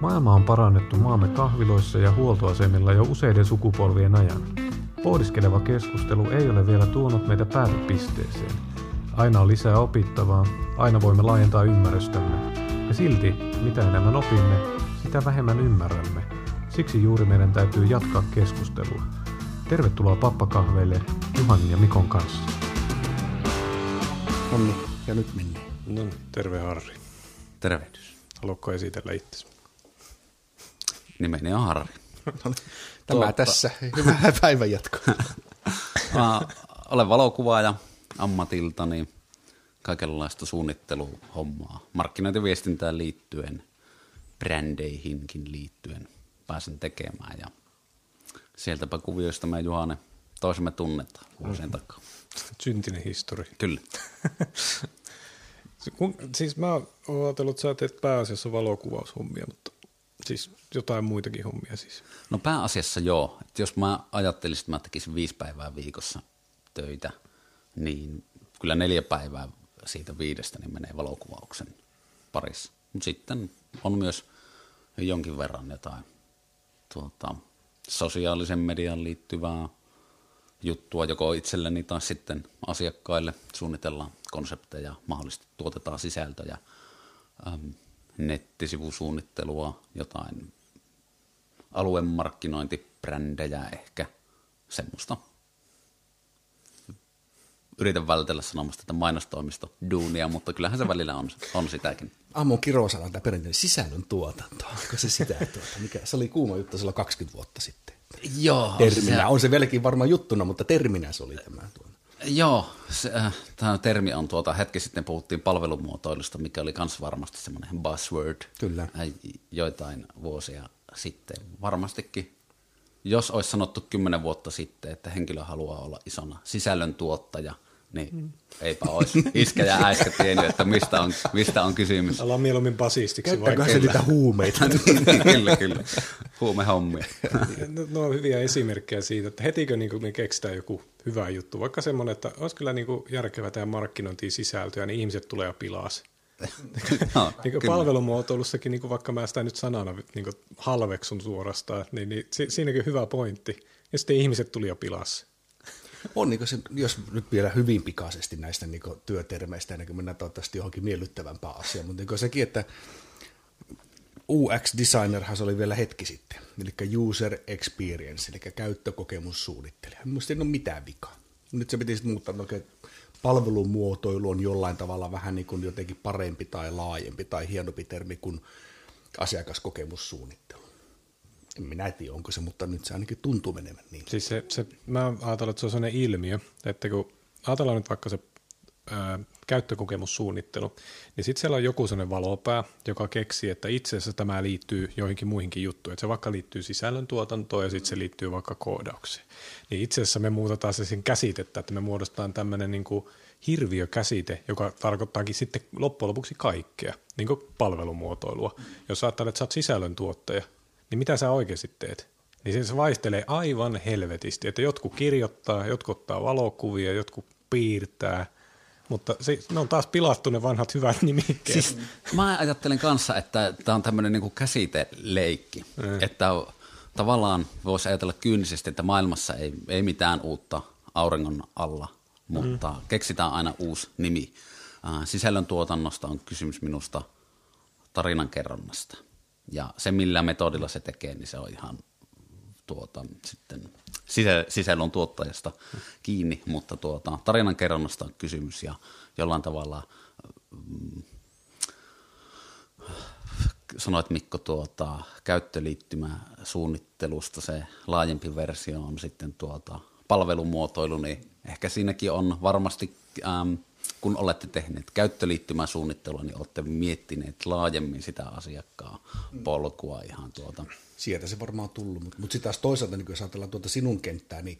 Maailma on parannettu maamme kahviloissa ja huoltoasemilla jo useiden sukupolvien ajan. Pohdiskeleva keskustelu ei ole vielä tuonut meitä päätepisteeseen. Aina on lisää opittavaa, aina voimme laajentaa ymmärrystämme. Ja silti, mitä enemmän opimme, sitä vähemmän ymmärrämme. Siksi juuri meidän täytyy jatkaa keskustelua. Tervetuloa pappakahveille Juhan ja Mikon kanssa. Onni, ja nyt mennään. No, terve Harri. Tervehdys. Haluatko esitellä itsesi? Nimeni on Harri. No niin, Tämä Tuota. tässä. Hyvää päivän jatkoa. Mä olen valokuvaaja ammatiltani, kaikenlaista suunnitteluhommaa, markkinointiviestintään liittyen, brändeihinkin liittyen pääsen tekemään. Ja sieltäpä kuvioista me Juhane toisemme tunnetaan vuosien takaa. Syntinen historia. Kyllä. siis mä oon ajatellut, että sä teet pääasiassa valokuvaushommia, mutta siis jotain muitakin hommia siis. No pääasiassa joo. Et jos mä ajattelisin, että mä tekisin viisi päivää viikossa töitä, niin kyllä neljä päivää siitä viidestä niin menee valokuvauksen parissa. Mutta sitten on myös jonkin verran jotain tuota, sosiaalisen median liittyvää juttua joko itselleni tai sitten asiakkaille. Suunnitellaan konsepteja, mahdollisesti tuotetaan sisältöjä, nettisivusuunnittelua, jotain aluemarkkinointibrändejä ehkä, semmoista. Yritän vältellä sanomasta, että mainostoimisto duunia, mutta kyllähän se välillä on, on sitäkin. Ammon kirosana tämä perinteinen sisällön tuotanto, onko se sitä, tuota, mikä, se oli kuuma juttu silloin 20 vuotta sitten. Joo. Terminä, se... on se vieläkin varmaan juttuna, mutta terminä se oli tämä. Tuon. Joo, se, äh, tämä termi on tuota, hetki sitten puhuttiin palvelumuotoilusta, mikä oli myös varmasti semmoinen buzzword. Kyllä. Äh, joitain vuosia sitten. Varmastikin, jos olisi sanottu kymmenen vuotta sitten, että henkilö haluaa olla isona sisällöntuottaja – niin mm. eipä olisi iskä ja äiskä tiennyt, että mistä on, mistä on kysymys. Ollaan mieluummin basistiksi vai se niitä huumeita? niin, kyllä, kyllä. Huumehommia. no, no on hyviä esimerkkejä siitä, että hetikö niin me keksitään joku hyvä juttu, vaikka semmoinen, että olisi kyllä niin järkevää tämä markkinointiin sisältöä, niin ihmiset tulee ja pilaa se. no, niin palvelumuotoilussakin, niin vaikka mä sitä nyt sanana niin halveksun suorastaan, niin, niin siinäkin hyvä pointti. Ja sitten ihmiset tuli ja pilasi on niin se, jos nyt vielä hyvin pikaisesti näistä niin työtermeistä, ennen kuin mennään toivottavasti johonkin miellyttävämpään asiaan, mutta niin sekin, että UX-designerhan se oli vielä hetki sitten, eli user experience, eli käyttökokemussuunnittelija. Minusta ei ole mitään vikaa. Nyt se pitäisi muuttaa, että palvelumuotoilu on jollain tavalla vähän niin kuin jotenkin parempi tai laajempi tai hienompi termi kuin asiakaskokemussuunnittelu en minä tiedä, onko se, mutta nyt se ainakin tuntuu menevän niin. Siis se, se, mä ajattelen, että se on sellainen ilmiö, että kun ajatellaan nyt vaikka se ää, käyttökokemussuunnittelu, niin sitten siellä on joku sellainen valopää, joka keksii, että itse asiassa tämä liittyy joihinkin muihinkin juttuihin. Että se vaikka liittyy sisällöntuotantoon ja sitten se liittyy vaikka koodaukseen. Niin itse asiassa me muutetaan se sen käsitettä, että me muodostetaan tämmöinen niin kuin hirviökäsite, joka tarkoittaakin sitten loppujen lopuksi kaikkea, niin kuin palvelumuotoilua. Jos ajattelet, että sä oot sisällöntuottaja, niin mitä sä oikeasti teet? Niin se vaihtelee aivan helvetisti, että jotkut kirjoittaa, jotkut ottaa valokuvia, jotkut piirtää, mutta se, ne on taas pilattu ne vanhat hyvät nimikkeet. Siis, mä ajattelen kanssa, että tämä on tämmöinen niin käsiteleikki, mm. että tavallaan voisi ajatella kyynisesti, että maailmassa ei, ei mitään uutta auringon alla, mutta mm. keksitään aina uusi nimi. Sisällön tuotannosta on kysymys minusta tarinankerronnasta. Ja se, millä metodilla se tekee, niin se on ihan tuota, sitten sisä, sisällön tuottajasta kiinni, mutta tuota, tarinan kerronnasta on kysymys ja jollain tavalla mm, sanoit Mikko tuota, käyttöliittymä suunnittelusta, se laajempi versio on sitten tuota, palvelumuotoilu, niin ehkä siinäkin on varmasti ähm, kun olette tehneet käyttöliittymäsuunnittelua, niin olette miettineet laajemmin sitä asiakkaa polkua ihan tuota. Sieltä se varmaan tullut, mutta, mutta sitten taas toisaalta, niin jos ajatellaan tuota sinun kenttää, niin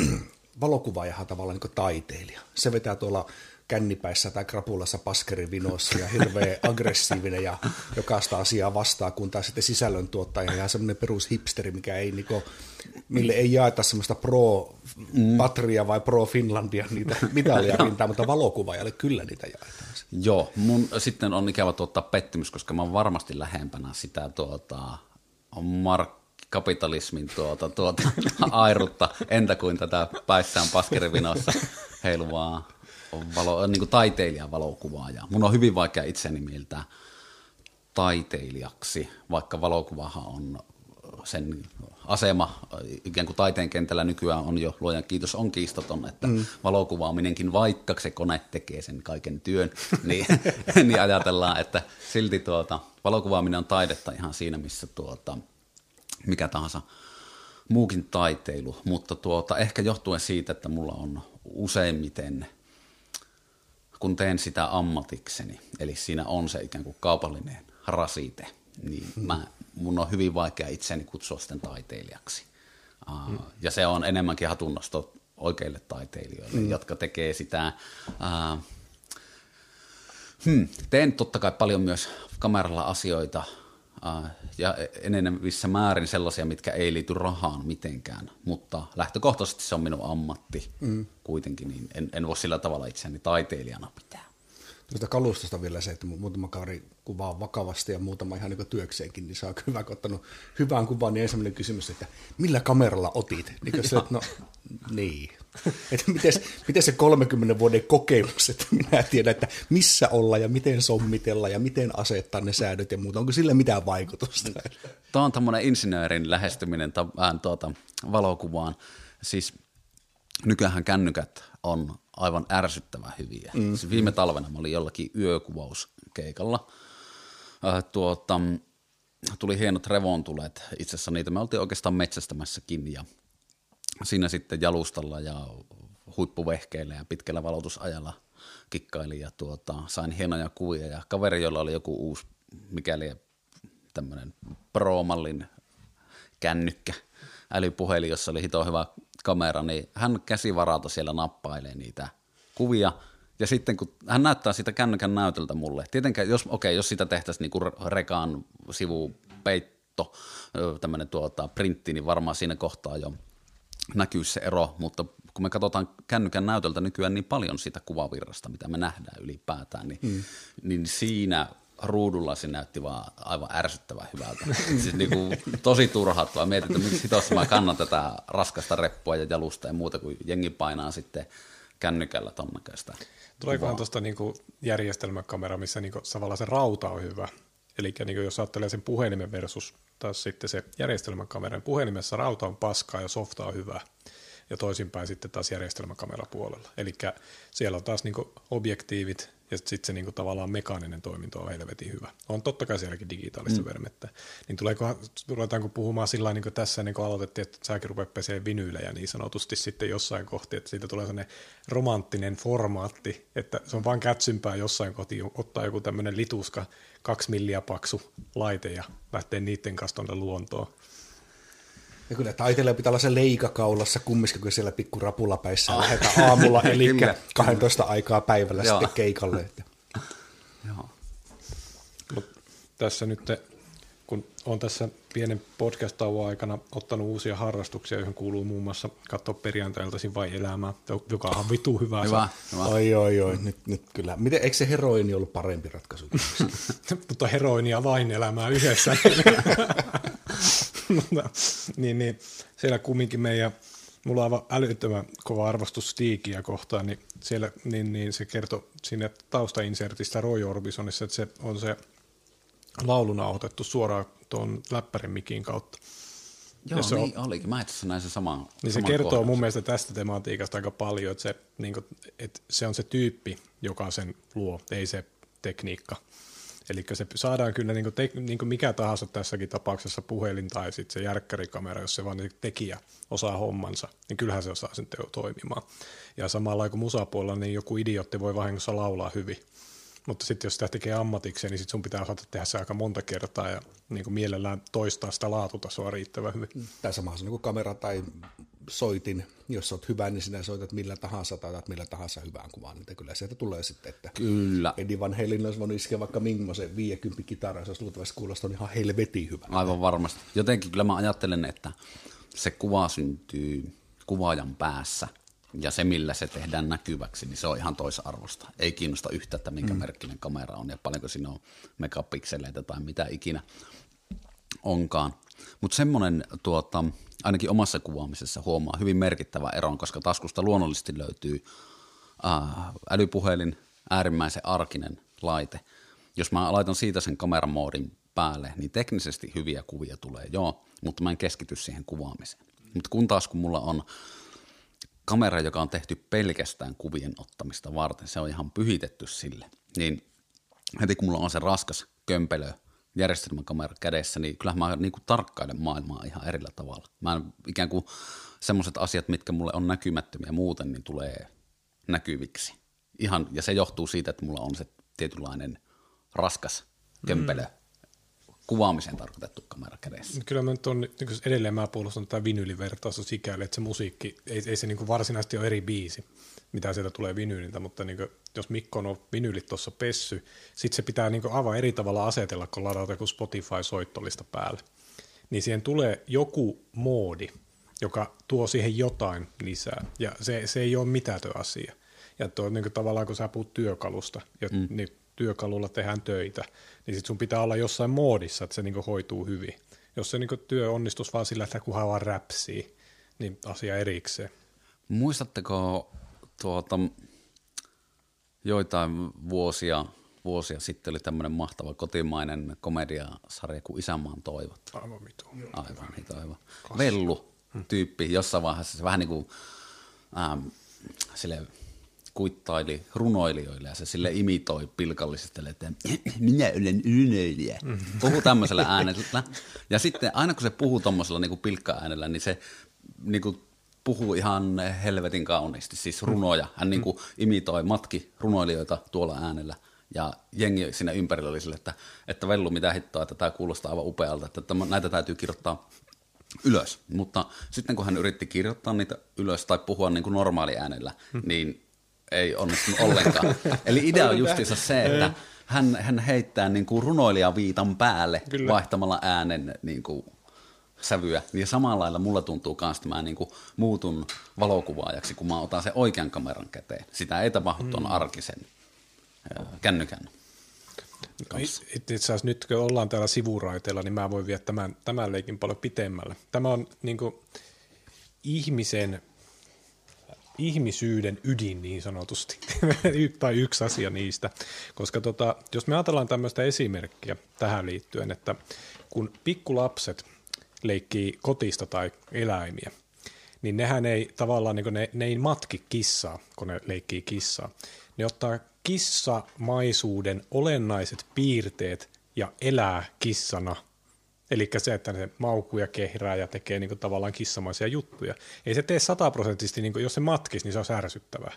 valokuvaajahan tavallaan niin taiteilija. Se vetää tuolla kännipäissä tai krapulassa paskerivinossa ja hirveän aggressiivinen ja jokaista asiaa vastaa, kun taas sitten sisällöntuottaja ja semmoinen perus hipsteri, mikä ei niinku, mille ei jaeta semmoista pro Patria vai pro Finlandia niitä mitalia rintaa, mutta valokuvaajalle kyllä niitä jaetaan. Joo, mun sitten on ikävä tuottaa pettymys, koska mä oon varmasti lähempänä sitä tuota, mark- kapitalismin tuota, tuota, airutta, entä kuin tätä päissään paskerivinossa. Heiluvaa valo, niin kuin taiteilijan valokuvaajaa. Mun on hyvin vaikea itseni mieltää taiteilijaksi, vaikka valokuvahan on sen asema ikään kuin taiteen kentällä nykyään on jo, luojan kiitos, on kiistaton, että mm. valokuvaaminenkin, vaikka se kone tekee sen kaiken työn, niin, niin ajatellaan, että silti tuota, valokuvaaminen on taidetta ihan siinä, missä tuota, mikä tahansa muukin taiteilu, mutta tuota, ehkä johtuen siitä, että mulla on useimmiten, kun teen sitä ammatikseni, eli siinä on se ikään kuin kaupallinen rasite, niin hmm. mä, mun on hyvin vaikea itseni kutsua sitten taiteilijaksi. Uh, Ja se on enemmänkin hatunnosto oikeille taiteilijoille, hmm. jotka tekee sitä... Uh, hmm, teen totta kai paljon myös kameralla asioita, ja enenevissä määrin sellaisia, mitkä ei liity rahaan mitenkään, mutta lähtökohtaisesti se on minun ammatti mm. kuitenkin, niin en, en voi sillä tavalla itseäni taiteilijana pitää. Tuosta kalustosta vielä se, että muutama kaveri kuvaa vakavasti ja muutama ihan niin työkseenkin, niin saa hyvä, ottanut hyvään kuvaan, niin ensimmäinen kysymys, että millä kameralla otit? Niin se, että no niin. Että miten, miten se 30 vuoden kokemus, että minä tiedän, että missä olla ja miten sommitella ja miten asettaa ne säädöt ja muuta. Onko sillä mitään vaikutusta? Tämä on tämmöinen insinöörin lähestyminen tämän, tuota, valokuvaan. Siis nykyään kännykät on aivan ärsyttävän hyviä. Mm. Siis viime talvena mä olin jollakin yökuvauskeikalla. Äh, tuota, tuli hienot revontulet. Itse asiassa niitä me oltiin oikeastaan metsästämässäkin ja siinä sitten jalustalla ja huippuvehkeillä ja pitkällä valotusajalla kikkailin ja tuota, sain hienoja kuvia ja kaveri, jolla oli joku uusi, mikäli tämmöinen Pro-mallin kännykkä, älypuhelin, jossa oli hito hyvä kamera, niin hän käsivaralta siellä nappailee niitä kuvia. Ja sitten kun hän näyttää sitä kännykän näytöltä mulle, tietenkään jos, okei, okay, jos sitä tehtäisiin niinku rekaan sivupeitto, tämmöinen tuota, printti, niin varmaan siinä kohtaa jo näkyy se ero, mutta kun me katsotaan kännykän näytöltä nykyään niin paljon sitä kuvavirrasta, mitä me nähdään ylipäätään, niin, mm. niin siinä ruudulla se näytti vaan aivan ärsyttävän hyvältä. siis niin kuin, tosi turhauttavaa. Mietin, että miksi hitossa mä kannan tätä raskasta reppua ja jalusta ja muuta, kuin jengi painaa sitten kännykällä ton näköistä. Tuleekohan tuosta niin järjestelmäkamera, missä niin kuin, se rauta on hyvä? Eli niin jos ajattelee sen puhelimen versus taas sitten se järjestelmäkameran puhelimessa rauta on paskaa ja softa on hyvä ja toisinpäin sitten taas järjestelmäkamerapuolella. Eli siellä on taas niin objektiivit ja sitten se niinku tavallaan mekaaninen toiminto on helvetin hyvä. On totta kai sielläkin digitaalista mm. vermettä. Niin tuleeko, ruvetaanko puhumaan sillä niin kuin tässä niin kuin aloitettiin, että säkin rupeat peseen vinyylejä niin sanotusti sitten jossain kohti, että siitä tulee sellainen romanttinen formaatti, että se on vain kätsympää jossain kohti ottaa joku tämmöinen lituska, kaksi milliä paksu laite ja lähtee niiden kanssa tuonne luontoon. Ja kyllä taiteilija pitää olla se leikakaulassa kumminkin, kun siellä pikku rapulapäissä oh. lähdetään aamulla, eli 12 aikaa päivällä Joo. sitten keikalle. Että. Joo. Mut tässä nyt, kun on tässä pienen podcast-tauon aikana ottanut uusia harrastuksia, joihin kuuluu muun muassa katsoa perjantailtaisin vai elämää, joka on vitu hyvä. Hyvä, hyvä. Oi, oi, oi, nyt, nyt kyllä. Miten, eikö se heroini ollut parempi ratkaisu? Mutta heroinia vain elämää yhdessä. niin, niin, siellä kumminkin meidän, mulla on aivan älyttömän kova arvostus Stiikiä kohtaan, niin siellä niin, niin se kertoi sinne taustainsertistä Roy Orbisonissa, että se on se lauluna otettu suoraan tuon läppärin mikin kautta. Joo, se niin on, olikin. Mä itse näin se sama. Niin se kertoo kohdassa. mun mielestä tästä tematiikasta aika paljon, että se, niin kuin, että se on se tyyppi, joka sen luo, ei se tekniikka. Eli se saadaan kyllä niin kuin te, niin kuin mikä tahansa tässäkin tapauksessa puhelin tai sitten se järkkärikamera, jos se vaan tekijä osaa hommansa, niin kyllähän se osaa sen teo toimimaan. Ja samalla kuin musapuolella, niin joku idiotti voi vahingossa laulaa hyvin. Mutta sitten jos sitä tekee ammatikseen, niin sit sun pitää osata tehdä se aika monta kertaa ja niin kuin mielellään toistaa sitä laatutasoa riittävän hyvin. Tai samassa niin kuin kamera tai soitin, jos olet hyvä, niin sinä soitat millä tahansa tai otat millä tahansa hyvään kuvaan, niin kyllä sieltä tulee sitten, että Kyllä. Eddie Van Halen olisi voinut iskeä vaikka Mingmosen 50 kitaraa, se olisi luultavasti kuulostanut ihan helvetin hyvä. Aivan varmasti. Jotenkin kyllä mä ajattelen, että se kuva syntyy kuvaajan päässä ja se, millä se tehdään näkyväksi, niin se on ihan toisarvosta. Ei kiinnosta yhtä, että minkä mm. merkkinen kamera on ja paljonko siinä on megapikseleitä tai mitä ikinä onkaan. Mutta semmoinen tuota, ainakin omassa kuvaamisessa huomaa hyvin merkittävä ero, koska taskusta luonnollisesti löytyy äh, älypuhelin, äärimmäisen arkinen laite. Jos mä laitan siitä sen kameramoodin päälle, niin teknisesti hyviä kuvia tulee, joo, mutta mä en keskity siihen kuvaamiseen. Mutta kun taas kun mulla on kamera, joka on tehty pelkästään kuvien ottamista varten, se on ihan pyhitetty sille, niin heti kun mulla on se raskas kömpelö järjestelmäkamera kädessä, niin kyllähän mä niin kuin tarkkailen maailmaa ihan erillä tavalla. Mä en, ikään kuin semmoiset asiat, mitkä mulle on näkymättömiä muuten, niin tulee näkyviksi. Ihan, ja se johtuu siitä, että mulla on se tietynlainen raskas kömpelö mm kuvaamiseen tarkoitettu kamera kädessä. Kyllä mä nyt on, niin edelleen mä puolustan tätä vinylivertausta sikäli, että se musiikki, ei, ei se niin kuin varsinaisesti ole eri biisi, mitä sieltä tulee vinyyliltä, mutta niin kuin, jos Mikko on vinylit tuossa pessy, sitten se pitää niin kuin aivan eri tavalla asetella, kun ladata joku Spotify-soittolista päälle. Niin siihen tulee joku moodi, joka tuo siihen jotain lisää, ja se, se ei ole mitätön asia. Ja tuo niin kuin, tavallaan, kun sä puhut työkalusta, mm. niin työkalulla tehdään töitä, niin sit sun pitää olla jossain moodissa, että se niinku hoituu hyvin. Jos se niinku työ onnistus vaan sillä, että kunhan vaan räpsii, niin asia erikseen. Muistatteko tuota, joitain vuosia, vuosia sitten oli tämmöinen mahtava kotimainen komediasarja kuin Isänmaan toivot. Aivan vitu. Aivan vitu, aivan. Vellu tyyppi jossain vaiheessa, se vähän niin kuin ähm, silleen, kuittaili runoilijoille ja se sille imitoi pilkallisesti, että minä olen runoilija. Puhuu tämmöisellä äänellä. Ja sitten aina kun se puhuu tuommoisella niin pilkka-äänellä, niin se niin kuin puhuu ihan helvetin kauniisti, siis runoja. Hän niin kuin imitoi matki runoilijoita tuolla äänellä. Ja jengi siinä ympärillä oli sille, että, että Vellu, mitä hittoa, että tämä kuulostaa aivan upealta, että näitä täytyy kirjoittaa ylös. Mutta sitten kun hän yritti kirjoittaa niitä ylös tai puhua niin kuin normaali äänellä, hmm. niin ei onnistunut ollenkaan. Eli idea on justiinsa se, että hän, hän heittää niin kuin runoilijaviitan päälle Kyllä. vaihtamalla äänen niin kuin sävyä. Ja samalla lailla mulla tuntuu myös, että mä niin kuin muutun valokuvaajaksi, kun mä otan sen oikean kameran käteen. Sitä ei tapahdu tuon mm. arkisen kännykän. No, itse asiassa nyt kun ollaan täällä sivuraiteella, niin mä voin viedä tämän, tämän leikin paljon pitemmälle. Tämä on niin kuin, ihmisen ihmisyyden ydin niin sanotusti, tai yksi asia niistä. Koska tota, jos me ajatellaan tämmöistä esimerkkiä tähän liittyen, että kun pikkulapset leikkii kotista tai eläimiä, niin nehän ei tavallaan, niin ne, ne ei matki kissaa, kun ne leikkii kissaa. Ne ottaa kissamaisuuden olennaiset piirteet ja elää kissana – Eli se, että se maukkuu ja kehrää ja tekee niin kuin, tavallaan kissamaisia juttuja. Ei se tee sataprosenttisesti, niin kuin, jos se matkis, niin se on ärsyttävää.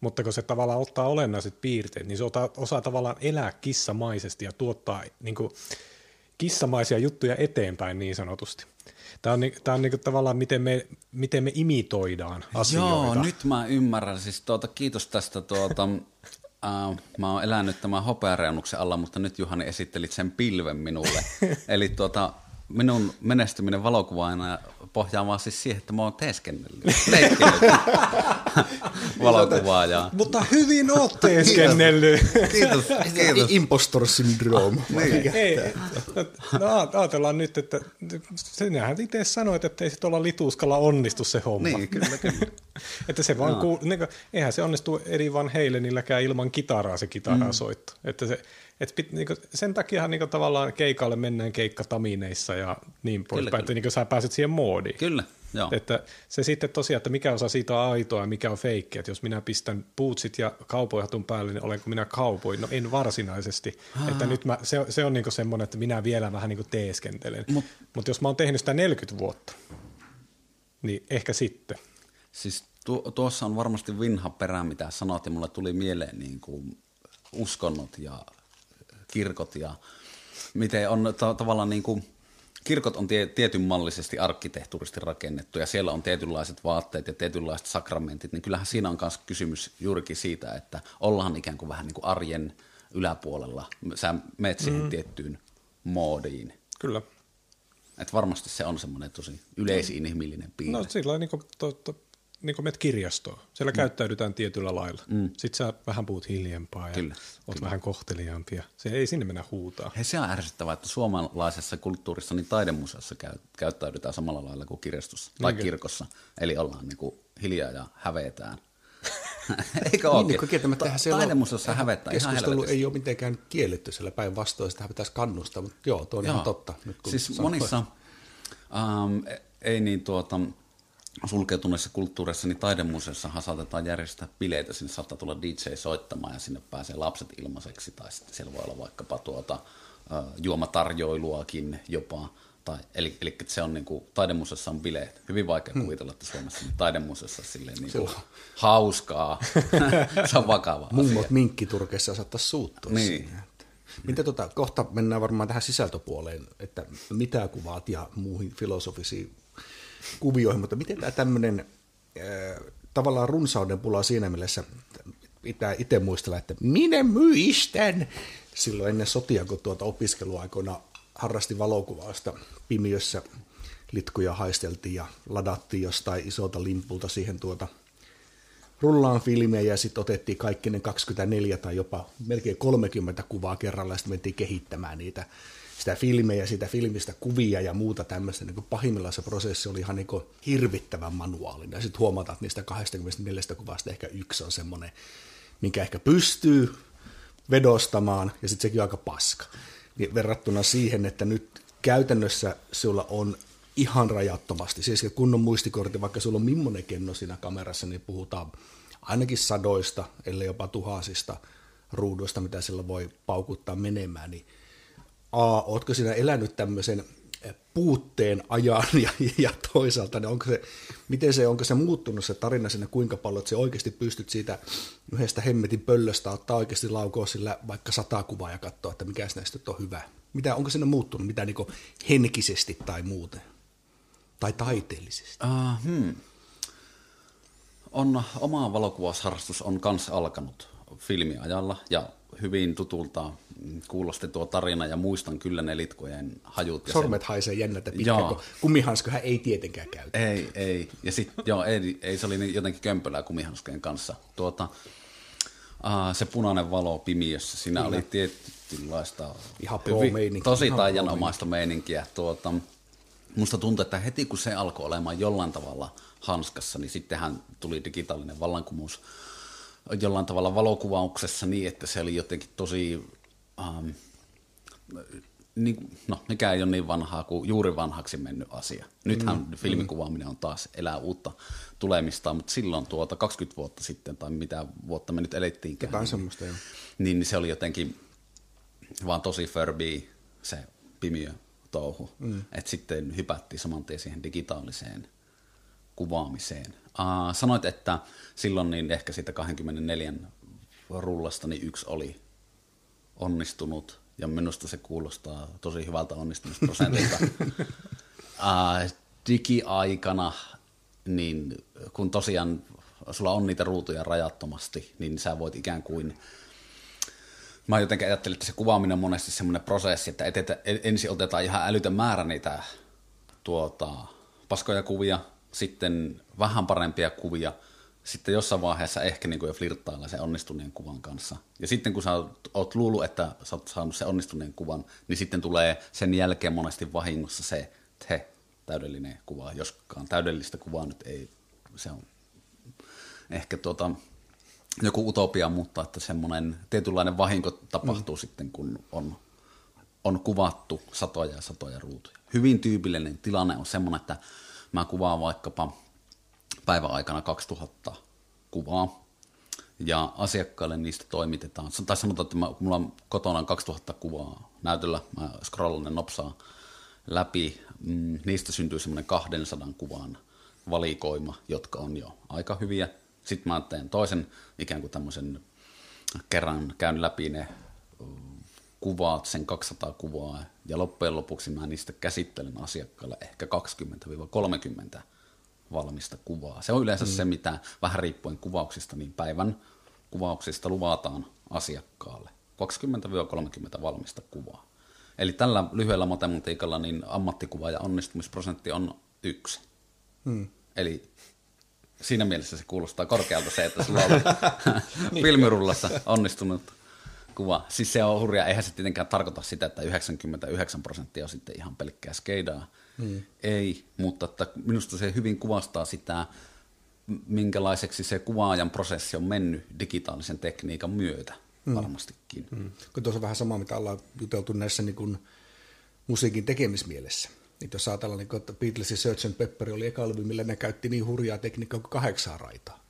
Mutta kun se tavallaan ottaa olennaiset piirteet, niin se osaa, osaa tavallaan elää kissamaisesti ja tuottaa niin kuin, kissamaisia juttuja eteenpäin niin sanotusti. Tämä on, tämä on niin kuin, tavallaan, miten me, miten me imitoidaan asioita. Joo, nyt mä ymmärrän. Siis tuota, kiitos tästä tuota, Uh, mä oon elänyt tämän hopeareunuksen alla, mutta nyt Juhani esittelit sen pilven minulle. Eli tuota, minun menestyminen valokuvaajana pohjaa vaan siis siihen, että mä oon teeskennellyt, valokuvaajaa. Mutta hyvin oot teeskennellyt. Kiitos, kiitos. Impostor syndrome. niin. Ei, no, ajatellaan nyt, että sinähän itse sanoit, että ei sit olla lituuskalla onnistu se homma. Niin, kyllä, kyllä. että se vaan no. kuul... niin eihän se onnistu eri Van Halenilläkään ilman kitaraa se kitaraa mm. soitto. Että se, et pit, niinku, sen takia niinku, tavallaan keikalle mennään keikkatamineissa ja niin poispäin, että niinku, sä pääset siihen moodiin. Kyllä, joo. Että se sitten tosiaan, että mikä osa siitä on aitoa ja mikä on feikki. Että jos minä pistän bootsit ja kaupoihatun päälle, niin olenko minä kaupoi? No en varsinaisesti. Ah. Että nyt mä, se, se on niinku semmoinen, että minä vielä vähän niinku teeskentelen. Mutta Mut jos mä oon tehnyt sitä 40 vuotta, niin ehkä sitten. Siis tu- tuossa on varmasti vinha perä, mitä sanot, ja mulle tuli mieleen niin kuin uskonnot ja kirkot ja miten on ta- tavallaan niin kuin kirkot on tie, tietyn mallisesti arkkitehtuurisesti rakennettu ja siellä on tietynlaiset vaatteet ja tietynlaiset sakramentit, niin kyllähän siinä on myös kysymys juurikin siitä, että ollaan ikään kuin vähän niin kuin arjen yläpuolella. Sä meet siihen mm. tiettyyn moodiin. Kyllä. Et varmasti se on semmoinen tosi yleisinhimillinen piirre. No sillä niin kuin, to, to, niin kuin menet kirjastoon. Siellä mm. käyttäydytään tietyllä lailla. Mm. Sitten sä vähän puhut hiljempaa ja Kyllä. oot Kyllä. vähän kohteliaampi. Ja se ei sinne mennä huutaa. He, se on ärsyttävää, että suomalaisessa kulttuurissa niin taidemuseossa käy, käyttäydytään samalla lailla kuin kirjastossa tai niin, kirkossa. Eli ollaan niin kuin hiljaa ja hävetään. Eikö olekin? Niin, niin, Ta- taidemuseossa hävettää ihan Keskustelu ei ole mitenkään kielletty siellä päinvastoin, sitä pitäisi kannustaa, mutta joo, tuo on joo. ihan totta. Nyt, kun siis monissa, um, ei niin tuota, sulkeutuneissa kulttuureissa, niin taidemuseossahan saatetaan järjestää bileitä, sinne saattaa tulla DJ soittamaan ja sinne pääsee lapset ilmaiseksi, tai sitten siellä voi olla vaikkapa tuota, juomatarjoiluakin jopa, tai, eli, eli se on niin kuin, taidemuseossa on bileet. Hyvin vaikea hmm. kuvitella, että Suomessa niin taidemuseossa silleen niin kuin, hauskaa. se on vakava Mummot asia. minkkiturkeissa saattaa suuttua niin. Mitä tota, kohta mennään varmaan tähän sisältöpuoleen, että mitä kuvaat ja muihin filosofisiin kuvioihin, mutta miten tämä tämmöinen tavallaan runsauden pula siinä mielessä, pitää itse muistella, että minä myistän silloin ennen sotia, kun tuota opiskeluaikoina harrasti valokuvausta pimiössä litkuja haisteltiin ja ladattiin jostain isolta limpulta siihen tuota rullaan filmiä ja sitten otettiin kaikki ne 24 tai jopa melkein 30 kuvaa kerralla ja sitten mentiin kehittämään niitä sitä filmejä, sitä filmistä kuvia ja muuta tämmöistä. Niin pahimmillaan se prosessi oli ihan niin hirvittävän manuaalinen. Ja sitten huomataan, että niistä 24 kuvasta ehkä yksi on semmoinen, minkä ehkä pystyy vedostamaan, ja sitten sekin on aika paska. Niin verrattuna siihen, että nyt käytännössä sulla on ihan rajattomasti, siis kunnon muistikortti, vaikka sulla on millainen kenno siinä kamerassa, niin puhutaan ainakin sadoista, ellei jopa tuhansista ruuduista, mitä sillä voi paukuttaa menemään, niin A, ootko sinä elänyt tämmöisen puutteen ajan ja, ja toisaalta, niin onko se, miten se, onko se muuttunut se tarina sinne kuinka paljon, että se oikeasti pystyt siitä yhdestä hemmetin pöllöstä ottaa oikeasti laukoa sillä vaikka sata kuvaa ja katsoa, että mikä näistä on hyvä. Mitä, onko sinne muuttunut, mitä niin henkisesti tai muuten? Tai taiteellisesti? Uh, hmm. On, oma valokuvausharrastus on kanssa alkanut filmiajalla ja hyvin tutulta kuulosti tuo tarina ja muistan kyllä ne litkojen hajut. Ja Sormet sen... haisee jännältä pitkään, kun ei tietenkään käytä. Ei, ei. Ja sitten joo, ei, ei, se oli niin jotenkin kömpelää kumihanskojen kanssa. Tuota, uh, se punainen valo pimiössä, siinä kyllä. oli tietynlaista Ihan hyvin, tosi taianomaista meininkiä. Tuota, musta tuntuu, että heti kun se alkoi olemaan jollain tavalla hanskassa, niin sittenhän tuli digitaalinen vallankumous jollain tavalla valokuvauksessa niin, että se oli jotenkin tosi, ähm, niin, no mikä ei ole niin vanhaa kuin juuri vanhaksi mennyt asia. Nythän mm, filmikuvaaminen on taas elää uutta tulemista, mutta silloin tuota 20 vuotta sitten, tai mitä vuotta me nyt elettiinkään, Jotain semmoista, niin, niin se oli jotenkin vaan tosi Furby se pimiö touhu. Mm. Että sitten hypättiin saman tien siihen digitaaliseen kuvaamiseen. Uh, sanoit, että silloin niin ehkä siitä 24 rullasta niin yksi oli onnistunut, ja minusta se kuulostaa tosi hyvältä onnistumisprosentilta. uh, digiaikana, niin kun tosiaan sulla on niitä ruutuja rajattomasti, niin sä voit ikään kuin Mä jotenkin ajattelin, että se kuvaaminen on monesti semmoinen prosessi, että etetä, ensin otetaan ihan älytön määrä niitä tuota, paskoja kuvia, sitten vähän parempia kuvia, sitten jossain vaiheessa ehkä niin kuin jo flirttailla sen onnistuneen kuvan kanssa. Ja sitten kun sä oot luullut, että sä oot saanut sen onnistuneen kuvan, niin sitten tulee sen jälkeen monesti vahingossa se, että he, täydellinen kuva, joskaan täydellistä kuvaa nyt ei, se on ehkä tuota, joku utopia, mutta että semmoinen tietynlainen vahinko tapahtuu mm. sitten, kun on, on kuvattu satoja ja satoja ruutuja. Hyvin tyypillinen tilanne on semmoinen, että Mä kuvaan vaikkapa päiväaikana 2000 kuvaa, ja asiakkaille niistä toimitetaan. Tai sanotaan, että mä, mulla on kotona 2000 kuvaa näytöllä, mä scrollan ne nopsaa läpi. Mm, niistä syntyy semmoinen 200 kuvan valikoima, jotka on jo aika hyviä. Sitten mä teen toisen ikään kuin tämmöisen kerran käyn läpi ne kuvaat sen 200 kuvaa ja loppujen lopuksi mä niistä käsittelen asiakkaalle ehkä 20-30 valmista kuvaa. Se on yleensä mm. se, mitä vähän riippuen kuvauksista, niin päivän kuvauksista luvataan asiakkaalle. 20-30 valmista kuvaa. Eli tällä lyhyellä matematiikalla niin ammattikuva ja onnistumisprosentti on yksi. Hmm. Eli siinä mielessä se kuulostaa korkealta se, että sulla on niin. filmirullassa onnistunut kuva. Siis se on hurja. Eihän se tietenkään tarkoita sitä, että 99 prosenttia on sitten ihan pelkkää skeidaa. Hmm. Ei, mutta että minusta se hyvin kuvastaa sitä, minkälaiseksi se kuvaajan prosessi on mennyt digitaalisen tekniikan myötä mm. varmastikin. Mm. Kun tuossa on vähän sama, mitä ollaan juteltu näissä niin kuin musiikin tekemismielessä. Niin jos ajatellaan, niin että Beatlesin Search and Pepper oli eka levy, millä ne käytti niin hurjaa tekniikkaa kuin kahdeksan raitaa.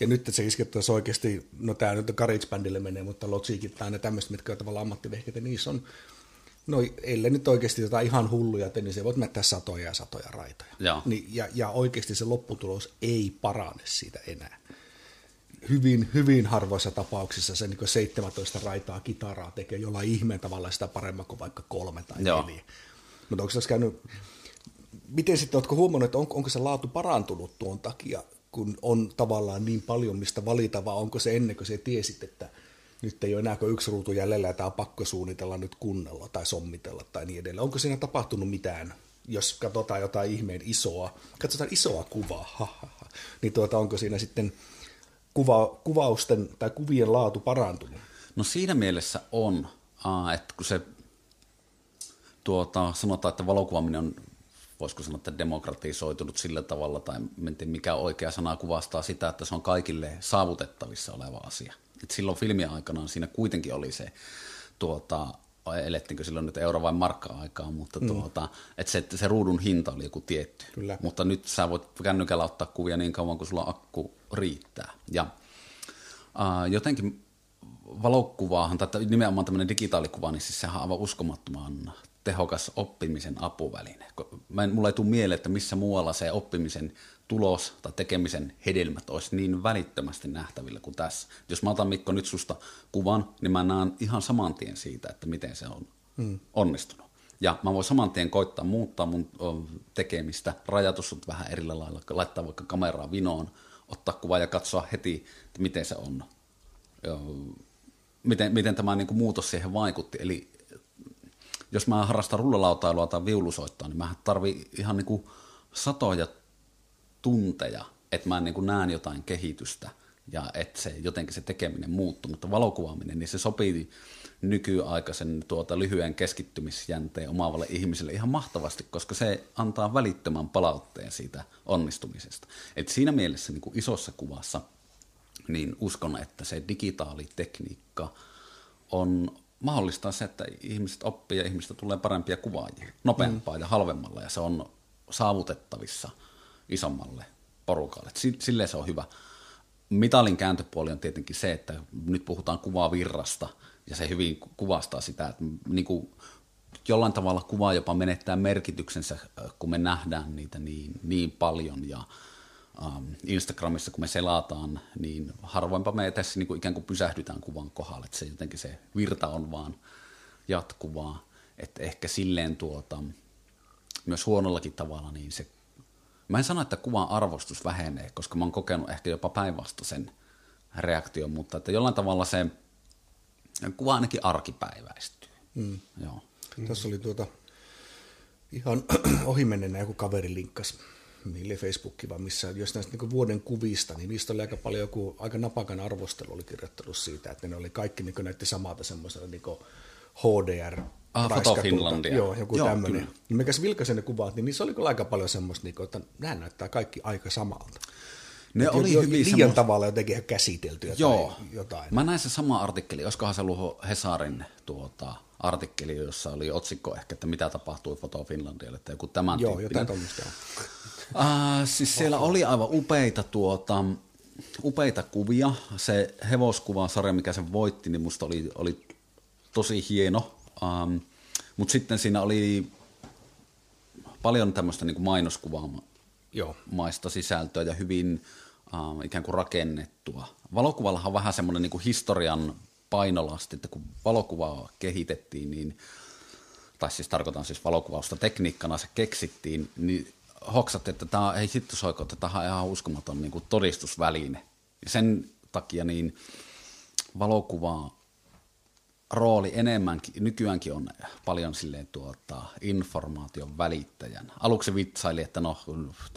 Ja nyt se iskettäisiin oikeasti, no tämä nyt Courage Bandille menee, mutta Logicit tai ne tämmöiset, mitkä on tavallaan ammattivehkeitä, niissä on, no ellei nyt oikeasti jotain ihan hulluja niin se voit mättää satoja ja satoja raitoja. Ja, Niin, ja, ja oikeasti se lopputulos ei parane siitä enää hyvin, hyvin harvoissa tapauksissa se niin 17 raitaa kitaraa tekee jollain ihmeen tavalla sitä paremmin kuin vaikka kolme tai Joo. neljä. Mutta onko tässä käynyt, miten sitten, oletko huomannut, että on, onko se laatu parantunut tuon takia, kun on tavallaan niin paljon mistä valita, vai onko se ennen kuin se tiesit, että nyt ei ole enää kuin yksi ruutu jäljellä ja tämä on pakko suunnitella nyt kunnolla tai sommitella tai niin edelleen. Onko siinä tapahtunut mitään, jos katsotaan jotain ihmeen isoa, katsotaan isoa kuvaa, ha, ha, ha, niin tuota, onko siinä sitten kuva, kuvausten tai kuvien laatu parantunut? No siinä mielessä on, että kun se tuota, sanotaan, että valokuvaaminen on, voisiko sanoa, että demokratisoitunut sillä tavalla, tai mikä oikea sana kuvastaa sitä, että se on kaikille saavutettavissa oleva asia. Et silloin filmien aikana siinä kuitenkin oli se tuota, elettiinkö silloin nyt euro vai markka aikaa, mutta mm. tuota, että se, se ruudun hinta oli joku tietty. Kyllä. Mutta nyt sä voit kännykällä ottaa kuvia niin kauan kuin sulla akku riittää. Ja äh, jotenkin valokuvaahan, tai nimenomaan tämmöinen digitaalikuva, niin siis sehän on aivan uskomattoman tehokas oppimisen apuväline. Mä en, mulla ei tule mieleen, että missä muualla se oppimisen tulos tai tekemisen hedelmät olisi niin välittömästi nähtävillä kuin tässä. Jos mä otan Mikko nyt susta kuvan, niin mä näen ihan saman tien siitä, että miten se on hmm. onnistunut. Ja mä voin saman tien koittaa muuttaa mun tekemistä, rajatusut vähän eri lailla, laittaa vaikka kameraa vinoon, ottaa kuva ja katsoa heti, että miten se on. Miten, miten tämä niin kuin muutos siihen vaikutti. Eli jos mä harrastan rullalautailua tai viulusoittoa, niin mä tarvii ihan niin kuin satoja tunteja, että mä niin näen jotain kehitystä ja että se jotenkin se tekeminen muuttuu, mutta valokuvaaminen, niin se sopii nykyaikaisen tuota lyhyen keskittymisjänteen omaavalle ihmiselle ihan mahtavasti, koska se antaa välittömän palautteen siitä onnistumisesta. Et siinä mielessä niin kuin isossa kuvassa niin uskon, että se digitaalitekniikka on mahdollistaa se, että ihmiset oppii ja ihmistä tulee parempia kuvaajia, nopeampaa mm. ja halvemmalla, ja se on saavutettavissa isommalle porukalle. Silleen se on hyvä. Mitalin kääntöpuoli on tietenkin se, että nyt puhutaan kuvavirrasta, ja se hyvin kuvastaa sitä, että niin kuin jollain tavalla kuva jopa menettää merkityksensä, kun me nähdään niitä niin, niin paljon, ja um, Instagramissa, kun me selataan, niin harvoinpa me tässä niin kuin ikään kuin pysähdytään kuvan kohdalle, että se jotenkin se virta on vaan jatkuvaa, että ehkä silleen tuota, myös huonollakin tavalla, niin se, mä en sano, että kuvan arvostus vähenee, koska mä oon kokenut ehkä jopa päinvastaisen reaktion, mutta että jollain tavalla se kuva ainakin arkipäiväistyy. Mm. Joo. Tässä oli tuota, ihan ohimennenä joku kaveri linkkasi niille Facebookki, vaan missä, jos näistä niin vuoden kuvista, niin niistä oli aika paljon joku aika napakan arvostelu oli kirjoittanut siitä, että ne oli kaikki niin näytti samalta semmoisella niin HDR Ah, Foto Finlandia. Joo, joku Joo, tämmöinen. Niin mikäs vilkaisen ne kuvat, niin niissä oli kyllä aika paljon semmoista, niin että nämä näyttää kaikki aika samalta. Ne Et oli jo, hyvin liian semmos... tavalla jotenkin käsiteltyä Joo. tai jotain. Mä näin se sama artikkeli, olisikohan se ollut Hesarin tuota, artikkeli, jossa oli otsikko ehkä, että mitä tapahtui Foto Finlandialle, tai joku tämän Joo, jotain tuommoista. Uh, siis siellä oli aivan upeita, tuota, upeita kuvia. Se hevoskuvasarja, mikä se voitti, niin musta oli, oli tosi hieno. Um, Mutta sitten siinä oli paljon tämmöistä niin mainoskuvaa maista sisältöä ja hyvin uh, ikään kuin rakennettua. Valokuvallahan on vähän semmoinen niin historian painolasti, että kun valokuvaa kehitettiin, niin, tai siis tarkoitan siis valokuvausta tekniikkana se keksittiin, niin hoksat, että tämä ei hitto soiko, että tämä on ihan uskomaton niin todistusväline. Ja sen takia niin valokuvaa rooli enemmänkin, nykyäänkin on paljon silleen tuota, informaation välittäjän. Aluksi vitsaili, että no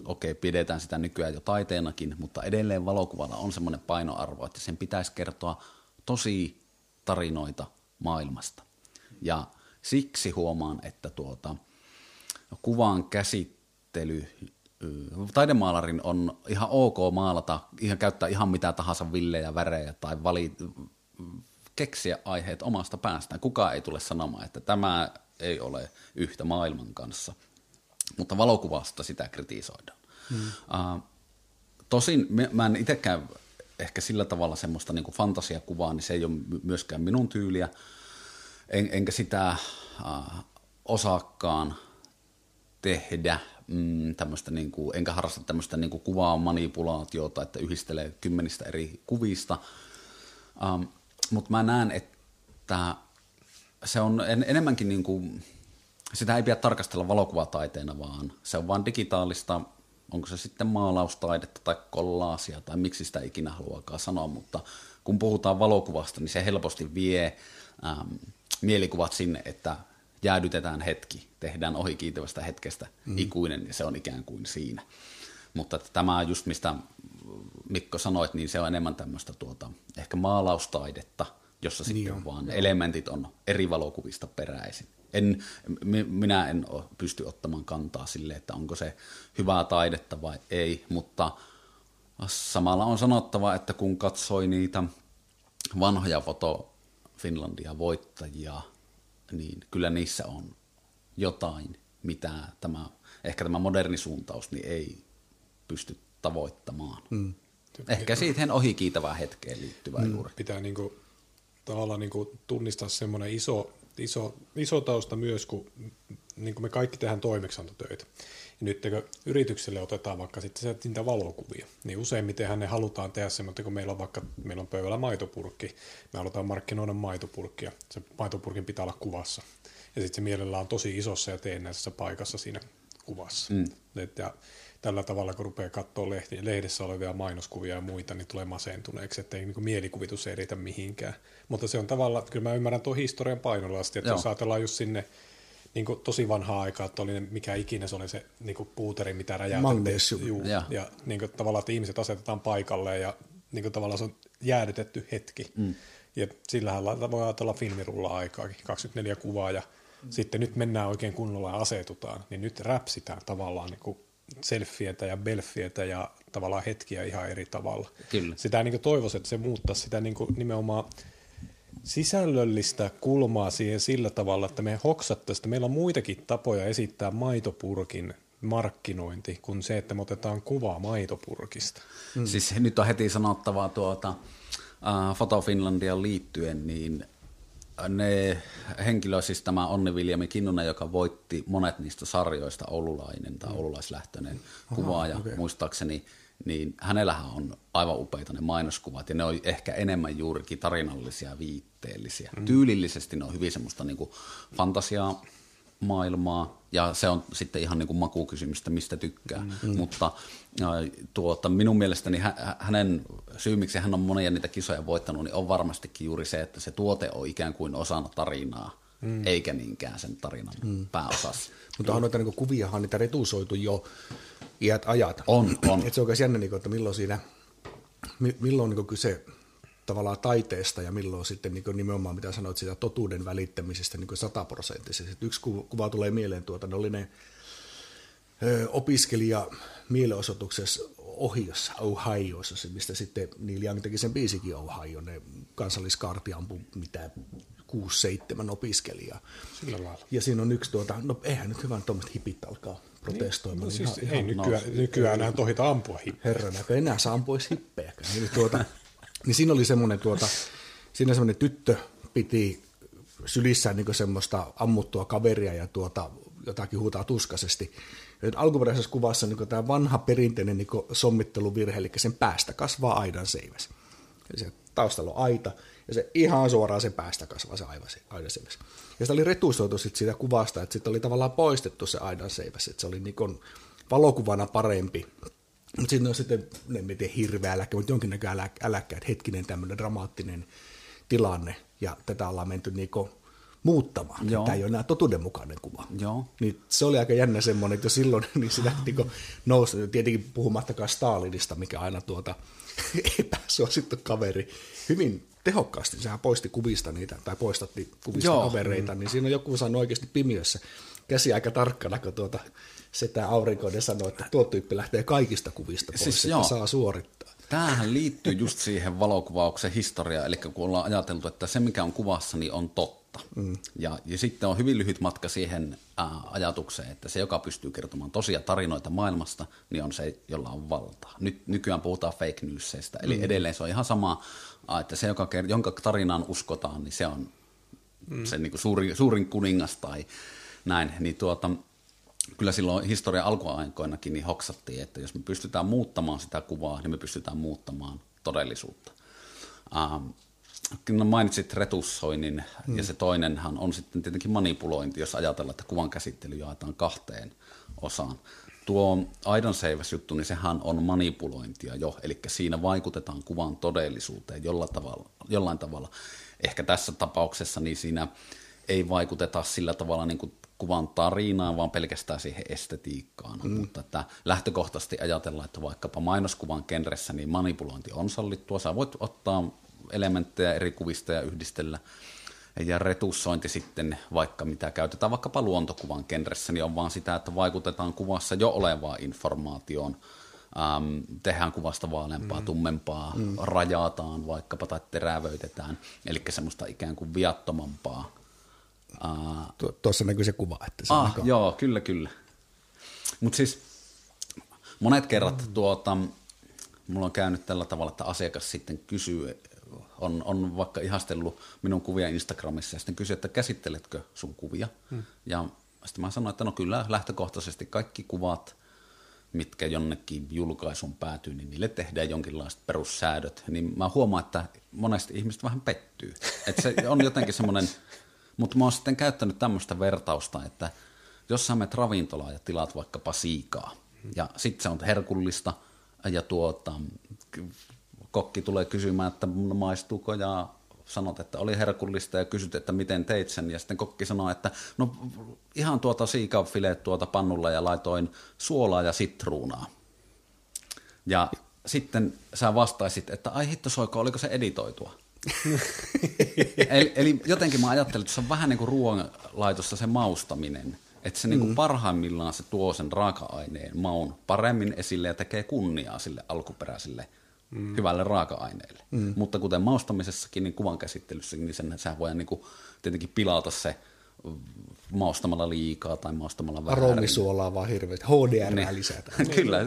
okei, okay, pidetään sitä nykyään jo taiteenakin, mutta edelleen valokuvalla on semmoinen painoarvo, että sen pitäisi kertoa tosi tarinoita maailmasta. Ja siksi huomaan, että tuota, kuvan käsittely, taidemaalarin on ihan ok maalata, ihan käyttää ihan mitä tahansa villejä, värejä tai vali, keksiä aiheet omasta päästään. Kukaan ei tule sanomaan, että tämä ei ole yhtä maailman kanssa. Mutta valokuvasta sitä kritisoidaan. Hmm. Uh, tosin mä en itsekään ehkä sillä tavalla semmoista niin fantasiakuvaa, niin se ei ole myöskään minun tyyliä. En, enkä sitä uh, osakkaan tehdä, mm, tämmöistä niin kuin, enkä harrasta tämmöistä niin kuin kuvaa manipulaatiota, että yhdistelee kymmenistä eri kuvista. Um, mutta mä näen, että se on en, enemmänkin niin kuin, sitä ei pidä tarkastella valokuvataiteena, vaan se on vain digitaalista, onko se sitten maalaustaidetta tai kollaasia tai miksi sitä ikinä haluaakaan sanoa, mutta kun puhutaan valokuvasta, niin se helposti vie ähm, mielikuvat sinne, että jäädytetään hetki, tehdään ohi kiitävästä hetkestä mm. ikuinen ja se on ikään kuin siinä. Mutta tämä just mistä Mikko sanoit, niin se on enemmän tämmöistä tuota, ehkä maalaustaidetta, jossa niin sitten on, vaan joo. elementit on eri valokuvista peräisin. En, minä en pysty ottamaan kantaa sille, että onko se hyvää taidetta vai ei, mutta samalla on sanottava, että kun katsoi niitä vanhoja foto Finlandia voittajia, niin kyllä niissä on jotain, mitä tämä, ehkä tämä moderni suuntaus niin ei pysty tavoittamaan. Mm. Ehkä siihen ohikiitävään hetkeen liittyvää mm. juuri. Pitää niinku, tavallaan niinku tunnistaa semmoinen iso, iso, iso tausta myös, kun niin me kaikki tehdään toimeksiantotöitä. Ja nyt kun yritykselle otetaan vaikka sitten niitä valokuvia, niin useimmiten ne halutaan tehdä semmoinen, kun meillä on vaikka meillä on pöydällä maitopurkki, me halutaan markkinoida maitopurkkia, se maitopurkin pitää olla kuvassa. Ja sitten se mielellään on tosi isossa ja teennäisessä paikassa siinä kuvassa. Mm. Et, ja tällä tavalla, kun rupeaa katsoa lehti, lehdessä olevia mainoskuvia ja muita, niin tulee masentuneeksi, että ei niin mielikuvitus ei riitä mihinkään. Mutta se on tavallaan, kyllä mä ymmärrän tuon historian painolasti, että Joo. jos ajatellaan just sinne niin kuin tosi vanhaa aikaa, että oli ne, mikä ikinä se oli se niin kuin puuteri, mitä räjäytettiin. Magnesium. ja, ja niin kuin, tavallaan, että ihmiset asetetaan paikalle ja niin kuin, tavallaan se on jäädytetty hetki. Mm. Ja sillähän voi ajatella filmirulla aikaakin, 24 kuvaa ja mm. sitten nyt mennään oikein kunnolla ja asetutaan, niin nyt räpsitään tavallaan niin kuin selfietä ja belfietä ja tavallaan hetkiä ihan eri tavalla. Kyllä. Sitä niin toivoisin, että se muuttaa sitä niin nimenomaan sisällöllistä kulmaa siihen sillä tavalla, että me hoksattaisiin, että meillä on muitakin tapoja esittää maitopurkin markkinointi kuin se, että me otetaan kuvaa maitopurkista. Mm. Siis nyt on heti sanottavaa tuota, uh, Foto Finlandia liittyen, niin ne henkilö, siis tämä Onni Viljami Kinnunen, joka voitti monet niistä sarjoista, oululainen tai oululaislähtöinen kuvaaja okay. muistaakseni, niin hänellähän on aivan upeita ne mainoskuvat, ja ne on ehkä enemmän juurikin tarinallisia, viitteellisiä. Mm. Tyylillisesti ne on hyvin semmoista niin kuin fantasiaa, maailmaa, ja se on sitten ihan niin kuin makukysymystä, mistä tykkää. Mm. Mutta tuota, minun mielestäni hä- hänen syy, miksi hän on monia niitä kisoja voittanut, niin on varmastikin juuri se, että se tuote on ikään kuin osana tarinaa, mm. eikä niinkään sen tarinan mm. pääosassa. Mutta on noita niin kuviahan niitä retusoitu jo iät ajat. On, on. Et se on oikein jännä, niin että milloin siinä, milloin on niin kyse tavallaan taiteesta ja milloin sitten niin nimenomaan, mitä sanoit, sitä totuuden välittämisestä niin sataprosenttisesti. Yksi kuva tulee mieleen, tuota, ne oli ne opiskelija mielenosoituksessa Ohiossa, Ohioissa, mistä sitten Neil Young teki sen biisikin Ohio, ne kansalliskaarti ampui mitä 6-7 opiskelijaa. Sillä lailla. Ja siinä on yksi, tuota, no eihän nyt hyvän tuommoiset hipit alkaa protestoimaan. Niin, no, siis ihan, ei ihan nykyään, nykyään enää tohita ampua hippejä. Herran, enää saa ampua hippejäkään. Niin, tuota, niin siinä oli semmoinen, tuota, siinä semmoinen tyttö piti sylissään niin semmoista ammuttua kaveria ja tuota, jotakin huutaa tuskaisesti. Ja alkuperäisessä kuvassa niin tämä vanha perinteinen niin sommitteluvirhe, eli sen päästä kasvaa aidan seiväs. Ja se taustalla on aita, ja se ihan suoraan se päästä kasvaa se aidanseiväs. Ja sitä oli retusoitu sit siitä kuvasta, että sitten oli tavallaan poistettu se aidanseiväs, että se oli niin valokuvana parempi. Mutta sitten on sitten, en tiedä hirveä äläkkä, mutta jonkinnäköinen älä, äläkkä, että hetkinen tämmöinen dramaattinen tilanne, ja tätä ollaan menty niin muuttamaan. Joo. Tämä ei ole enää totuudenmukainen kuva. Joo. Niin se oli aika jännä semmoinen, että jo silloin niin sitä niin nousi, tietenkin puhumattakaan Stalinista, mikä aina tuota epäsuosittu kaveri, hyvin tehokkaasti, sehän poisti kuvista niitä, tai poistatti kuvista Joo. kavereita, niin siinä on joku sanonut oikeasti pimiössä, käsi aika tarkkana, kun tuota, setä aurinkoinen sanoi, että tuo tyyppi lähtee kaikista kuvista pois, siis että joo. saa suorittaa. Tämähän liittyy just siihen valokuvauksen historiaan, eli kun ollaan ajateltu, että se mikä on kuvassa, niin on totta. Mm. Ja, ja sitten on hyvin lyhyt matka siihen ää, ajatukseen, että se, joka pystyy kertomaan tosia tarinoita maailmasta, niin on se, jolla on valtaa. Nyt nykyään puhutaan fake newsseistä, eli mm. edelleen se on ihan sama, että se, joka, jonka tarinaan uskotaan, niin se on mm. se niin kuin suuri, suurin kuningas tai näin. Niin tuota, kyllä silloin historian alkuaikoinakin niin hoksattiin, että jos me pystytään muuttamaan sitä kuvaa, niin me pystytään muuttamaan todellisuutta. Ähm, no mainitsit retussoinnin, hmm. ja se toinenhan on sitten tietenkin manipulointi, jos ajatellaan, että kuvan käsittely jaetaan kahteen osaan. Tuo Aidan juttu, niin sehän on manipulointia jo, eli siinä vaikutetaan kuvan todellisuuteen jollain tavalla. Jollain tavalla. Ehkä tässä tapauksessa niin siinä ei vaikuteta sillä tavalla niin kuin kuvan tarinaan, vaan pelkästään siihen estetiikkaan. Mm. Mutta että lähtökohtaisesti ajatellaan, että vaikkapa mainoskuvan genressä niin manipulointi on sallittua. Sä voit ottaa elementtejä eri kuvista ja yhdistellä. Ja retussointi sitten, vaikka mitä käytetään vaikkapa luontokuvan genressä, niin on vaan sitä, että vaikutetaan kuvassa jo olevaan informaatioon. Ähm, tehdään kuvasta vaaleampaa, mm. tummempaa, mm. rajataan vaikkapa tai terävöitetään, eli semmoista ikään kuin viattomampaa Tuossa näkyy se kuva. Että se ah, joo, kyllä, kyllä. Mutta siis monet kerrat mm. tuota, mulla on käynyt tällä tavalla, että asiakas sitten kysyy, on, on vaikka ihastellut minun kuvia Instagramissa ja sitten kysyy, että käsitteletkö sun kuvia. Mm. Ja sitten mä sanoin, että no kyllä lähtökohtaisesti kaikki kuvat, mitkä jonnekin julkaisun päätyy, niin niille tehdään jonkinlaiset perussäädöt. Niin mä huomaan, että monesti ihmiset vähän pettyy. Että se on jotenkin semmoinen mutta mä oon sitten käyttänyt tämmöistä vertausta, että jos sä menet ravintolaan ja tilaat vaikkapa siikaa, ja sitten se on herkullista, ja tuota, kokki tulee kysymään, että maistuuko, ja sanot, että oli herkullista, ja kysyt, että miten teit sen, ja sitten kokki sanoo, että no ihan tuota siikafileet tuota pannulla, ja laitoin suolaa ja sitruunaa. Ja sitten sä vastaisit, että ai hitto soiko, oliko se editoitua? eli, eli jotenkin mä ajattelin, että se on vähän niin kuin ruoanlaitossa se maustaminen. Että se niin kuin mm. parhaimmillaan se tuo sen raaka-aineen maun paremmin esille ja tekee kunniaa sille alkuperäiselle mm. hyvälle raaka-aineelle. Mm. Mutta kuten maustamisessakin, niin kuvan käsittelyssäkin, niin sen, sehän voi niin kuin tietenkin pilata se maustamalla liikaa tai maustamalla väärin. Aromisuolaa vaan hirveästi. HDR niin. lisätään. Kyllä.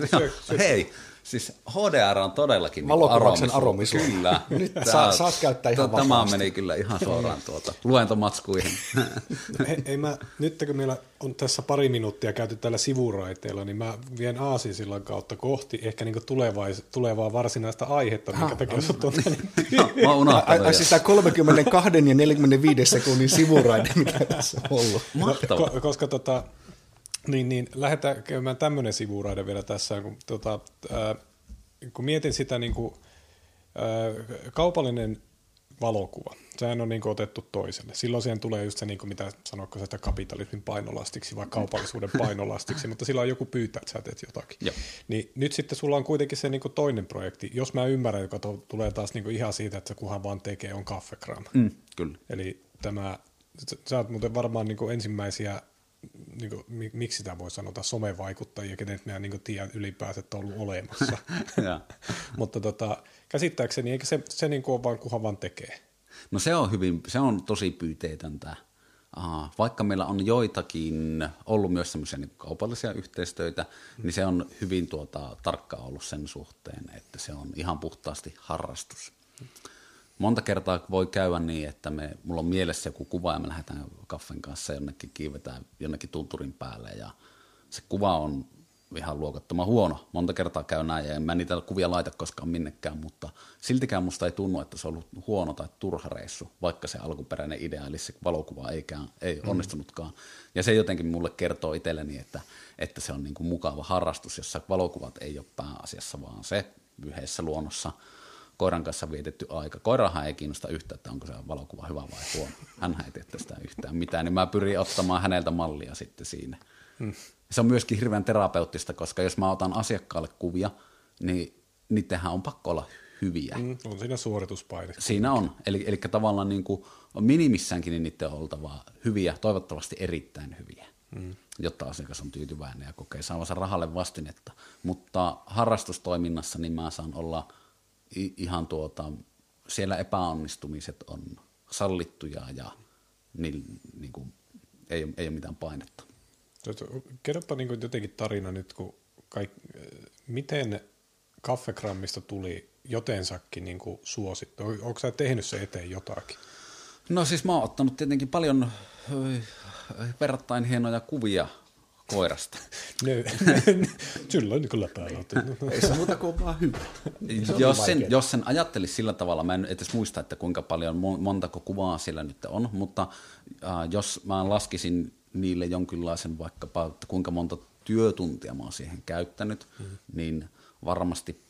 Hei, Siis HDR on todellakin Valokuvauksen niin aromisu. Kyllä. Nyt Sa, saat käyttää ihan Tämä vapaasti. meni kyllä ihan suoraan tuota luentomatskuihin. ei, ei mä, nyt kun meillä on tässä pari minuuttia käyty tällä sivuraiteella, niin mä vien Aasinsillan kautta kohti ehkä niin tulevais, tulevaa varsinaista aihetta, mikä takia sut on Mä unohtanut. Ai, siis tämä 32 ja 45 sekunnin sivuraide, mikä tässä on ollut. Mahtavaa. Ko, koska tota, niin, niin lähdetään käymään tämmöinen sivuraide vielä tässä, kun, tota, ää, kun mietin sitä niin kuin, ää, kaupallinen valokuva, sehän on niin kuin otettu toiselle. Silloin siihen tulee just se, niin kuin mitä sanoiko sitä kapitalismin painolastiksi vai kaupallisuuden painolastiksi, mutta silloin joku pyytää, että sä teet jotakin. Joo. Niin nyt sitten sulla on kuitenkin se niin kuin toinen projekti, jos mä ymmärrän, joka to, tulee taas niin kuin ihan siitä, että se kuhan vaan tekee, on Kaffegram. Mm, kyllä. Eli tämä, sä oot muuten varmaan niin kuin ensimmäisiä niin kuin, miksi sitä voi sanota, somevaikuttajia, kenet minä niin tiedän ylipäätään, että on ollut olemassa. Mutta tota, käsittääkseni, eikä se, se niin kuin ole vaan kuhan vaan tekee. No se on, hyvin, se on tosi pyyteetöntä. Aha, vaikka meillä on joitakin ollut myös semmoisia niin kaupallisia yhteistöitä, mm. niin se on hyvin tuota, tarkkaa ollut sen suhteen, että se on ihan puhtaasti harrastus. Mm monta kertaa voi käydä niin, että me, mulla on mielessä joku kuva ja me lähdetään kaffen kanssa jonnekin kiivetään jonnekin tunturin päälle ja se kuva on ihan luokattoman huono. Monta kertaa käy näin ja en mä niitä kuvia laita koskaan minnekään, mutta siltikään musta ei tunnu, että se on ollut huono tai turha reissu, vaikka se alkuperäinen idea, eli se valokuva eikään, ei mm. onnistunutkaan. Ja se jotenkin mulle kertoo itselleni, että, että se on niin kuin mukava harrastus, jossa valokuvat ei ole pääasiassa, vaan se yhdessä luonnossa koiran kanssa vietetty aika. Koirahan ei kiinnosta yhtään, että onko se valokuva hyvä vai huono. Hän ei tiedä tästä yhtään mitään, niin mä pyrin ottamaan häneltä mallia sitten siinä. Hmm. Se on myöskin hirveän terapeuttista, koska jos mä otan asiakkaalle kuvia, niin niitähän on pakko olla hyviä. Mm, on siinä suorituspaine. Siinä on. Eli, eli tavallaan niin kuin minimissäänkin niin niiden on oltava hyviä, toivottavasti erittäin hyviä, mm. jotta asiakas on tyytyväinen ja kokee saavansa rahalle vastinetta. Mutta harrastustoiminnassa niin mä saan olla ihan tuota, siellä epäonnistumiset on sallittuja ja niin, niin kuin, ei, ei ole mitään painetta. Kerropa niin jotenkin tarina nyt, kun kaik, miten kaffegrammista tuli jotensakin niin kuin suosittu? Onko sä tehnyt se eteen jotakin? No siis mä oon ottanut tietenkin paljon verrattain hienoja kuvia koirasta. Ne, sillä on kyllä päällä. Ei se muuta kuin vaan hyvä. jos, sen, jos sen ajattelisi sillä tavalla, mä en edes muista, että kuinka paljon, montako kuvaa sillä nyt on, mutta äh, jos mä laskisin niille jonkinlaisen vaikkapa, että kuinka monta työtuntia mä oon siihen käyttänyt, mm. niin varmasti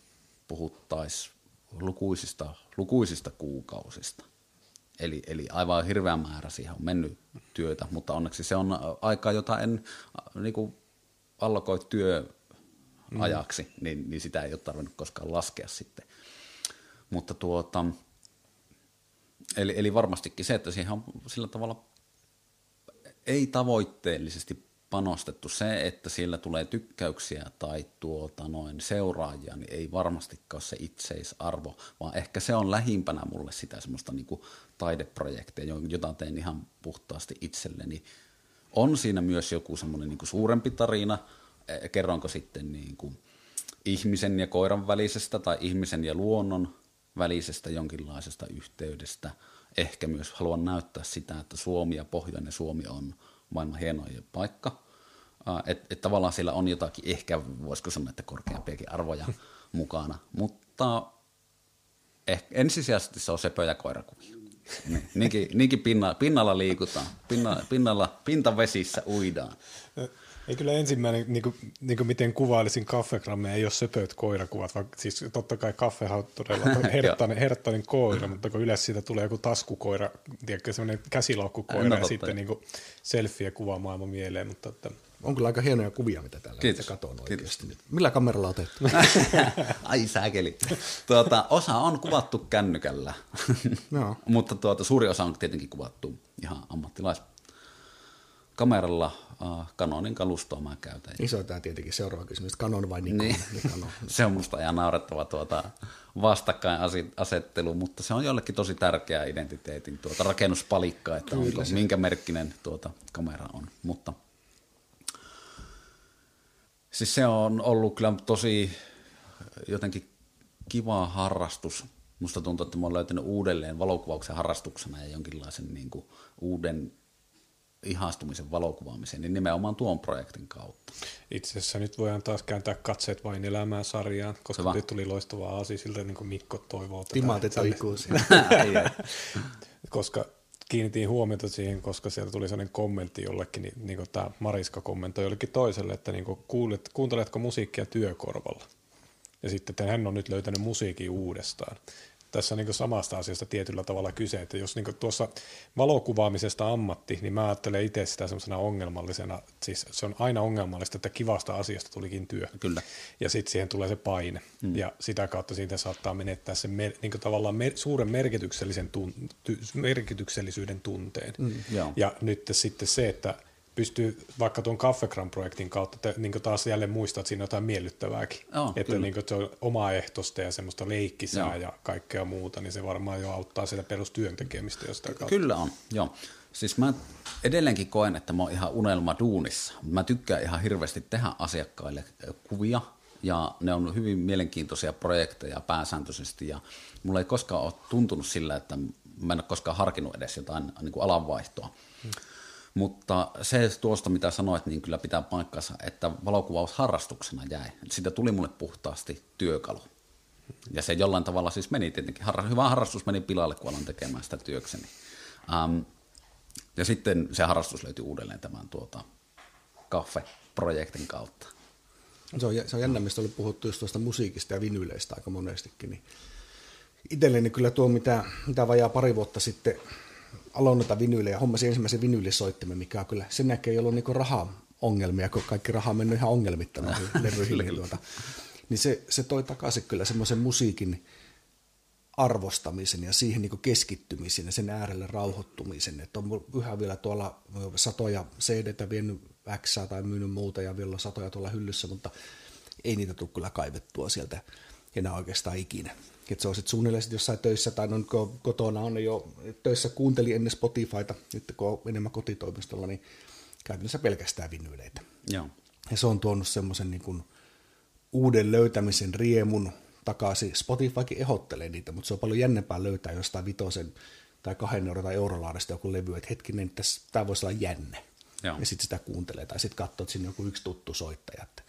puhuttaisiin lukuisista, lukuisista kuukausista. Eli, eli aivan hirveä määrä siihen on mennyt työtä, mutta onneksi se on aika, jota en niin kuin allokoi työajaksi, mm. niin, niin sitä ei ole tarvinnut koskaan laskea sitten. Mutta tuota, eli, eli varmastikin se, että siihen on sillä tavalla ei tavoitteellisesti panostettu. Se, että siellä tulee tykkäyksiä tai tuota noin seuraajia, niin ei varmastikaan ole se itseisarvo, vaan ehkä se on lähimpänä mulle sitä semmoista niin taideprojekteja, jota teen ihan puhtaasti itselleni. On siinä myös joku semmoinen niin suurempi tarina, e, kerronko sitten niin kuin ihmisen ja koiran välisestä tai ihmisen ja luonnon välisestä jonkinlaisesta yhteydestä. Ehkä myös haluan näyttää sitä, että Suomi ja Pohjoinen Suomi on maailman hienoin paikka. Että et tavallaan siellä on jotakin, ehkä voisiko sanoa, että korkeampiakin arvoja mukana, mutta ehkä ensisijaisesti se on sepö- ja koirakuvia. Niin, niinkin, niinkin pinna, pinnalla liikutaan, pinna, pinnalla, pintavesissä uidaan. Ei kyllä ensimmäinen, niin kuin, niin kuin miten kuvailisin kaffegrammia, ei ole söpöt koirakuvat, vaan siis totta kai kaffehan on todella herttainen, herttainen koira, mutta kun yleensä siitä tulee joku taskukoira, tiedätkö, semmoinen käsilaukkukoira no, ja sitten niin selfie kuvaa maailman mieleen, mutta että, on kyllä aika hienoja kuvia, mitä täällä Kiitos. katon oikeasti. Kiitos. Millä kameralla otettu? Ai säkeli. Tuota, osa on kuvattu kännykällä, no. mutta tuota, suuri osa on tietenkin kuvattu ihan ammattilais kameralla uh, Canonin kalustoa mä käytän. Iso tämä tietenkin seuraava kysymys, Canon vai Nikon? Niin. Nikon. se on musta ihan naurettava tuota vastakkainasettelu, mutta se on jollekin tosi tärkeä identiteetin tuota rakennuspalikka, että onko, minkä merkkinen tuota kamera on. Mutta Siis se on ollut kyllä tosi jotenkin kiva harrastus. Musta tuntuu, että mä oon löytänyt uudelleen valokuvauksen harrastuksena ja jonkinlaisen niin kuin uuden ihastumisen valokuvaamiseen, niin nimenomaan tuon projektin kautta. Itse asiassa nyt voidaan taas kääntää katseet vain elämään sarjaan, koska Hyvä. nyt tuli loistava aasi siltä, niin kuin Mikko toivoo. Timaatit ikuisia. koska kiinnitin huomiota siihen, koska sieltä tuli sellainen kommentti jollekin, niin, niin kuin tämä Mariska kommentoi jollekin toiselle, että niin kuin kuulet, kuunteletko musiikkia työkorvalla? Ja sitten että hän on nyt löytänyt musiikin uudestaan tässä on niin samasta asiasta tietyllä tavalla kyse, että jos niin tuossa valokuvaamisesta ammatti, niin mä ajattelen itse sitä semmoisena ongelmallisena, siis se on aina ongelmallista, että kivasta asiasta tulikin työ. Kyllä. Ja sitten siihen tulee se paine, mm. ja sitä kautta siitä saattaa menettää se mer, niin tavallaan mer, suuren merkityksellisen tun, ty, merkityksellisyyden tunteen. Mm. Ja nyt sitten se, että pystyy vaikka tuon Kaffekran-projektin kautta te, niin taas jälleen muistaa, että siinä on jotain miellyttävääkin. Oh, että niin kuin, se on omaehtoista ja semmoista leikkisää joo. ja kaikkea muuta, niin se varmaan jo auttaa sitä perustyön tekemistä jostain kautta. Kyllä on, joo. Siis mä edelleenkin koen, että mä oon ihan unelma duunissa. Mä tykkään ihan hirveästi tehdä asiakkaille kuvia, ja ne on hyvin mielenkiintoisia projekteja pääsääntöisesti, ja mulla ei koskaan ole tuntunut sillä, että mä en ole koskaan harkinnut edes jotain niin kuin alanvaihtoa. Hmm. Mutta se tuosta, mitä sanoit, niin kyllä pitää paikkansa, että valokuvaus harrastuksena jäi. Siitä tuli mulle puhtaasti työkalu. Ja se jollain tavalla siis meni tietenkin, harra, hyvä harrastus meni pilalle, kun alan tekemään sitä työkseni. Um, ja sitten se harrastus löytyi uudelleen tämän tuota, kaffe-projektin kautta. Se on, se on jännä, mistä oli puhuttu just tuosta musiikista ja vinyleistä aika monestikin. Niin itselleni kyllä tuo, mitä, mitä vajaa pari vuotta sitten aloin noita vinyylejä, hommasin ensimmäisen vinyylisoittimen, mikä on kyllä, sen näkee ei ollut niinku raha-ongelmia, kun kaikki raha on mennyt ihan ongelmitta levyihin. Niin, tuota, niin se, se toi takaisin kyllä semmoisen musiikin arvostamisen ja siihen niin keskittymisen ja sen äärelle rauhoittumisen. Että on yhä vielä tuolla satoja cd vienyt X tai myynyt muuta ja vielä satoja tuolla hyllyssä, mutta ei niitä tule kyllä kaivettua sieltä enää oikeastaan ikinä. Että se on sitten suunnilleen sit jossain töissä tai no, kotona on jo töissä kuunteli ennen Spotifyta, nyt kun on enemmän kotitoimistolla, niin käytännössä pelkästään vinyyleitä. Joo. Ja se on tuonut semmoisen niin uuden löytämisen riemun takaisin. Spotifykin ehdottelee niitä, mutta se on paljon jännempää löytää jostain vitosen tai kahden euron tai eurolaadesta joku levy, että hetkinen, tämä voisi olla jänne. Joo. Ja sitten sitä kuuntelee, tai sitten katsoo, että siinä on joku yksi tuttu soittaja, että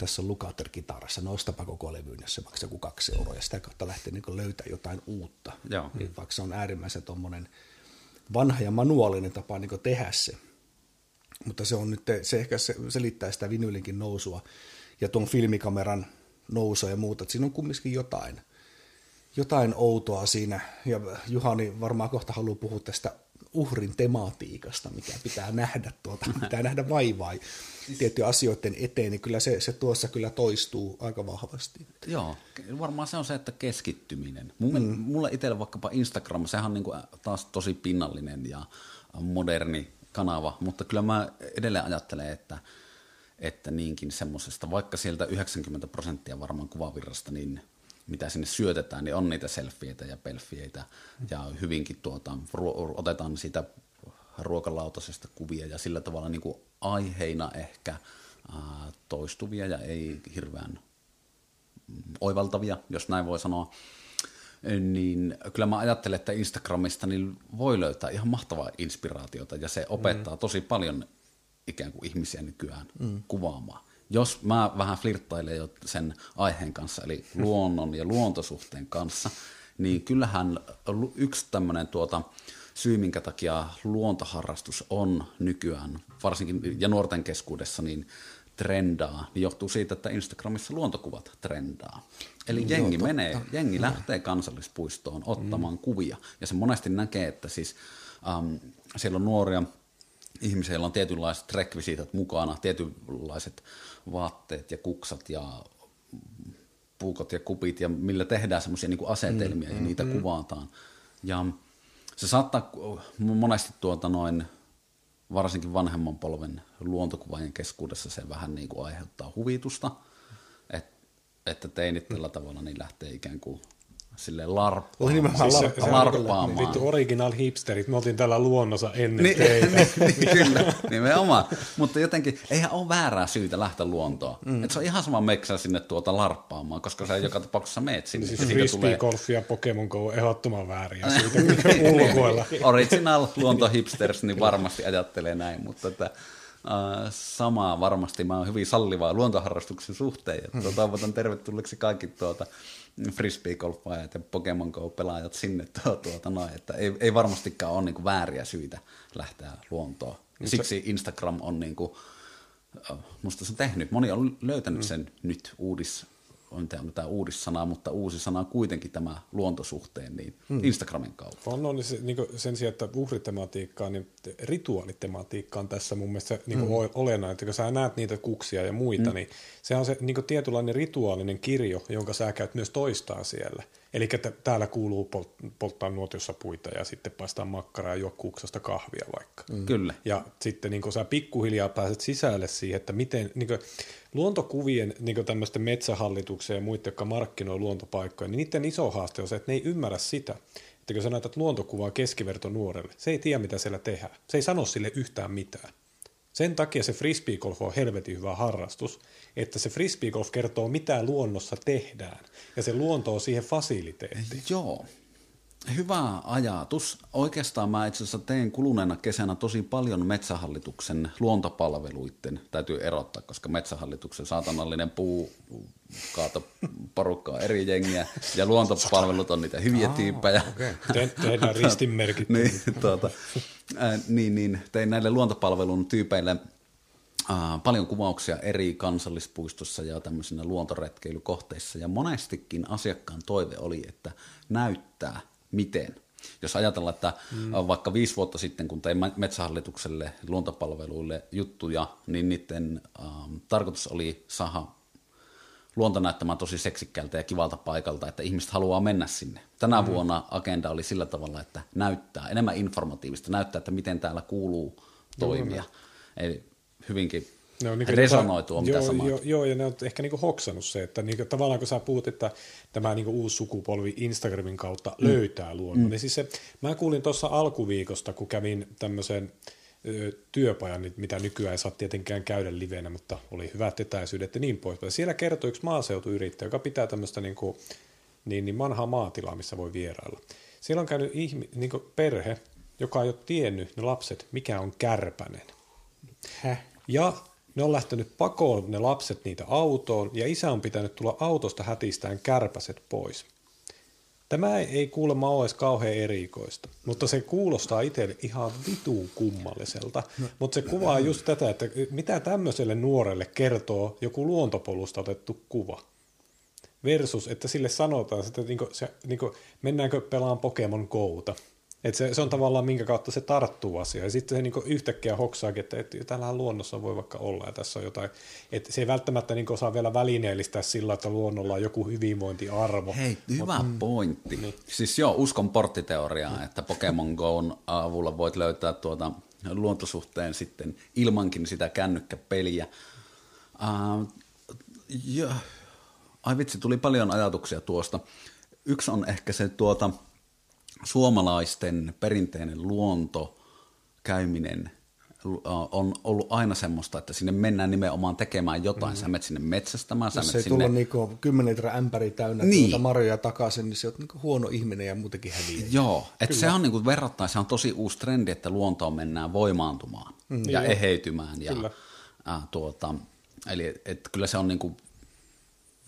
tässä on Lukather-kitarassa, no ostapa koko levyyn, jos se maksaa joku kaksi euroa, ja sitä kautta lähtee niin löytää jotain uutta. Joo. Niin vaikka se on äärimmäisen tuommoinen vanha ja manuaalinen tapa niin tehdä se. Mutta se on nyt, se ehkä se selittää sitä vinylinkin nousua ja tuon filmikameran nousua ja muuta, että siinä on kumminkin jotain, jotain outoa siinä, ja Juhani varmaan kohta haluaa puhua tästä uhrin tematiikasta, mikä pitää nähdä, tuota, pitää nähdä vaivaa tiettyjen asioiden eteen, niin kyllä se, se tuossa kyllä toistuu aika vahvasti. Joo, varmaan se on se, että keskittyminen. Mun, mm. Mulle itselle vaikkapa Instagram, sehän on niin kuin taas tosi pinnallinen ja moderni kanava, mutta kyllä mä edelleen ajattelen, että, että niinkin semmoisesta, vaikka sieltä 90 prosenttia varmaan kuvavirrasta, niin mitä sinne syötetään, niin on niitä selfieitä ja pelfieitä ja hyvinkin tuota, otetaan siitä ruokalautasesta kuvia ja sillä tavalla niin kuin aiheina ehkä ää, toistuvia ja ei hirveän oivaltavia, jos näin voi sanoa, niin kyllä mä ajattelen, että Instagramista niin voi löytää ihan mahtavaa inspiraatiota ja se opettaa mm. tosi paljon ikään kuin ihmisiä nykyään mm. kuvaamaan jos mä vähän flirttailen jo sen aiheen kanssa, eli luonnon ja luontosuhteen kanssa, niin kyllähän yksi tämmöinen tuota, syy, minkä takia luontoharrastus on nykyään, varsinkin ja nuorten keskuudessa, niin trendaa, niin johtuu siitä, että Instagramissa luontokuvat trendaa. Eli jengi Joo, menee, jengi lähtee kansallispuistoon ottamaan mm. kuvia, ja se monesti näkee, että siis ähm, siellä on nuoria ihmisiä, joilla on tietynlaiset rekvisiitat mukana, tietynlaiset vaatteet ja kuksat ja puukot ja kupit ja millä tehdään semmoisia niin asetelmia mm, ja mm, niitä mm. kuvataan. Ja se saattaa monesti tuota noin, varsinkin vanhemman polven luontokuvaajien keskuudessa se vähän niin kuin aiheuttaa huvitusta, että, että teinit tällä tavalla niin lähtee ikään kuin sille larppaamaan. Nimenomaan siis larppaamaan. larppaamaan. Vittu original hipsterit, me oltiin täällä luonnossa ennen niin, teitä. niin, kyllä, nimenomaan. Mutta jotenkin, eihän ole väärää syytä lähteä luontoon. Mm. Et se on ihan sama meksä sinne tuota larppaamaan, koska sä joka tapauksessa meet sinne. Siis frisbee golf ja Pokemon Go on ehdottoman vääriä siitä, mikä ulkoilla. Original luontohipsters niin varmasti ajattelee näin, mutta että, samaa varmasti. Mä oon hyvin sallivaa luontoharrastuksen suhteen. Ja toivotan tervetulleeksi kaikki tuota, frisbeegolfaajat ja Pokemon Go-pelaajat sinne tuota noin, että ei, ei varmastikaan ole niinku vääriä syitä lähteä luontoon. Siksi Instagram on niinku, musta se on tehnyt, moni on löytänyt sen mm. nyt uudis, en onko tämä uudissanaa, mutta uusi sana kuitenkin tämä luontosuhteen niin mm. Instagramin kautta. On, on niin se, niin sen sijaan, että uhritematiikkaa, niin rituaalitematiikka on tässä mun mielestä niin mm. olennainen, että kun sä näet niitä kuksia ja muita, mm. niin se on se niin tietynlainen rituaalinen kirjo, jonka sä käyt myös toistaa siellä. Eli täällä kuuluu polt- polttaa nuotiossa puita ja sitten paistaa makkaraa ja juo kuksasta kahvia vaikka. Mm. Kyllä. Ja sitten niin sä pikkuhiljaa pääset sisälle siihen, että miten niin kuin, luontokuvien niin tämmöisten metsähallituksen ja muiden, jotka markkinoi luontopaikkoja, niin niiden iso haaste on se, että ne ei ymmärrä sitä, että kun sä näytät luontokuvaa keskiverto nuorelle, se ei tiedä, mitä siellä tehdään. Se ei sano sille yhtään mitään. Sen takia se frisbeegolf on helvetin hyvä harrastus, että se frisbeegolf kertoo, mitä luonnossa tehdään, ja se luonto on siihen fasiliteetti. Joo. Hyvä ajatus. Oikeastaan mä itse asiassa tein kuluneena kesänä tosi paljon Metsähallituksen luontopalveluiden, täytyy erottaa, koska Metsähallituksen saatanallinen puu kaato porukkaa eri jengiä, ja luontopalvelut on niitä hyviä tyyppejä. Okay. Te, tehdään ristinmerkit. niin, tuota, äh, niin, niin, tein näille luontopalvelun tyypeille äh, paljon kuvauksia eri kansallispuistossa ja tämmöisinä luontoretkeilykohteissa, ja monestikin asiakkaan toive oli, että näyttää miten. Jos ajatellaan, että mm. vaikka viisi vuotta sitten, kun tein Metsähallitukselle luontopalveluille juttuja, niin niiden ähm, tarkoitus oli saada luonto näyttämään tosi seksikkäältä ja kivalta paikalta, että ihmiset haluaa mennä sinne. Tänä mm. vuonna agenda oli sillä tavalla, että näyttää enemmän informatiivista, näyttää, että miten täällä kuuluu toimia. Eli hyvinkin ne on niin resonoi tuo, mitä joo, joo, joo, ja ne on ehkä niin hoksannut se, että niin kuin, tavallaan kun sä puhut, että tämä niin uusi sukupolvi Instagramin kautta mm. löytää luonnon, mm. niin siis se, mä kuulin tuossa alkuviikosta, kun kävin tämmöisen työpajan, niin mitä nykyään ei saa tietenkään käydä livenä, mutta oli hyvät etäisyydet ja niin poispäin. Siellä kertoi yksi maaseutuyrittäjä, joka pitää tämmöistä niin kuin, niin, niin vanhaa maatilaa, missä voi vierailla. Siellä on käynyt ihmi, niin perhe, joka ei ole tiennyt, ne lapset, mikä on kärpänen. Häh? Ja ne on lähtenyt pakoon ne lapset niitä autoon, ja isä on pitänyt tulla autosta hätistään kärpäset pois. Tämä ei kuulemma ole edes kauhean erikoista, mutta se kuulostaa itselle ihan vituun kummalliselta. No. Mutta se kuvaa just tätä, että mitä tämmöiselle nuorelle kertoo joku luontopolusta otettu kuva. Versus, että sille sanotaan, että niinku, se, niinku, mennäänkö pelaan Pokemon Gouta. Et se, se on tavallaan minkä kautta se tarttuu asiaan. Ja sitten se niinku yhtäkkiä hoksaakin, että, että tällähän luonnossa voi vaikka olla ja tässä on jotain. Että se ei välttämättä niinku osaa vielä välineellistää sillä, että luonnolla on joku hyvinvointiarvo. Hei, hyvä Mut, mm. pointti. Niin. Siis joo, uskon porttiteoriaa, mm. että Pokemon Goon avulla voit löytää tuota luontosuhteen sitten ilmankin sitä kännykkäpeliä. Uh, ja, ai vitsi, tuli paljon ajatuksia tuosta. Yksi on ehkä se tuota, suomalaisten perinteinen luonto käyminen on ollut aina semmoista, että sinne mennään nimenomaan tekemään jotain. Mm. Sä menet sinne metsästämään. Jos sä ei sinne... tulla niinku 10 litraa ämpäri täynnä niin. tuota marjoja takaisin, niin se on niinku huono ihminen ja muutenkin häviää. Joo, että se on niinku verrattain, se on tosi uusi trendi, että luontoon mennään voimaantumaan mm. ja eheytymään. Ja, kyllä. Äh, tuota, eli et kyllä se on niinku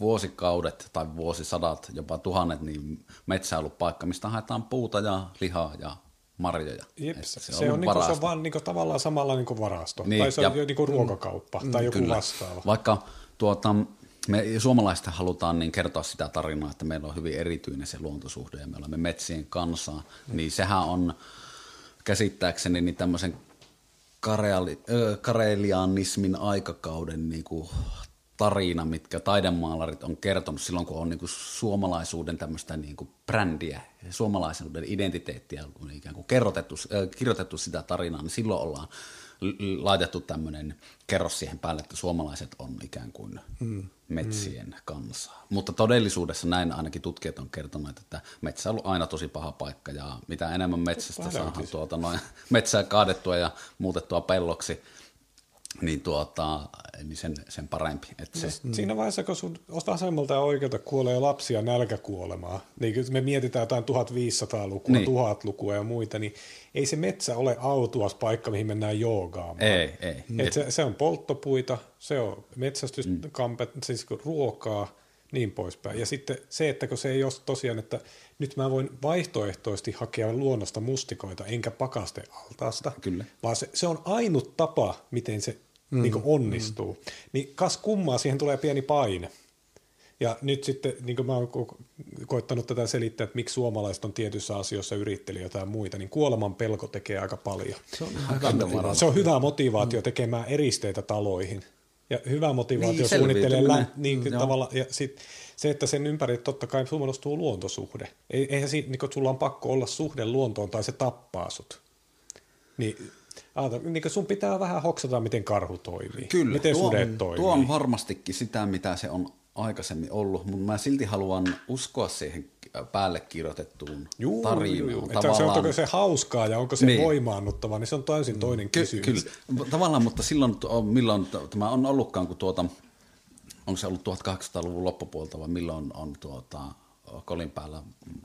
vuosikaudet tai vuosisadat, jopa tuhannet, niin metsä on ollut paikka, mistä haetaan puuta ja lihaa ja marjoja. Jep, se, se, on, niinku, se on vaan niinku, tavallaan samalla niinku varasto, niin, tai se on ja, niinku ruokakauppa mm, tai joku kyllä. vastaava. Vaikka tuota, me suomalaiset halutaan niin kertoa sitä tarinaa, että meillä on hyvin erityinen se luontosuhde ja me olemme metsien kanssa, mm. niin sehän on käsittääkseni niin tämmöisen kareali, äh, karelianismin aikakauden niin kuin tarina, mitkä taidemaalarit on kertonut silloin, kun on niin kuin suomalaisuuden tämmöistä niin kuin brändiä, suomalaisuuden identiteettiä, kun ikään kuin kerrotettu, äh, kirjoitettu sitä tarinaa, niin silloin ollaan laitettu tämmöinen kerros siihen päälle, että suomalaiset on ikään kuin mm. metsien mm. kansaa. Mutta todellisuudessa näin ainakin tutkijat on kertonut, että metsä on ollut aina tosi paha paikka ja mitä enemmän metsästä saadaan tuota noin metsää kaadettua ja muutettua pelloksi, niin, tuota, niin sen, sen parempi. Että se, mm. Siinä vaiheessa, kun sun vasemmalta ja oikealta kuolee lapsia nälkäkuolemaa, niin me mietitään jotain 1500-lukua, niin. 1000-lukua ja muita, niin ei se metsä ole autuas paikka, mihin mennään joogaamaan. Ei, ei. Et se, se on polttopuita, se on metsästyskampet, mm. siis ruokaa, niin poispäin. Ja sitten se, että kun se ei ole tosiaan, että nyt mä voin vaihtoehtoisesti hakea luonnosta mustikoita enkä pakastealtaasta, Kyllä. vaan se, se on ainut tapa, miten se mm. niin onnistuu. Mm. Niin kas kummaa, siihen tulee pieni paine. Ja nyt sitten, niin kuin mä oon koittanut tätä selittää, että miksi suomalaiset on tietyissä asioissa yrittelijöitä ja muita, niin kuoleman pelko tekee aika paljon. Se on, hyvä, se on hyvä motivaatio mm. tekemään eristeitä taloihin. Ja hyvä motivaatio niin, suunnittelee lä- niin, mm, tavalla, ja sit se, että sen ympäri totta kai muodostuu luontosuhde. Eihän siinä, niin sulla on pakko olla suhde luontoon tai se tappaa sut. Niin Aata, niin sun pitää vähän hoksata, miten karhu toimii. Kyllä, miten tuo, sudet toimii. tuo on varmastikin sitä, mitä se on aikaisemmin ollut, mutta mä silti haluan uskoa siihen päälle kirjoitettuun juu, tarinaan. Juu, Tavallaan... Se, onko se hauskaa ja onko se niin. voimaannuttava, niin se on täysin toinen Ky- kysymys. Kyllä, tavallaan, mutta silloin, milloin tämä on ollutkaan, kun tuota, onko se ollut 1800-luvun loppupuolta vai milloin on tuota, kolin päällä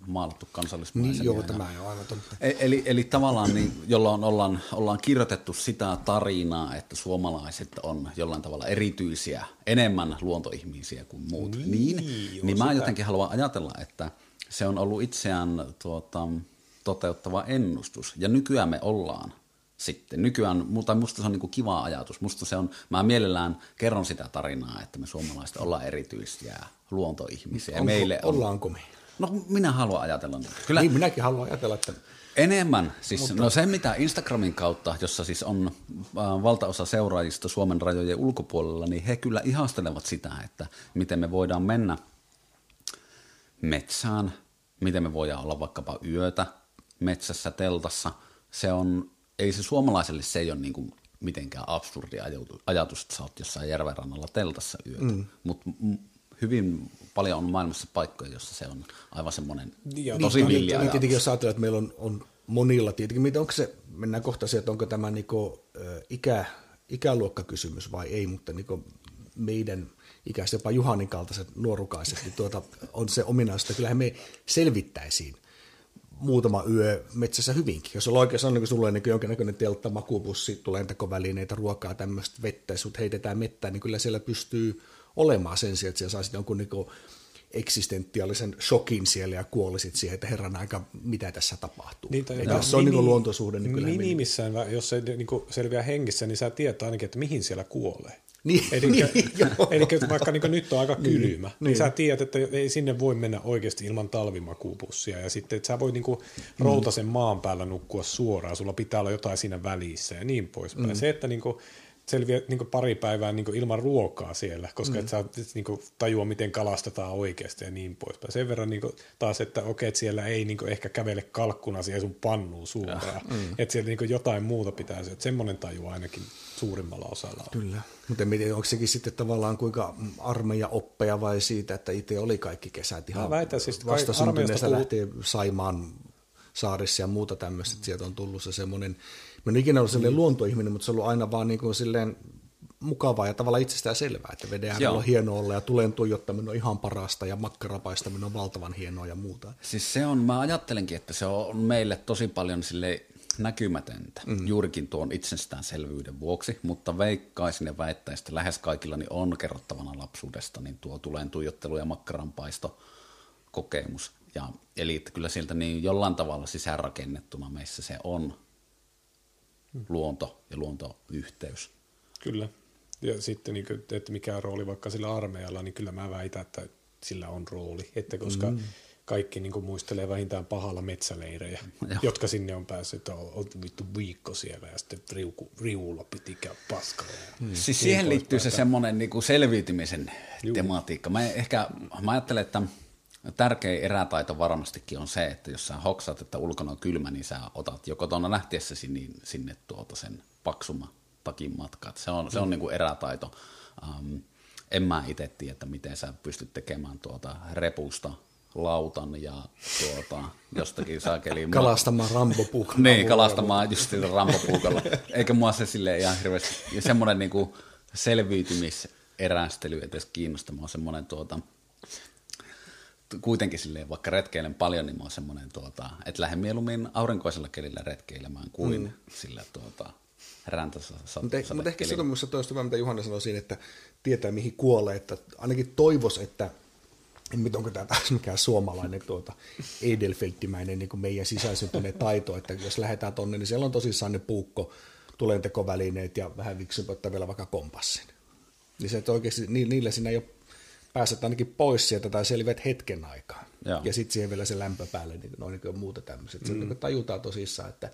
maalattu Niin, kansallismaisemia. joo, ja- tämä on aivan totta. E- Eli, eli tavallaan niin, jolloin ollaan, ollaan kirjoitettu sitä tarinaa, että suomalaiset on jollain tavalla erityisiä, enemmän luontoihmisiä kuin muut. Niin, niin, joo, niin mä sitä. jotenkin haluan ajatella, että se on ollut itseään tuota, toteuttava ennustus. Ja nykyään me ollaan sitten. Nykyään, mutta musta se on niin kiva ajatus. Musta se on, mä mielellään kerron sitä tarinaa, että me suomalaiset ollaan erityisiä luontoihmisiä. Onko, meille on, ollaanko me? No minä haluan ajatella. Kyllä, Niin, minäkin haluan ajatella, että Enemmän. Siis, Mutta... No se, mitä Instagramin kautta, jossa siis on äh, valtaosa seuraajista Suomen rajojen ulkopuolella, niin he kyllä ihastelevat sitä, että miten me voidaan mennä metsään, miten me voidaan olla vaikkapa yötä metsässä, teltassa. Se on, ei se suomalaiselle se ei ole niin kuin mitenkään absurdi ajatu- ajatus, että sä oot jossain järvenrannalla teltassa yötä. Mm. Mutta hyvin paljon on maailmassa paikkoja, jossa se on aivan semmoinen Ja tosi niin, villi niin, ajatus. tietenkin jos ajatellaan, että meillä on, on monilla, tietenkin, mitä- onko se, mennään kohta siihen, että onko tämä niinku, ikä, ikäluokkakysymys vai ei, mutta niinku meidän ikäiset, jopa Juhanin kaltaiset nuorukaiset, niin tuota, on se ominaisuus, että kyllähän me selvittäisiin muutama yö metsässä hyvinkin. Jos on oikein on niin niin jonkinnäköinen teltta, makupussi, lentokovälineitä, ruokaa, tämmöistä vettä, ja sut heitetään mettään, niin kyllä siellä pystyy olemaan sen sijaan, että siellä saisit jonkun niin eksistentiaalisen shokin siellä ja kuolisit siihen, että herran aika, mitä tässä tapahtuu. Niin, tai jotain se on niin luontosuhde, niin kyllä Minimissään, vä- jos se niin selviää hengissä, niin sä tiedät ainakin, että mihin siellä kuolee. Niin, Eli, niin, eli vaikka niin nyt on aika kylmä, niin, niin niin. sä tiedät, että ei sinne voi mennä oikeasti ilman talvimakuupussia. Ja sitten, että sä voit niin routasen maan päällä nukkua suoraan, sulla pitää olla jotain siinä välissä ja niin poispäin. Mm. Se, että niin kuin, selviät niin pari päivää niin ilman ruokaa siellä, koska mm. et sä et niin tajua, miten kalastetaan oikeasti ja niin poispäin. Sen verran niin taas, että okei, että siellä ei niin ehkä kävele kalkkuna siihen sun pannuun suoraan. Mm. Että siellä niin jotain muuta pitäisi. Että semmoinen taju ainakin suurimmalla osalla on. Kyllä. Mutta en tiedä, onko sekin sitten tavallaan kuinka armeija oppeja vai siitä, että itse oli kaikki kesät ihan Mä väitän siis, että kai vastasyntyneestä armeijasta lähtien Saimaan saarissa ja muuta tämmöistä, että sieltä on tullut se semmoinen, mä en ikinä ollut sellainen luontoihminen, mutta se on ollut aina vaan niin kuin silleen mukavaa ja tavallaan itsestään selvää, että veden äärellä on hienoa olla ja tulen tuijottaminen on ihan parasta ja makkarapaistaminen on valtavan hienoa ja muuta. Siis se on, mä ajattelenkin, että se on meille tosi paljon sille näkymätöntä, mm. juurikin tuon itsestäänselvyyden vuoksi, mutta veikkaisin ja väittäisin, että lähes kaikilla niin on kerrottavana lapsuudesta niin tuo tulen tuijottelu ja makkaranpaisto kokemus. Ja, eli että kyllä sieltä niin jollain tavalla sisäänrakennettuna meissä se on luonto ja luontoyhteys. Kyllä. Ja sitten, niin kuin, että mikä rooli vaikka sillä armeijalla, niin kyllä mä väitän, että sillä on rooli. Että koska mm. Kaikki niin kuin, muistelee vähintään pahalla metsäleirejä, Joo. jotka sinne on päässyt, että on, on vittu viikko siellä ja sitten riuku, riuulla piti käydä paskalla. Ja Siis siihen liittyy se semmoinen niin selviytymisen Juu. tematiikka. Mä, ehkä, mä ajattelen, että tärkein erätaito varmastikin on se, että jos sä hoksat, että ulkona on kylmä, niin sä otat jo kotona lähtiessäsi niin sinne tuota sen paksuma takin matkat. Se on, se on niin kuin erätaito. Um, en mä itse tiedä, että miten sä pystyt tekemään tuota repusta lautan ja tuota, jostakin saakeliin. Kalastamaan rambopuukalla. Niin, kalastamaan just sillä rampopuukolla. Eikä mua se sille ihan hirveästi. Ja semmoinen niinku selviytymiserästely edes kiinnosta. Mä oon semmoinen tuota, kuitenkin silleen, vaikka retkeilen paljon, niin mä oon semmoinen, tuota, että lähden mieluummin aurinkoisella kelillä retkeilemään kuin mm. sillä tuota, räntässä Mutta eh, mut ehkä se on minusta toista mitä Juhana sanoi siinä, että tietää mihin kuolee, että ainakin toivos, että en tiedä, onko tämä taas mikään suomalainen tuota Edelfelttimäinen niin meidän sisäisyntyneet taito, että jos lähdetään tonne, niin siellä on tosissaan ne puukko, tulentekovälineet ja vähän viksympi ottaa vielä vaikka kompassin. Niin se, että oikeasti ni- niillä sinä jo pääset ainakin pois sieltä tai selviät hetken aikaa. Joo. Ja sitten siihen vielä se lämpö päälle, niin noin niin muuta tämmöiset. Mm. Se niin tajutaan tosissaan, että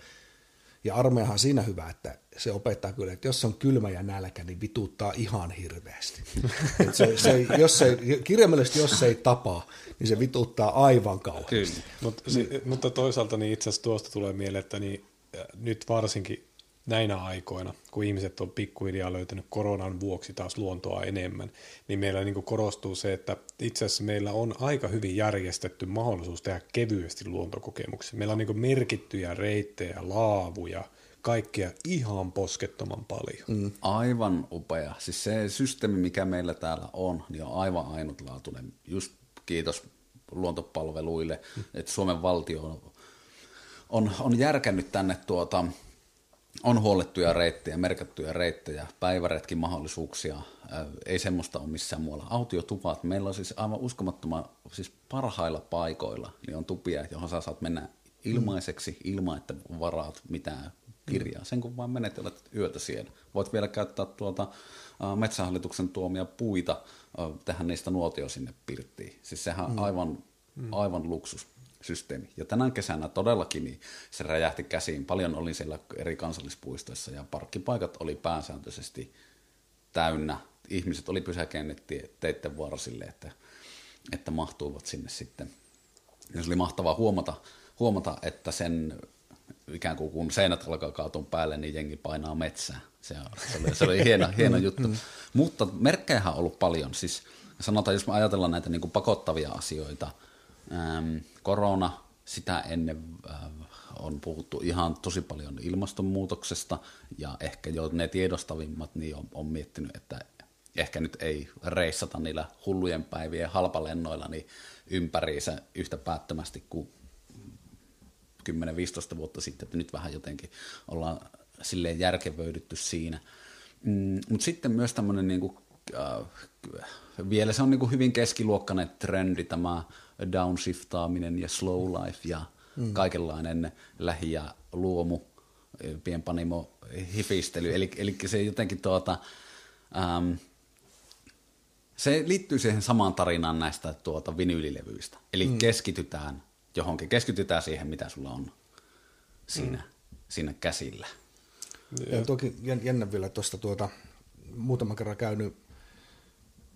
ja armeijahan siinä hyvä, että se opettaa kyllä, että jos on kylmä ja nälkä, niin vituuttaa ihan hirveästi. Et se, se, jos se, kirjaimellisesti jos se ei tapa, niin se vituuttaa aivan kauheasti. Kyllä. Mut, si, mutta toisaalta niin itse asiassa tuosta tulee mieleen, että niin, äh, nyt varsinkin näinä aikoina, kun ihmiset on pikkuhiljaa löytänyt koronan vuoksi taas luontoa enemmän, niin meillä niin kuin korostuu se, että itse asiassa meillä on aika hyvin järjestetty mahdollisuus tehdä kevyesti luontokokemuksia. Meillä on niin kuin merkittyjä reittejä, laavuja, kaikkea ihan poskettoman paljon. Mm. Aivan upea. Siis se systeemi, mikä meillä täällä on, niin on aivan ainutlaatuinen. Just kiitos luontopalveluille, mm. että Suomen valtio on, on, on järkännyt tänne tuota, on huollettuja reittejä, merkattuja reittejä, päiväretkin mahdollisuuksia, ei semmoista ole missään muualla. Autiotupat, meillä on siis aivan uskomattoman, siis parhailla paikoilla, niin on tupia, johon sä saat mennä ilmaiseksi, ilman että varaat mitään kirjaa. Sen kun vaan menet olet yötä siellä. Voit vielä käyttää tuota metsähallituksen tuomia puita, tehdä niistä nuotio sinne pirttiin. Siis sehän on aivan, aivan luksus systeemi. Ja tänä kesänä todellakin niin se räjähti käsiin. Paljon oli siellä eri kansallispuistoissa ja parkkipaikat oli pääsääntöisesti täynnä. Ihmiset oli pysäkeänneet teitten varsille, että, että mahtuivat sinne sitten. Ja se oli mahtavaa huomata, huomata, että sen ikään kuin kun seinät alkaa kaatua päälle, niin jengi painaa metsää. Se, se oli, se oli hieno, hieno juttu. Mm. Mutta merkkejä on ollut paljon. Siis sanotaan, jos me ajatellaan näitä niin kuin pakottavia asioita, ähm, korona, sitä ennen äh, on puhuttu ihan tosi paljon ilmastonmuutoksesta, ja ehkä jo ne tiedostavimmat niin on, on miettinyt, että ehkä nyt ei reissata niillä hullujen päivien halpalennoilla niin ympäriinsä yhtä päättömästi kuin 10-15 vuotta sitten, että nyt vähän jotenkin ollaan silleen järkevöidytty siinä. Mm, Mutta sitten myös tämmöinen niinku, äh, vielä se on niinku hyvin keskiluokkainen trendi tämä downshiftaaminen ja slow life ja mm. kaikenlainen lähi- ja luomu pienpanimo hifistely. Eli, eli se jotenkin tuota, ähm, se liittyy siihen samaan tarinaan näistä tuota vinyylilevyistä. Eli mm. keskitytään johonkin, keskitytään siihen, mitä sulla on siinä, mm. siinä käsillä. Ja toki jännä vielä tuosta tuota, muutaman kerran käynyt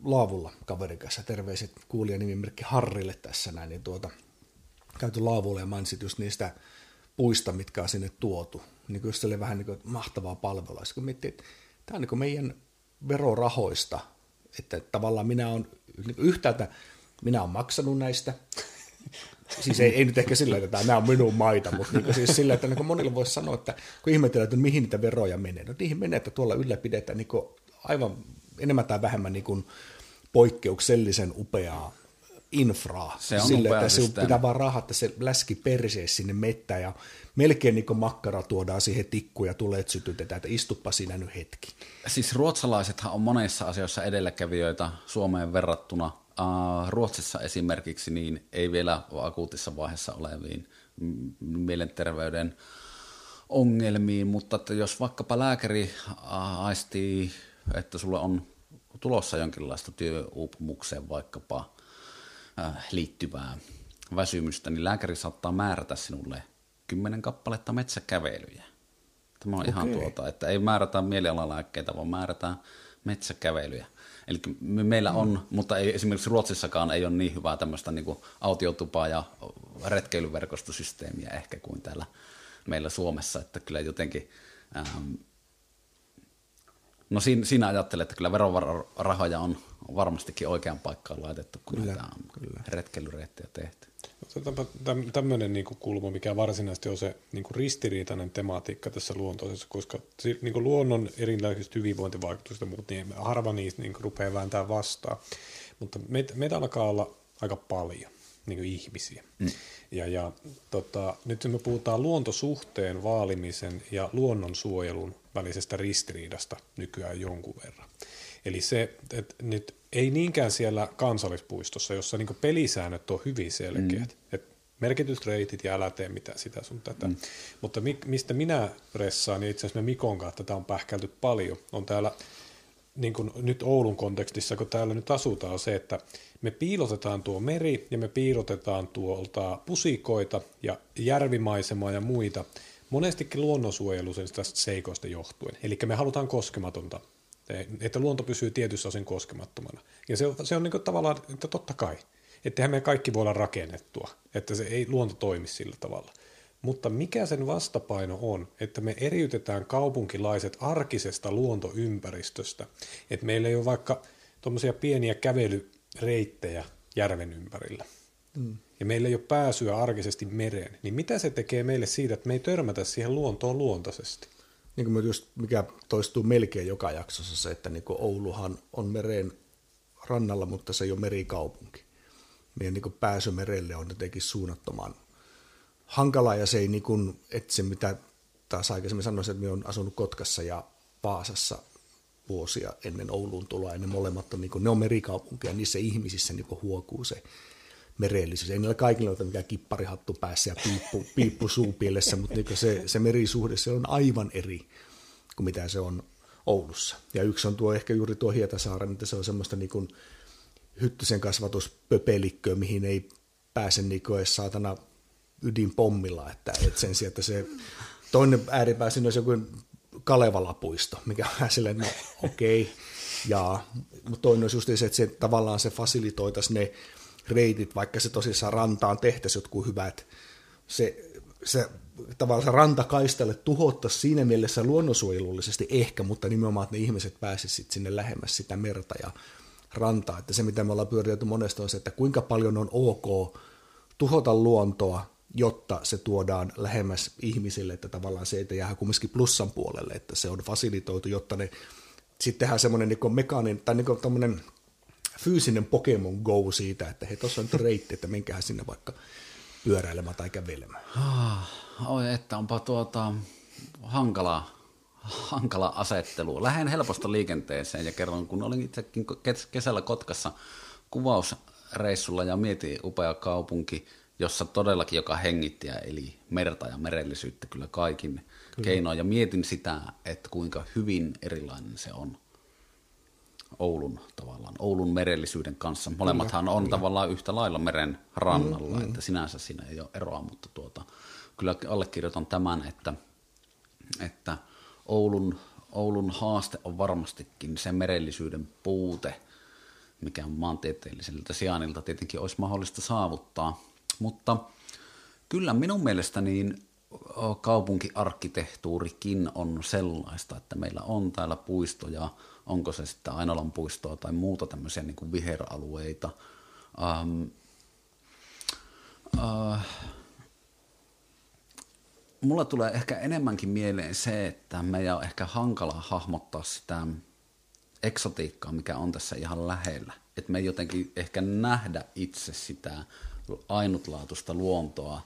laavulla kaverin kanssa, terveiset kuulija nimimerkki Harrille tässä näin, niin tuota, käyty laavulla ja mainitsit just niistä puista, mitkä on sinne tuotu. Niin kuin se oli vähän niin kuin mahtavaa palvelua. Sitten kun miettii, että tämä on niin meidän verorahoista, että tavallaan minä olen yhtäältä, minä olen maksanut näistä, siis ei, ei nyt ehkä sillä, että nämä on minun maita, mutta niin siis sillä, että niin monilla voisi sanoa, että kun ihmetellään, että mihin niitä veroja menee, no niihin menee, että tuolla ylläpidetään niin aivan enemmän tai vähemmän niin kuin poikkeuksellisen upeaa infraa. Se on sille, että se pitää vaan rahata se läski perseessä sinne mettään ja melkein niin kuin makkara tuodaan siihen tikkuun ja tulee sytytetään, että istuppa siinä nyt hetki. Siis ruotsalaisethan on monessa asioissa edelläkävijöitä Suomeen verrattuna. Ruotsissa esimerkiksi niin ei vielä akuutissa vaiheessa oleviin mielenterveyden ongelmiin, mutta että jos vaikkapa lääkäri aistii, että sulla on tulossa jonkinlaista työuupumukseen vaikkapa liittyvää väsymystä, niin lääkäri saattaa määrätä sinulle kymmenen kappaletta metsäkävelyjä. Tämä on okay. ihan tuota, että ei määrätä mielialalääkkeitä, vaan määrätään metsäkävelyjä. Eli me, meillä on, mm. mutta ei, esimerkiksi Ruotsissakaan ei ole niin hyvää tämmöistä niin kuin autiotupaa ja retkeilyverkostosysteemiä ehkä kuin täällä meillä Suomessa, että kyllä jotenkin, ähm, no siinä, siinä ajattelen, että kyllä verorahoja on varmastikin oikean paikkaan laitettu, kun kyllä, näitä kyllä. retkeilyreittejä tehty. Tämmöinen niin kulma, mikä varsinaisesti on se niin kuin ristiriitainen tematiikka tässä luontoisessa, koska niin kuin luonnon erilaisista hyvinvointivaikutuksista ja muut, niin harva niistä niin rupeaa vääntää vastaan. Mutta meitä, meitä alkaa olla aika paljon niin kuin ihmisiä. Mm. Ja, ja tota, nyt me puhutaan luontosuhteen vaalimisen ja luonnonsuojelun välisestä ristiriidasta nykyään jonkun verran. Eli se, että nyt ei niinkään siellä kansallispuistossa, jossa niin pelisäännöt on hyvin selkeät. Mm. Et merkityt reitit ja älä tee mitään sitä sun tätä. Mm. Mutta mi, mistä minä ressaan, ja itse asiassa me Mikon kanssa tätä on pähkälty paljon, on täällä niin kuin nyt Oulun kontekstissa, kun täällä nyt asutaan, on se, että me piilotetaan tuo meri ja me piilotetaan tuolta pusikoita ja järvimaisemaa ja muita, monestikin luonnonsuojeluisesta seikoista johtuen. Eli me halutaan koskematonta että luonto pysyy tietyssä osin koskemattomana. Ja se on, se on niin tavallaan, että totta kai, ettehän me kaikki voi olla rakennettua, että se ei luonto toimi sillä tavalla. Mutta mikä sen vastapaino on, että me eriytetään kaupunkilaiset arkisesta luontoympäristöstä, että meillä ei ole vaikka tuommoisia pieniä kävelyreittejä järven ympärillä. Mm. Ja meillä ei ole pääsyä arkisesti mereen, niin mitä se tekee meille siitä, että me ei törmätä siihen luontoon luontaisesti? niin kuin just, mikä toistuu melkein joka jaksossa se, että niin Ouluhan on mereen rannalla, mutta se ei ole merikaupunki. meidän niin pääsy merelle on jotenkin suunnattoman hankala ja se ei niin kuin, että se mitä taas aikaisemmin sanoisin, että me on asunut Kotkassa ja Paasassa vuosia ennen Ouluun tuloa, ja ne molemmat on, niin kuin, ne on merikaupunkia, niissä ihmisissä niin huokuu se merellisyys. Ei niillä kaikilla ole mikään kipparihattu päässä ja piippu, piippu suupielessä, mutta niin se, se merisuhde se on aivan eri kuin mitä se on Oulussa. Ja yksi on tuo ehkä juuri tuo Hietasaaren, että se on semmoista niin kuin hyttysen kasvatuspöpelikköä, mihin ei pääse niin kuin edes saatana ydinpommilla, että, että sen sijaan, että se toinen ääripää siinä olisi joku Kalevalapuisto, mikä on silleen, no okei, okay. ja, mutta toinen olisi just se, että se, tavallaan se fasilitoitaisi ne reitit, vaikka se tosissaan rantaan tehtäisiin jotkut hyvät, se, se tavallaan se rantakaistalle tuhottaisi siinä mielessä luonnonsuojelullisesti ehkä, mutta nimenomaan, että ne ihmiset pääsisivät sinne lähemmäs sitä merta ja rantaa. Että se, mitä me ollaan pyöritelty monesti, on se, että kuinka paljon on ok tuhota luontoa, jotta se tuodaan lähemmäs ihmisille, että tavallaan se ei jää kumminkin plussan puolelle, että se on fasilitoitu, jotta ne sitten tehdään semmoinen niin mekaaninen tai niin fyysinen Pokemon Go siitä, että hei, tuossa on nyt reitti, että menkää sinne vaikka pyöräilemään tai kävelemään. Ah, oi, että onpa tuota hankala, hankala asettelu. Lähden helposta liikenteeseen ja kerron, kun olin itsekin kesällä Kotkassa kuvausreissulla ja mietin upea kaupunki, jossa todellakin joka hengitti ja eli merta ja merellisyyttä kyllä kaikin kyllä. keinoin. Ja mietin sitä, että kuinka hyvin erilainen se on Oulun tavallaan, Oulun merellisyyden kanssa. Molemmathan kyllä, on kyllä. tavallaan yhtä lailla meren rannalla, mm, mm. että sinänsä siinä ei ole eroa, mutta tuota, kyllä allekirjoitan tämän, että, että Oulun, Oulun haaste on varmastikin se merellisyyden puute, mikä on maantieteelliseltä sijainnilta tietenkin olisi mahdollista saavuttaa. Mutta kyllä minun mielestä niin kaupunkiarkkitehtuurikin on sellaista, että meillä on täällä puistoja, onko se sitten Ainolan puistoa tai muuta tämmöisiä niin kuin viheralueita. Um, uh, mulla tulee ehkä enemmänkin mieleen se, että meidän on ehkä hankala hahmottaa sitä eksotiikkaa, mikä on tässä ihan lähellä. Että me ei jotenkin ehkä nähdä itse sitä ainutlaatuista luontoa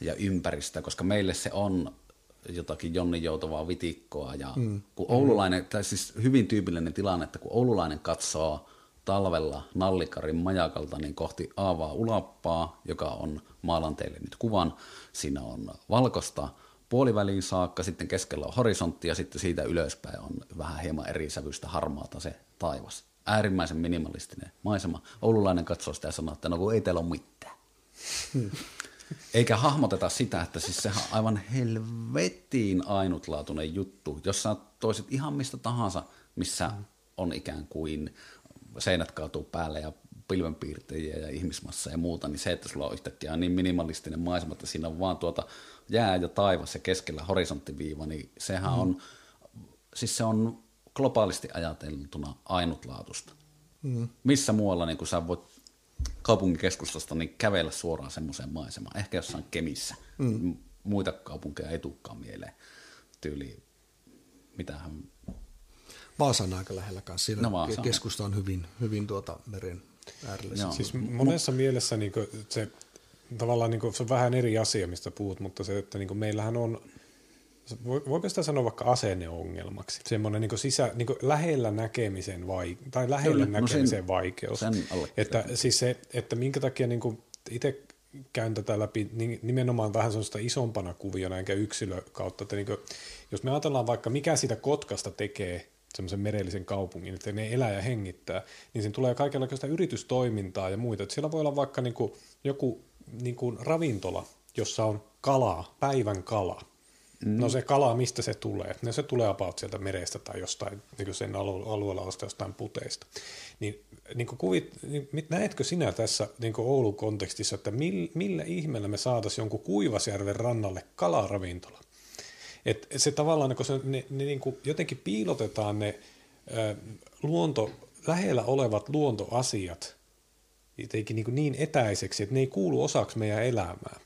ja ympäristöä, koska meille se on jotakin Jonni joutavaa vitikkoa. Ja mm. kun oululainen, tai siis hyvin tyypillinen tilanne, että kun oululainen katsoo talvella Nallikarin majakalta niin kohti Aavaa Ulappaa, joka on, maalan teille nyt kuvan, siinä on valkosta puoliväliin saakka, sitten keskellä on horisontti ja sitten siitä ylöspäin on vähän hieman eri sävystä harmaata se taivas. Äärimmäisen minimalistinen maisema. Oululainen katsoo sitä ja sanoo, että no kun ei teillä ole mitään. Eikä hahmoteta sitä, että siis sehän on aivan helvettiin ainutlaatuinen juttu. Jos sä toisit ihan mistä tahansa, missä on ikään kuin seinät kaatuu päälle ja pilvenpiirtejä ja ihmismassa ja muuta, niin se, että sulla on yhtäkkiä niin minimalistinen maisema, että siinä on vaan tuota jää ja taivas ja keskellä horisonttiviiva, niin sehän mm. on, siis se on globaalisti ajateltuna ainutlaatusta. Mm. Missä muualla niin kun sä voit kaupungin keskustasta niin kävellä suoraan semmoiseen maisemaan, ehkä jossain Kemissä. Mm. Muita kaupunkeja ei tulekaan mieleen. Tyyli, mitähän... Vaasa on aika lähellä kanssa. Siinä no, keskusta on hyvin, hyvin tuota meren äärellä. Joo. Siis monessa mielessä niin se tavallaan niin se on vähän eri asia, mistä puhut, mutta se, että niin meillähän on voiko sitä sanoa vaikka asenneongelmaksi? Semmoinen niin sisä, niin lähellä näkemisen vai, tai lähellä Kyllä, näkemisen no sen, vaikeus. Sen että, siis se, että minkä takia niin itse käyn tätä läpi niin nimenomaan vähän sellaista isompana kuviona enkä yksilö kautta. Että niin kuin, jos me ajatellaan vaikka mikä siitä Kotkasta tekee semmoisen merellisen kaupungin, että ne elää ja hengittää, niin siinä tulee kaikenlaista yritystoimintaa ja muita. Että siellä voi olla vaikka niin kuin joku niin kuin ravintola, jossa on kalaa, päivän kala. Mm. No se kala, mistä se tulee? No se tulee about sieltä merestä tai jostain, niin sen alueella on jostain puteista. Niin, niin kuin kuvit, niin, näetkö sinä tässä niin kuin Oulun kontekstissa, että millä, millä ihmeellä me saataisiin jonkun Kuivasjärven rannalle kalaravintola? Et se tavallaan, kun se, ne, ne niin kuin jotenkin piilotetaan ne ä, luonto, lähellä olevat luontoasiat jotenkin niin, niin etäiseksi, että ne ei kuulu osaksi meidän elämää.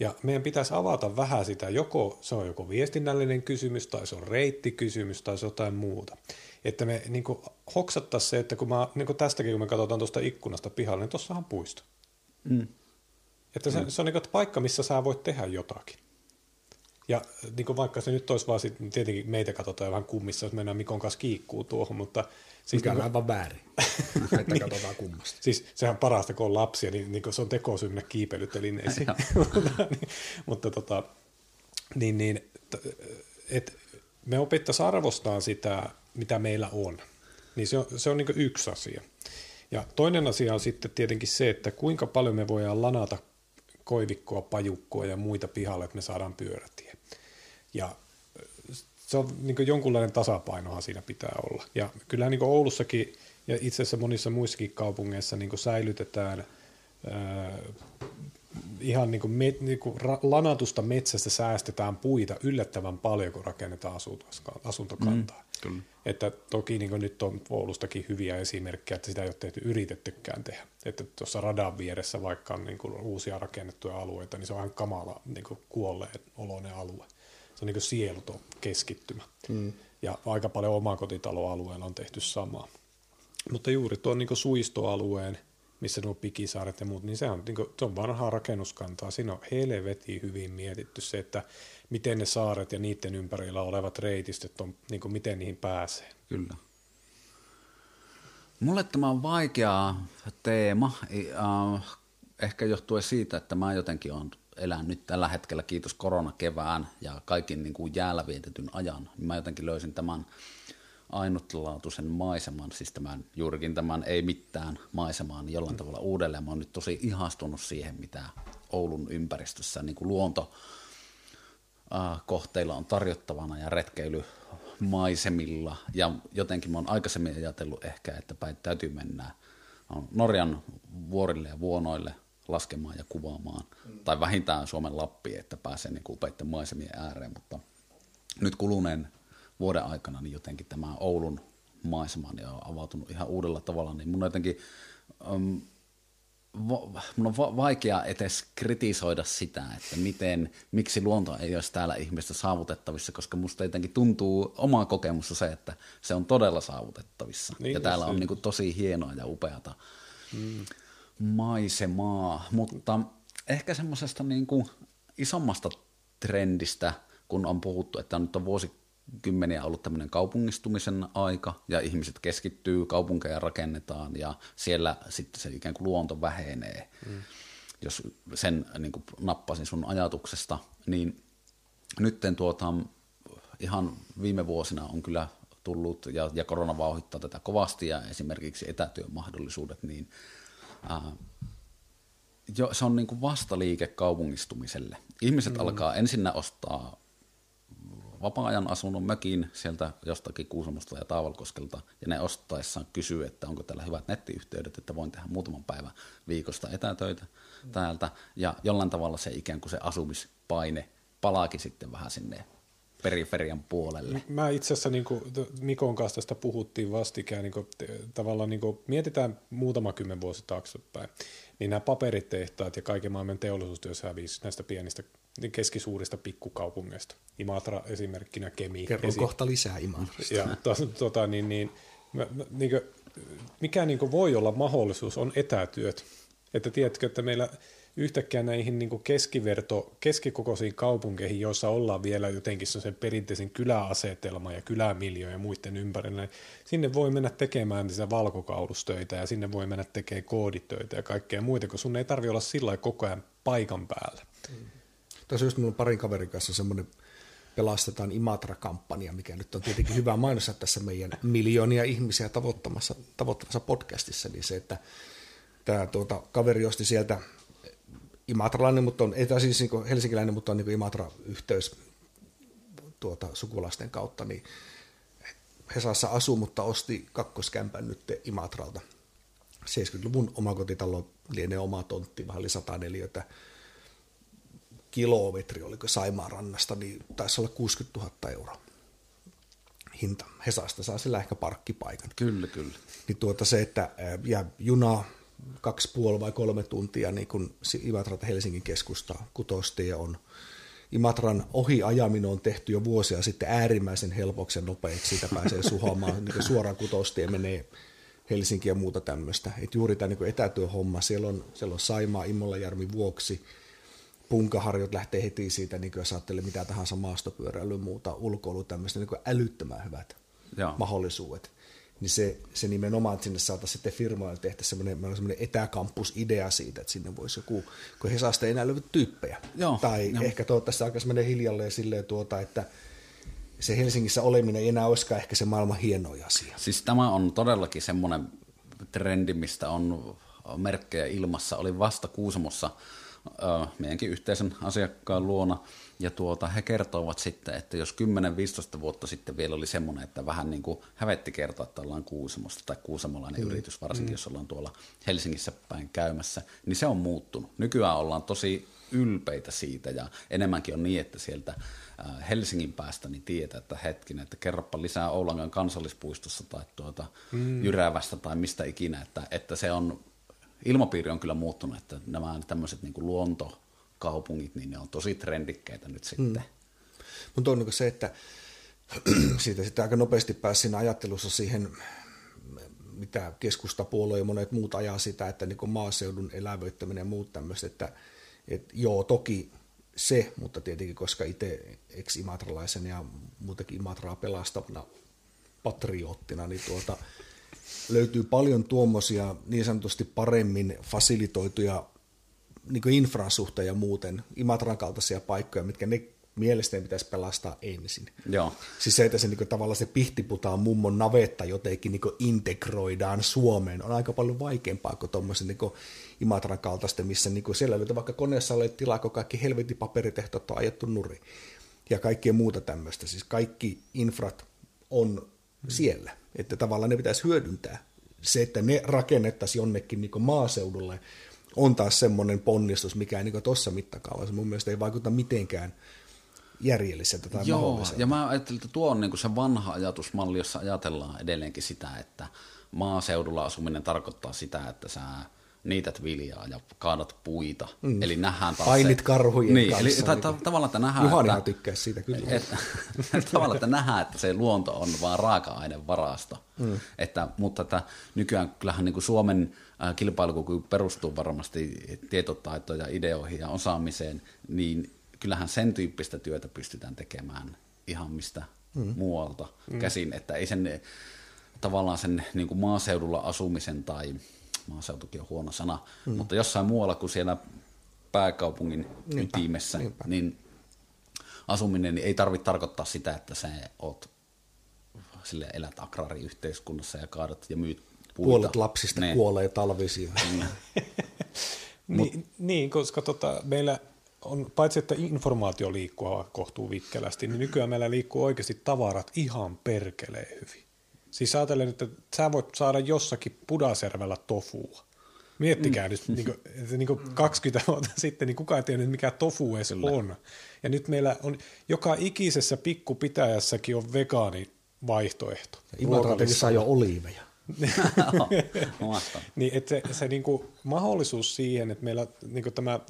Ja meidän pitäisi avata vähän sitä, joko se on joko viestinnällinen kysymys, tai se on reittikysymys, tai se on jotain muuta. Että me niin hoksattaisiin se, että kun mä, niin tästäkin kun me katsotaan tuosta ikkunasta pihalle, niin tuossahan puisto. Mm. Että se, mm. se on niin paikka, missä sä voit tehdä jotakin. Ja niin kuin vaikka se nyt olisi vaan sit, tietenkin meitä katsotaan vähän kummissa, jos mennään Mikon kanssa kiikkuu tuohon, mutta... Siis Mikä on niin, aivan väärin, että niin, katsotaan kummasta. Siis sehän parasta, kun on lapsia, niin, niin se on tekosyy mennä kiipeilytelineisiin. mutta tota, niin, niin, et me opittaisiin arvostaa sitä, mitä meillä on. Niin se on, se on niin yksi asia. Ja toinen asia on sitten tietenkin se, että kuinka paljon me voidaan lanata koivikkoa, pajukkoa ja muita pihalle, että me saadaan pyörätie. Ja se on niin jonkunlainen tasapainohan siinä pitää olla. Ja kyllä niin Oulussakin ja itse asiassa monissa muissakin kaupungeissa niin säilytetään ää, ihan niin kuin me, niin kuin lanatusta metsästä säästetään puita yllättävän paljon, kun rakennetaan asuntokantaa. Mm, Että toki niin nyt on Oulustakin hyviä esimerkkejä, että sitä ei ole tehty yritettykään tehdä. Että tuossa radan vieressä, vaikka on niin kuin uusia rakennettuja alueita, niin se on ihan kamala niin kuin kuolleen oloinen alue. Se on niin sieluton keskittymä. Mm. Ja aika paljon omakotitaloalueella on tehty samaa. Mutta juuri tuon niin suistoalueen missä nuo pikisaaret ja muut, niin se on, niin kuin, se on vanhaa rakennuskantaa. Siinä on helvetin hyvin mietitty se, että miten ne saaret ja niiden ympärillä olevat reitistöt on, niin kuin, miten niihin pääsee. Kyllä. Mulle tämä on vaikea teema, ehkä johtuen siitä, että mä jotenkin on elän nyt tällä hetkellä, kiitos koronakevään ja kaikin niin kuin jäällä vietetyn ajan, niin mä jotenkin löysin tämän ainutlaatuisen maiseman, siis tämän, juurikin tämän ei mitään maisemaan jollain mm. tavalla uudelleen. Mä oon nyt tosi ihastunut siihen, mitä Oulun ympäristössä niin kuin luonto kohteilla on tarjottavana ja retkeilymaisemilla. Ja jotenkin mä oon aikaisemmin ajatellut ehkä, että päin täytyy mennä Norjan vuorille ja vuonoille laskemaan ja kuvaamaan. Mm. Tai vähintään Suomen Lappi, että pääsee niin upeiden maisemien ääreen. Mutta nyt kuluneen vuoden aikana niin jotenkin tämä Oulun maisema niin on avautunut ihan uudella tavalla, niin mun on jotenkin um, va, mun on va- vaikea edes kritisoida sitä, että miten, miksi luonto ei olisi täällä ihmistä saavutettavissa, koska musta jotenkin tuntuu oma kokemus se, että se on todella saavutettavissa. Niin, ja täällä on niin kuin tosi hienoa ja upeata hmm. Maisemaa, mutta ehkä semmoisesta niin kuin isommasta trendistä, kun on puhuttu, että nyt on vuosi kymmeniä ollut tämmöinen kaupungistumisen aika ja ihmiset keskittyy, kaupunkeja rakennetaan ja siellä sitten se ikään kuin luonto vähenee. Mm. Jos sen niin kuin nappasin sun ajatuksesta, niin nyt tuota, ihan viime vuosina on kyllä tullut, ja, ja korona vauhittaa tätä kovasti, ja esimerkiksi etätyömahdollisuudet, niin jo, se on niin kuin vastaliike kaupungistumiselle. Ihmiset mm. alkaa ensinnä ostaa vapaa-ajan asunnon mökin sieltä jostakin Kuusamosta ja Taavalkoskelta, ja ne ostaessaan kysyy, että onko täällä hyvät nettiyhteydet, että voin tehdä muutaman päivän viikosta etätöitä mm. täältä, ja jollain tavalla se ikään kuin se asumispaine palaakin sitten vähän sinne periferian puolelle. Mä itse asiassa niin kuin Mikon kanssa tästä puhuttiin vastikään, niin kuin, tavallaan niin kuin, mietitään muutama kymmen vuosi taaksepäin, niin nämä paperitehtaat ja kaiken maailman teollisuustyössä hävisi näistä pienistä niin keskisuurista pikkukaupungeista. Imatra esimerkkinä Kemi. Kerron esi- kohta lisää Imatrasta. Ja tos, tota, niin, niin, mä, mä, niin kuin, mikä niin kuin voi olla mahdollisuus on etätyöt. Että tiedätkö, että meillä yhtäkkiä näihin niin keskiverto, keskikokoisiin kaupunkeihin, joissa ollaan vielä jotenkin sen perinteisen kyläasetelman ja kylämiljoon ja muiden ympärillä, niin sinne voi mennä tekemään niitä valkokaudustöitä ja sinne voi mennä tekemään kooditöitä ja kaikkea muita, kun sun ei tarvi olla sillä koko ajan paikan päällä. Mm. Tässä just minulla parin kaverin kanssa semmoinen pelastetaan Imatra-kampanja, mikä nyt on tietenkin hyvä mainossa tässä meidän miljoonia ihmisiä tavoittamassa, tavoittamassa podcastissa, niin se, että tämä tuota, kaveri osti sieltä imatralainen, mutta on, ei siis niin helsinkiläinen, mutta on niin Imatra-yhteys tuota, sukulaisten kautta, niin Hesassa asuu, mutta osti kakkoskämpän nyt Imatralta. 70-luvun omakotitalo lienee oma tontti, vähän yli 100 neliötä, kilometri, oliko Saimaan rannasta, niin taisi olla 60 000 euroa hinta. Hesasta saa sillä ehkä parkkipaikan. Kyllä, kyllä. Niin tuota se, että ja juna kaksi puoli vai kolme tuntia niin kun Imatrata Helsingin keskustaa kutostie on Imatran ohi ajaminen on tehty jo vuosia sitten äärimmäisen helpoksi ja nopeaksi. Siitä pääsee suhoamaan niin suoraan kutostie menee Helsinki ja muuta tämmöistä. Et juuri tämä niin etätyöhomma, siellä on, siellä on Saimaa Immolajärmi vuoksi, punkaharjot lähtee heti siitä, niin jos ajattelee mitä tahansa maastopyöräilyä muuta, ulkoilu, tämmöistä niin älyttömän hyvät Joo. mahdollisuudet. Niin se, se nimenomaan, että sinne saataisiin sitten firmoille tehdä semmoinen, meillä on semmoinen etäkampusidea siitä, että sinne voisi joku, kun he saa enää löydy tyyppejä. Joo, tai jo. ehkä toivottavasti aika semmoinen hiljalleen silleen tuota, että se Helsingissä oleminen ei enää olisikaan ehkä se maailman hienoin asia. Siis tämä on todellakin semmoinen trendi, mistä on merkkejä ilmassa. Oli vasta Kuusamossa meidänkin yhteisen asiakkaan luona, ja tuota, he kertovat sitten, että jos 10-15 vuotta sitten vielä oli semmoinen, että vähän niin kuin hävetti kertoa, että ollaan Kuusamosta tai kuusamolainen mm. yritys, varsinkin mm. jos ollaan tuolla Helsingissä päin käymässä, niin se on muuttunut. Nykyään ollaan tosi ylpeitä siitä ja enemmänkin on niin, että sieltä Helsingin päästä niin tietää, että hetkinen, että kerropa lisää Oulangan kansallispuistossa tai tuota mm. Jyrävästä tai mistä ikinä, että, että se on ilmapiiri on kyllä muuttunut, että nämä tämmöiset niin kuin luontokaupungit, niin ne on tosi trendikkeitä nyt sitten. Mm. Mutta on niin se, että siitä sitten aika nopeasti pääsi siinä ajattelussa siihen, mitä keskustapuolue ja monet muut ajaa sitä, että niin maaseudun elävöittäminen ja muut tämmöiset, että, että joo, toki se, mutta tietenkin koska itse ex-imatralaisen ja muutenkin Imatraa pelastavana patriottina, niin tuota, löytyy paljon tuommoisia niin sanotusti paremmin fasilitoituja niin infran suhteen ja muuten Imatran kaltaisia paikkoja, mitkä ne mielestäni pitäisi pelastaa ensin. Joo. Siis se, että se niin tavallaan se pihtiputaan mummon navetta jotenkin niin integroidaan Suomeen, on aika paljon vaikeampaa kuin tuommoisen niin Imatran kaltaista, missä niin siellä löytyy vaikka koneessa ole tilaa, kun kaikki helvetin paperitehtot on ajettu nuri ja kaikkea muuta tämmöistä. Siis kaikki infrat on hmm. siellä että tavallaan ne pitäisi hyödyntää. Se, että ne rakennettaisiin jonnekin niin maaseudulle, on taas semmoinen ponnistus, mikä ei niin tuossa mittakaavassa mun mielestä ei vaikuta mitenkään järjelliseltä tai Joo, mahdolliselta. ja mä ajattelin, että tuo on niin se vanha ajatusmalli, jossa ajatellaan edelleenkin sitä, että maaseudulla asuminen tarkoittaa sitä, että sä niität viljaa ja kaadat puita. Mm. Eli nähdään taas Painit se, karhujen niin, kanssa. Eli ta, ta, niin tavallaan, että nähdään, Juhanihan että, tykkää siitä kyllä. Että, tavallaan, että nähdään, että se luonto on vaan raaka-ainevarasto. Mm. Että, mutta että nykyään kyllähän niin kuin Suomen äh, kilpailukyky perustuu varmasti tietotaitoja, ja ideoihin ja osaamiseen, niin kyllähän sen tyyppistä työtä pystytään tekemään ihan mistä mm. muualta mm. käsin, että ei sen tavallaan sen niin kuin maaseudulla asumisen tai maaseutukin on huono sana, mm. mutta jossain muualla kuin siellä pääkaupungin niinpä, ytimessä, niinpä. niin asuminen niin ei tarvitse tarkoittaa sitä, että sä oot sille elät agraariyhteiskunnassa ja kaadat ja myyt puita. Puolet lapsista ne. kuolee talvisiin. niin, niin, koska tota, meillä on, paitsi että informaatio liikkuu kohtuu vikkelästi, niin nykyään meillä liikkuu oikeasti tavarat ihan perkeleen hyvin. Siis ajatellen, että sä voit saada jossakin Pudaservellä tofua. Miettikää mm. nyt, niin kuin, niin kuin 20 vuotta sitten, niin kukaan ei tiennyt, mikä tofu edes Kyllä. on. Ja nyt meillä on, joka ikisessä pikkupitäjässäkin on vegaani vaihtoehto. Imatra saa jo oliiveja. niin, että se, se niin kuin, mahdollisuus siihen, että meillä niin kuin tämä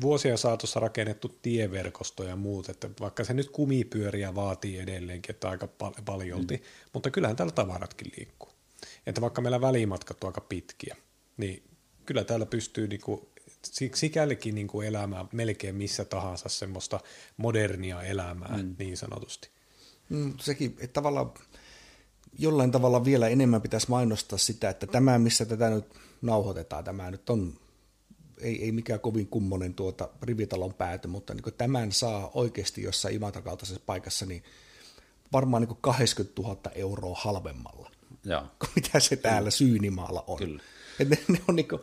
vuosien saatossa rakennettu tieverkosto ja muut, että vaikka se nyt kumipyöriä vaatii edelleenkin, että aika pal- paljolti, mm. mutta kyllähän täällä tavaratkin liikkuu. Että vaikka meillä välimatkat on aika pitkiä, niin kyllä täällä pystyy niinku, sikälikin niinku elämään melkein missä tahansa semmoista modernia elämää mm. niin sanotusti. Mm, sekin, että tavallaan jollain tavalla vielä enemmän pitäisi mainostaa sitä, että tämä, missä tätä nyt nauhoitetaan, tämä nyt on ei, ei mikään kovin kummonen tuota rivitalon pääty, mutta niin tämän saa oikeasti jossain imatrakaltaisessa paikassa niin varmaan niin 80 000 euroa halvemmalla Joo. kuin mitä se täällä Syynimaalla on. Kyllä. Et ne, ne on niin kuin,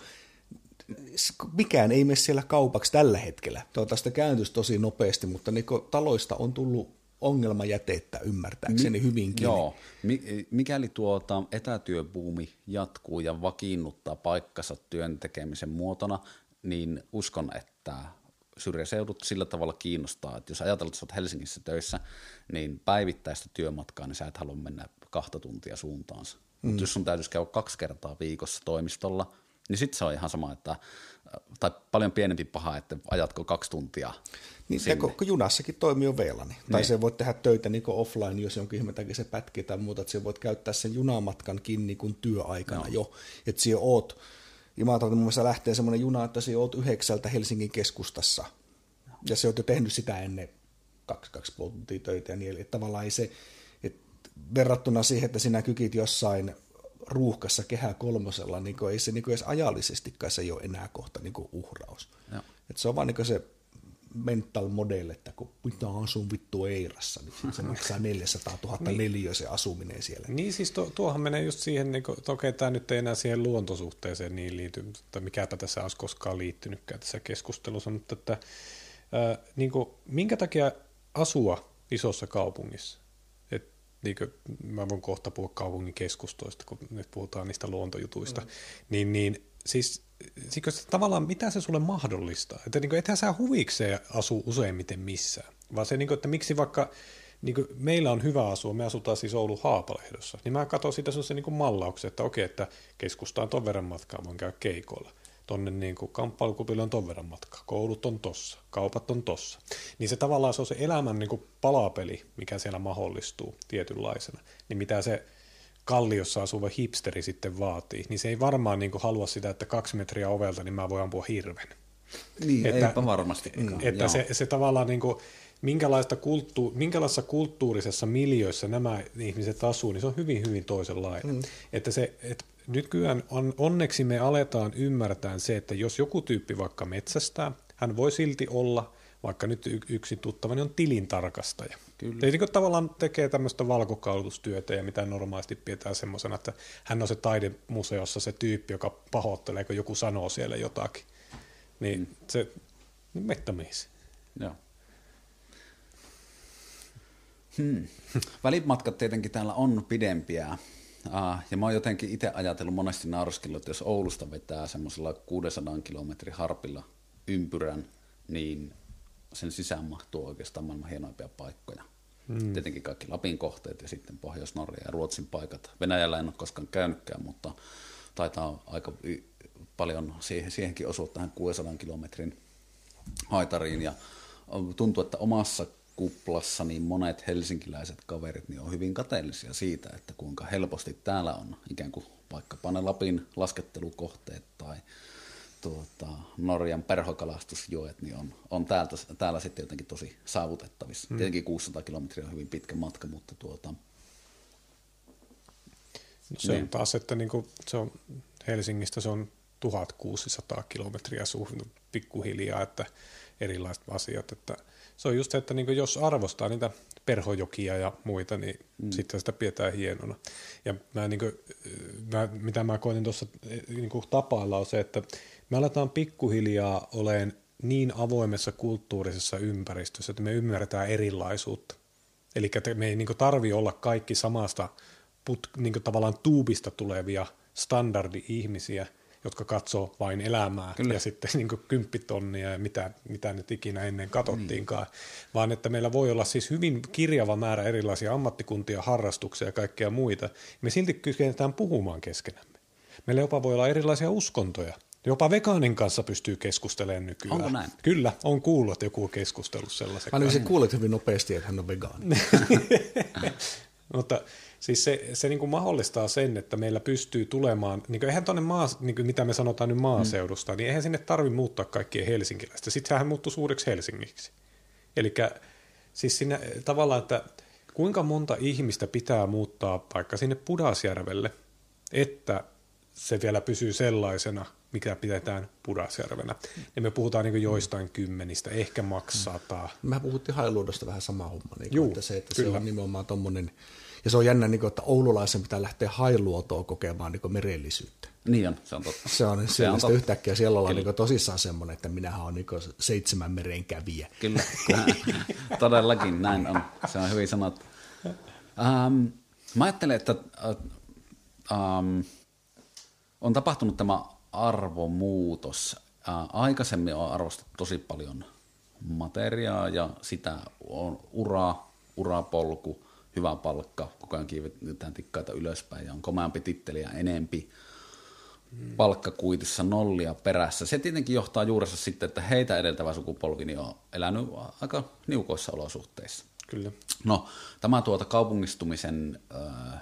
mikään ei mene siellä kaupaksi tällä hetkellä. Toivottavasti kääntyisi tosi nopeasti, mutta niin taloista on tullut ongelmajätettä ymmärtääkseni Mi- hyvinkin. Joo, mikäli tuota etätyöbuumi jatkuu ja vakiinnuttaa paikkansa työn tekemisen muotona, niin uskon, että syrjäseudut sillä tavalla kiinnostaa, että jos ajatellaan, että olet Helsingissä töissä, niin päivittäistä työmatkaa, niin sä et halua mennä kahta tuntia suuntaansa. Mm. Mutta jos sun täytyisi käydä kaksi kertaa viikossa toimistolla, niin sitten se on ihan sama, että tai paljon pienempi paha, että ajatko kaksi tuntia niin, ja kun, junassakin toimii jo VLAN. Niin. Tai se voit tehdä töitä niin offline, jos jonkin ihme takia se pätkii tai muuta, että se voit käyttää sen junamatkankin niin kuin työaikana no. jo. Että siellä oot, Imatralta mun mielestä lähtee semmoinen juna, että siellä oot yhdeksältä Helsingin keskustassa. Ja se oot jo tehnyt sitä ennen kaksi, kaksi puoli tuntia töitä ja niin, että tavallaan ei se, että verrattuna siihen, että sinä kykit jossain ruuhkassa kehä kolmosella, niin ei se niin edes ajallisestikaan se ei ole enää kohta niin uhraus. että se on vaan niin se mental model, että kun mitä asun vittu Eirassa, niin se maksaa 400 000 niin. neliö se asuminen siellä. Niin siis tuo, tuohan menee just siihen, niin kuin, okei okay, tämä nyt ei enää siihen luontosuhteeseen niin liity, mutta mikäpä tässä olisi koskaan liittynytkään tässä keskustelussa, mutta että, ää, niin kuin, minkä takia asua isossa kaupungissa? Niin kuin, mä voin kohta puhua kaupungin keskustoista, kun nyt puhutaan niistä luontojutuista, mm. niin, niin siis siis tavallaan mitä se sulle mahdollistaa? Että niin kuin, ethän sä huvikseen asu useimmiten missään, vaan se, niin kuin, että miksi vaikka niin kuin, meillä on hyvä asua, me asutaan siis Oulu Haapalehdossa, niin mä katson sitä sellaisen niin mallauksen, että okei, että keskustaan ton verran matkaa, voin käydä keikoilla. Tonne niin kuin kamppailukupille on ton verran matkaa, koulut on tossa, kaupat on tossa. Niin se tavallaan se on se elämän niin kuin palapeli, mikä siellä mahdollistuu tietynlaisena. Niin mitä se kalliossa asuva hipsteri sitten vaatii, niin se ei varmaan niin kuin halua sitä, että kaksi metriä ovelta, niin mä voin ampua hirven. Niin, että, eipä varmasti. Että se, se tavallaan niin kuin, minkälaista kulttu, minkälaisessa kulttuurisessa miljöissä nämä ihmiset asuu, niin se on hyvin, hyvin toisenlainen. Mm. Että se, että nykyään on, onneksi me aletaan ymmärtää se, että jos joku tyyppi vaikka metsästää, hän voi silti olla, vaikka nyt yksi tuttavani on tilintarkastaja. Kyllä. Eli niin tavallaan tekee tämmöistä valkokaulutustyötä ja mitä normaalisti pidetään semmoisena, että hän on se taidemuseossa se tyyppi, joka pahoittelee, kun joku sanoo siellä jotakin. Niin mm. se mettämies. Joo. Hmm. Välimatkat tietenkin täällä on pidempiä. Uh, ja mä oon jotenkin itse ajatellut monesti nauraskellut, että jos Oulusta vetää semmoisella 600 kilometrin harpilla ympyrän, niin sen sisään mahtuu oikeastaan maailman hienoimpia paikkoja. Hmm. Tietenkin kaikki Lapin kohteet ja sitten Pohjois-Norja ja Ruotsin paikat. Venäjällä en ole koskaan käynytkään, mutta taitaa aika paljon siihen, siihenkin osua tähän 600 kilometrin haitariin. Ja tuntuu, että omassa kuplassa niin monet helsinkiläiset kaverit niin on hyvin kateellisia siitä, että kuinka helposti täällä on ikään kuin vaikkapa ne Lapin laskettelukohteet tai tuota, Norjan perhokalastusjoet niin on, on täältä, täällä sitten jotenkin tosi saavutettavissa. Hmm. Tietenkin 600 kilometriä on hyvin pitkä matka, mutta tuota, no se niin. on taas, että niin kuin se on Helsingistä se on 1600 kilometriä suhun pikkuhiljaa, että erilaiset asiat, että se on just se, että niin jos arvostaa niitä perhojokia ja muita, niin mm. sitten sitä pidetään hienona. Ja mä, niin kuin, mä, mitä mä koitin tuossa niin tapailla on se, että me aletaan pikkuhiljaa oleen niin avoimessa kulttuurisessa ympäristössä, että me ymmärretään erilaisuutta. Eli me ei niin tarvi olla kaikki samasta put, niin tavallaan tuubista tulevia standardi-ihmisiä, jotka katsoo vain elämää Kyllä. ja sitten niin kymppitonnia ja mitä, mitä nyt ikinä ennen katsottiinkaan, mm. vaan että meillä voi olla siis hyvin kirjava määrä erilaisia ammattikuntia, harrastuksia ja kaikkea muita. Me silti kykenetään puhumaan keskenämme. Meillä jopa voi olla erilaisia uskontoja. Jopa vegaanin kanssa pystyy keskustelemaan nykyään. Onko näin? Kyllä, on kuullut, että joku on keskustellut sellaisen. Mä olisin kuullut hyvin nopeasti, että hän on vegaani. Mutta siis se, se niin kuin mahdollistaa sen, että meillä pystyy tulemaan, niin kuin eihän tuonne maa, niin kuin mitä me sanotaan nyt maaseudusta, mm. niin eihän sinne tarvi muuttaa kaikkien helsinkiläistä. Sitten sehän muuttuu suureksi Helsingiksi. Eli siis siinä tavallaan, että kuinka monta ihmistä pitää muuttaa vaikka sinne Pudasjärvelle, että se vielä pysyy sellaisena, mikä pidetään Pudasjärvenä. Ja me puhutaan niin joistain kymmenistä, ehkä maksaa. Mm. Mä puhuttiin Hailuodosta vähän sama homma. Niin Juu, että se, että kyllä. se on nimenomaan tuommoinen, ja se on jännä, niin kuin, että oululaisen pitää lähteä Hailuotoon kokemaan niin merellisyyttä. Niin on, se on totta. Se on, se on totta. yhtäkkiä siellä ollaan niin tosissaan semmoinen, että minähän olen niin seitsemän meren kävijä. Kyllä, todellakin näin on. Se on hyvin sanottu. Um, mä ajattelen, että um, on tapahtunut tämä arvomuutos. Aikaisemmin on arvostettu tosi paljon materiaa ja sitä on ura, urapolku, hyvä palkka, koko ajan kiivetään tikkaita ylöspäin ja on komeampi titteli ja enempi. palkkakuitissa nollia perässä. Se tietenkin johtaa juuressa sitten, että heitä edeltävä sukupolvi niin on elänyt aika niukoissa olosuhteissa. Kyllä. No, tämä tuota kaupungistumisen äh,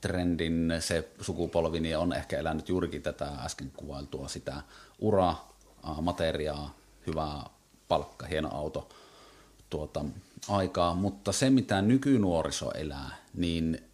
trendin se sukupolvi niin on ehkä elänyt juurikin tätä äsken kuvailtua sitä uraa, äh, materiaa, hyvää palkka, hieno auto tuota, aikaa, mutta se mitä nykynuoriso elää, niin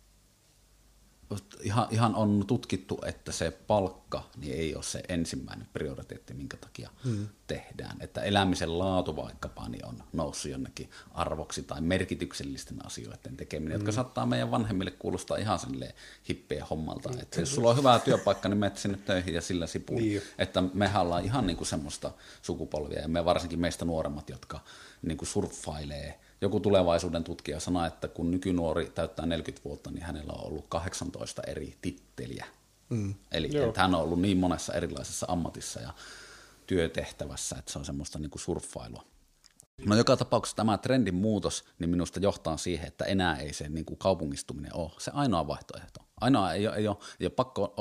ihan, ihan on tutkittu, että se palkka niin ei ole se ensimmäinen prioriteetti, minkä takia hmm. tehdään. Että elämisen laatu vaikkapa niin on noussut jonnekin arvoksi tai merkityksellisten asioiden tekeminen, hmm. jotka saattaa meidän vanhemmille kuulostaa ihan sille hippeä hommalta. Hmm. Että jos sulla on hyvä työpaikka, niin menet sinne töihin ja sillä sipuun. Niin. Että mehän ollaan ihan niin kuin semmoista sukupolvia ja me varsinkin meistä nuoremmat, jotka niin kuin surffailee – joku tulevaisuuden tutkija sanoi, että kun nykynuori täyttää 40 vuotta, niin hänellä on ollut 18 eri titteliä. Mm. Eli että hän on ollut niin monessa erilaisessa ammatissa ja työtehtävässä, että se on semmoista niin kuin surffailua. No joka tapauksessa tämä trendin muutos niin minusta johtaa siihen, että enää ei se niin kuin kaupungistuminen ole se ainoa vaihtoehto. Ainoa ei ole, ei ole, ei ole pakko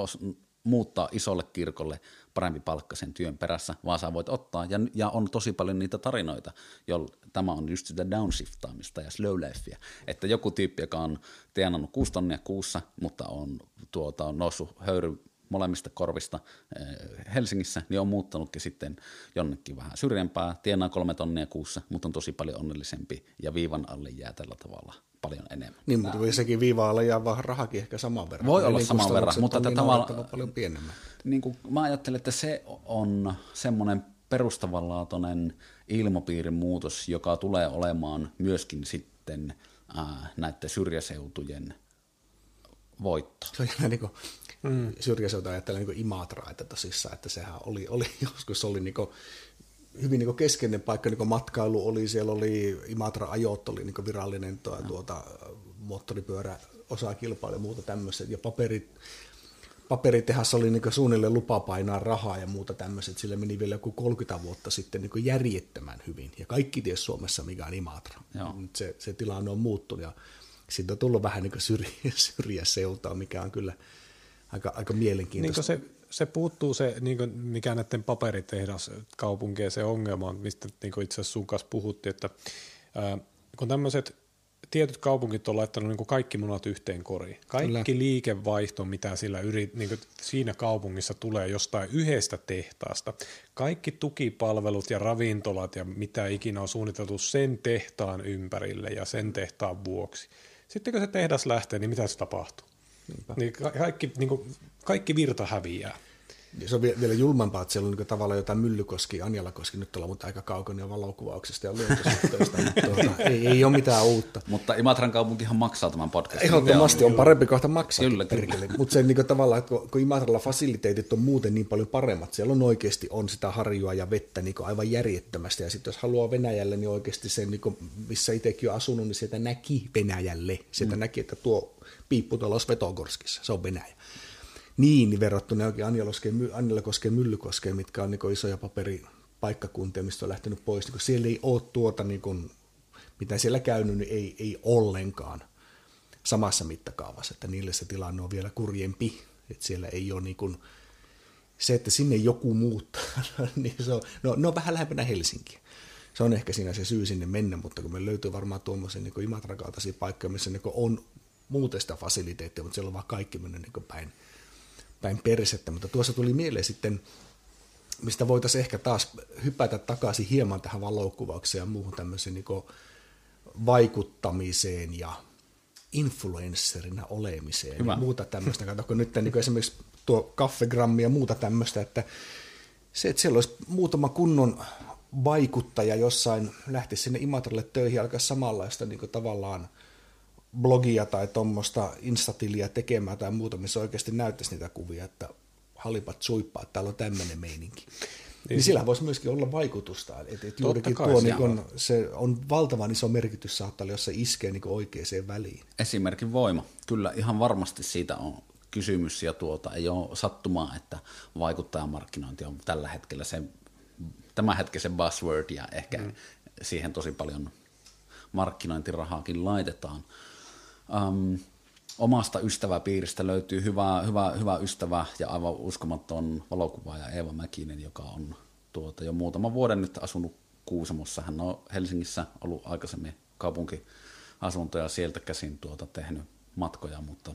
muuttaa isolle kirkolle parempi palkka sen työn perässä, vaan sä voit ottaa, ja, ja on tosi paljon niitä tarinoita, joilla tämä on just sitä downshiftaamista ja slow lifea, että joku tyyppi, joka on tienannut kuusi tonnia kuussa, mutta on, tuota, on noussut höyry molemmista korvista eh, Helsingissä, niin on muuttanutkin sitten jonnekin vähän syrjempää, tienaa kolme tonnia kuussa, mutta on tosi paljon onnellisempi ja viivan alle jää tällä tavalla paljon enemmän. Niin, mutta voi sekin viiva alle jää vaan rahakin ehkä saman verran. Voi olla saman verran, mutta että niin tavallaan paljon pienemmän. Niin kuin, mä ajattelen, että se on semmoinen perustavanlaatuinen ilmapiirin muutos, joka tulee olemaan myöskin sitten ää, näiden syrjäseutujen voitto. Se on jännä, niin kuin, mm. syrjäseutu ajattelee niin Imatraa, että tosissaan, että sehän oli, oli joskus oli niin kuin, hyvin niin keskeinen paikka, niin matkailu oli, siellä oli Imatra Ajot oli niin virallinen tuo, tuota, moottoripyörä osakilpailu ja muuta tämmöistä, ja paperit, paperitehas oli niin suunnilleen lupa painaa rahaa ja muuta tämmöistä, sillä meni vielä joku 30 vuotta sitten niin järjettömän hyvin, ja kaikki ties Suomessa, mikä on Imatra. Nyt se, se tilanne on muuttunut, ja siitä on tullut vähän niin syrjä, syrjäseutaa, mikä on kyllä aika, aika mielenkiintoista. Niin se se puuttuu se, niin kuin, mikä näiden paperitehdas kaupunkeen se ongelma on, mistä niin itse asiassa sun kanssa puhuttiin, että ää, kun tämmöiset tietyt kaupungit on laittanut niin kaikki munat yhteen koriin. Kaikki Kyllä. liikevaihto, mitä sillä yrit, niin siinä kaupungissa tulee jostain yhdestä tehtaasta. Kaikki tukipalvelut ja ravintolat ja mitä ikinä on suunniteltu sen tehtaan ympärille ja sen tehtaan vuoksi. Sitten kun se tehdas lähtee, niin mitä se tapahtuu? Niin kaikki, niin kuin, kaikki virta häviää. Se on vielä julmampaa, että siellä on niin tavallaan jotain Myllykoski, Anjalakoski, nyt ollaan mutta aika kaukana valokuvauksesta ja luontosuhteista, mutta tuota, ei, ei ole mitään uutta. Mutta Imatran kaupunkihan maksaa tämän podcastin. Ehdottomasti on parempi kohta maksaa. Kyllä, kyllä. Mutta se niin tavallaan, että kun, kun Imatralla fasiliteetit on muuten niin paljon paremmat, siellä on oikeasti on sitä harjua ja vettä niin aivan järjettömästi. Ja sitten jos haluaa Venäjälle, niin oikeasti se, niin kuin, missä itsekin on asunut, niin sieltä näki Venäjälle. Sieltä mm. näki, että tuo piippu tuolla Svetogorskissa, se on Venäjä niin verrattuna oikein Anjalakoskeen, Myllykoskeen, mitkä on niin isoja paperipaikkakuntia, mistä on lähtenyt pois. Niin siellä ei ole tuota, niin kuin, mitä siellä käynyt, niin ei, ei ollenkaan samassa mittakaavassa, että niille se tilanne on vielä kurjempi, että siellä ei ole niin kuin, se, että sinne joku muuttaa, niin se on, no, ne on vähän lähempänä Helsinkiä. Se on ehkä siinä se syy sinne mennä, mutta kun me löytyy varmaan tuommoisen niin Imatran paikkoja, missä niin on muuten sitä fasiliteettia, mutta siellä on vaan kaikki mennyt niin päin, päin persettä, mutta tuossa tuli mieleen sitten, mistä voitaisiin ehkä taas hypätä takaisin hieman tähän valokuvaukseen ja muuhun tämmöiseen niin vaikuttamiseen ja influencerina olemiseen Hyvä. ja muuta tämmöistä. Katsokko nyt niin esimerkiksi tuo kaffegrammi ja muuta tämmöistä, että se, että siellä olisi muutama kunnon vaikuttaja jossain, lähtisi sinne Imatralle töihin ja alkaa samanlaista niin tavallaan – blogia tai tuommoista instatiliä tekemään tai muuta, missä oikeasti näyttäisi niitä kuvia, että halipat suippaa, että täällä on tämmöinen meininki. Niin, niin sillä voisi myöskin olla vaikutusta. Että et juurikin tuo niin kun, se on valtavan iso merkitys saattaa jos se iskee niin oikeaan väliin. Esimerkin voima. Kyllä ihan varmasti siitä on kysymys ja tuota, ei ole sattumaa, että vaikuttajamarkkinointi on tällä hetkellä se tämänhetkisen buzzword ja ehkä mm. siihen tosi paljon markkinointirahaakin laitetaan. Um, omasta ystäväpiiristä löytyy hyvä, hyvä, hyvä ystävä ja aivan uskomaton valokuvaaja Eeva Mäkinen, joka on tuota, jo muutama vuoden nyt asunut Kuusamossa. Hän on Helsingissä ollut aikaisemmin kaupunkiasuntoja sieltä käsin tuota, tehnyt matkoja, mutta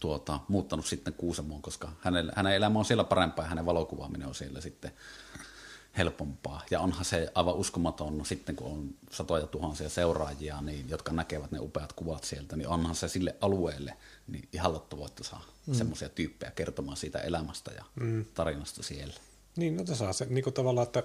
tuota, muuttanut sitten Kuusamoon, koska hänen, hänen elämä on siellä parempaa ja hänen valokuvaaminen on siellä sitten helpompaa. Ja onhan se aivan uskomaton, sitten kun on satoja tuhansia seuraajia, niin, jotka näkevät ne upeat kuvat sieltä, niin onhan se sille alueelle niin ihan että saa mm. semmoisia tyyppejä kertomaan siitä elämästä ja mm. tarinasta siellä. Niin, no saa se niin tavallaan, että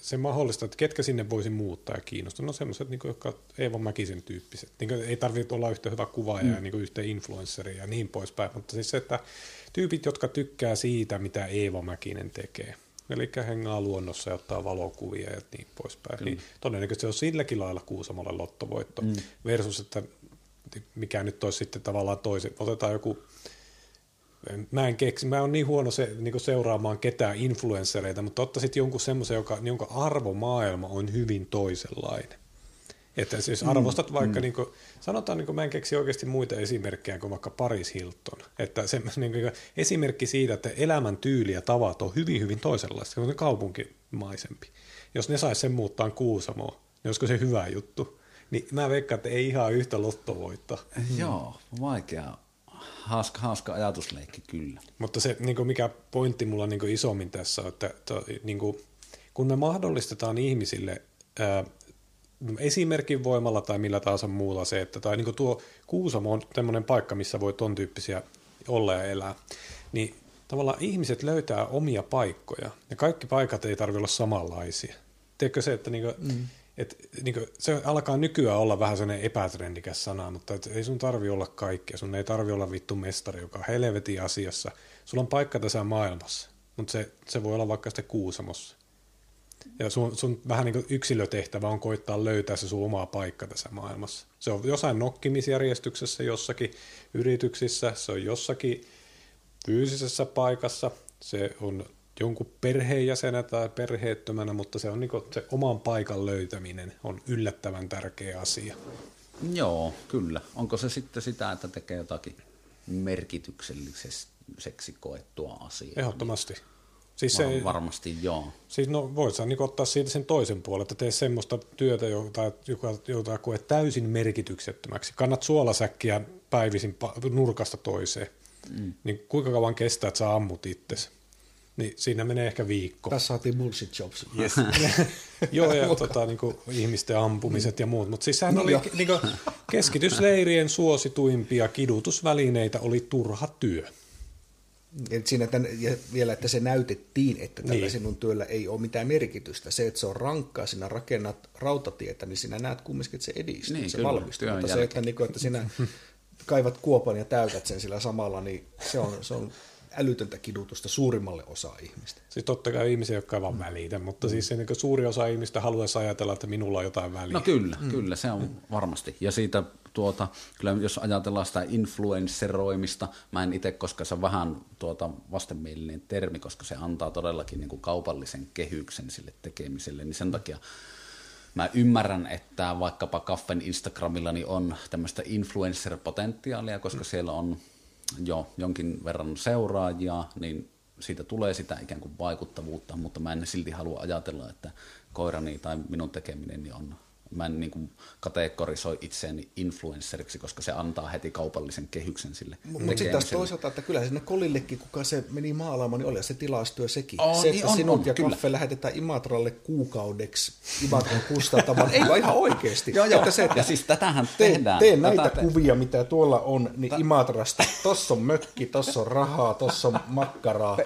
se mahdollista, että ketkä sinne voisi muuttaa ja kiinnostua. No semmoiset, niin jotka Eeva Mäkisen tyyppiset. Niin kuin, ei tarvitse olla yhtä hyvä kuvaaja mm. ja niin kuin yhtä influenceria ja niin poispäin, mutta siis se, että tyypit, jotka tykkää siitä, mitä Eeva Mäkinen tekee, eli hengaa luonnossa ja ottaa valokuvia ja niin poispäin, niin todennäköisesti se on silläkin lailla Kuusamolle lottovoitto mm. versus, että mikä nyt olisi sitten tavallaan toisen. Otetaan joku mä en keksi, mä oon niin huono se, niin seuraamaan ketään influenssereita, mutta ottaisit jonkun semmoisen, joka, jonka arvomaailma on hyvin toisenlainen. Että siis mm, arvostat mm, vaikka, mm. niin kuin, sanotaan, niin kuin, mä en keksi oikeasti muita esimerkkejä kuin vaikka Paris Hilton. Että se niin kuin, esimerkki siitä, että elämän tyyli ja tavat on hyvin, hyvin toisenlaista, se on kaupunkimaisempi. Jos ne saisi sen muuttaa Kuusamoon, niin olisiko se hyvä juttu? Niin mä veikkaan, että ei ihan yhtä lottovoittaa. Joo, vaikea hauska, hauska ajatusleikki kyllä. Mutta se, niin mikä pointti mulla niin isommin tässä on, että to, niin kuin, kun me mahdollistetaan ihmisille ää, esimerkin voimalla tai millä tahansa muulla se, että tai niin tuo Kuusamo on tämmöinen paikka, missä voi ton tyyppisiä olla ja elää, niin tavallaan ihmiset löytää omia paikkoja ja kaikki paikat ei tarvitse olla samanlaisia. Tiedätkö se, että niin kuin, mm et, niin kuin, se alkaa nykyään olla vähän sellainen epätrendikäs sana, mutta et, ei sun tarvi olla kaikkea. Sun ei tarvi olla vittu mestari, joka on helvetin asiassa. Sulla on paikka tässä maailmassa, mutta se, se voi olla vaikka sitten Kuusamossa. Ja sun, sun vähän niin kuin yksilötehtävä on koittaa löytää se sun oma paikka tässä maailmassa. Se on jossain nokkimisjärjestyksessä jossakin yrityksissä, se on jossakin fyysisessä paikassa, se on jonkun perheenjäsenä tai perheettömänä, mutta se on niin se oman paikan löytäminen on yllättävän tärkeä asia. Joo, kyllä. Onko se sitten sitä, että tekee jotakin merkitykselliseksi koettua asiaa? Ehdottomasti. Siis Var, se, varmasti joo. Siis no voit sä niin ottaa siitä sen toisen puolen, että tee semmoista työtä, jota, joka, jota koet täysin merkityksettömäksi. Kannat suolasäkkiä päivisin nurkasta toiseen. Mm. Niin kuinka kauan kestää, että sä ammut itsesi? Niin siinä menee ehkä viikko. Tässä saatiin bullshit jobs. Yes. Joo, ja tota, niin kuin, ihmisten ampumiset ja muut. Mutta siis sehän no, oli niin kuin, keskitysleirien suosituimpia kidutusvälineitä oli turha työ. Et siinä tämän, ja vielä, että se näytettiin, että tällä niin. sinun työllä ei ole mitään merkitystä. Se, että se on rankkaa, sinä rakennat rautatietä, niin sinä näet kumminkin, että se edistyy, niin, se kyllä, valmistuu. Mutta se, että, niin kuin, että sinä kaivat kuopan ja täytät sen sillä samalla, niin se on, se on älytöntä kidutusta suurimmalle osa ihmistä. Siis totta kai ihmisiä, jotka ei vaan välitä, mutta mm. siis se, niin suuri osa ihmistä haluaisi ajatella, että minulla on jotain väliä. No kyllä, mm. kyllä, se on varmasti. Ja siitä tuota, kyllä jos ajatellaan sitä influensseroimista, mä en itse, koska se on vähän tuota vastenmielinen termi, koska se antaa todellakin niin kuin kaupallisen kehyksen sille tekemiselle, niin sen takia Mä ymmärrän, että vaikkapa Kaffen Instagramilla niin on tämmöistä influencer-potentiaalia, koska mm. siellä on jo jonkin verran seuraajia, niin siitä tulee sitä ikään kuin vaikuttavuutta, mutta mä en silti halua ajatella, että koirani tai minun tekeminen on mä en niin kuin kategorisoi itseäni influenceriksi, koska se antaa heti kaupallisen kehyksen sille Mutta sitten taas toisaalta, että kyllä sinne Kolillekin, kuka se meni maalaamaan, niin oli se tilaustyö sekin. Oh, se, että niin on, sinut on, ja kyllä. Kaffe lähetetään Imatralle kuukaudeksi Imatran kustantamaan, ei vaan ihan oikeasti. joo, joo. Että se, että ja siis tätähän te, tehdään. Teen näitä Tätä kuvia, mitä tuolla on, niin Ta- Imatrasta, tossa on mökki, tossa on rahaa, tossa on makkaraa.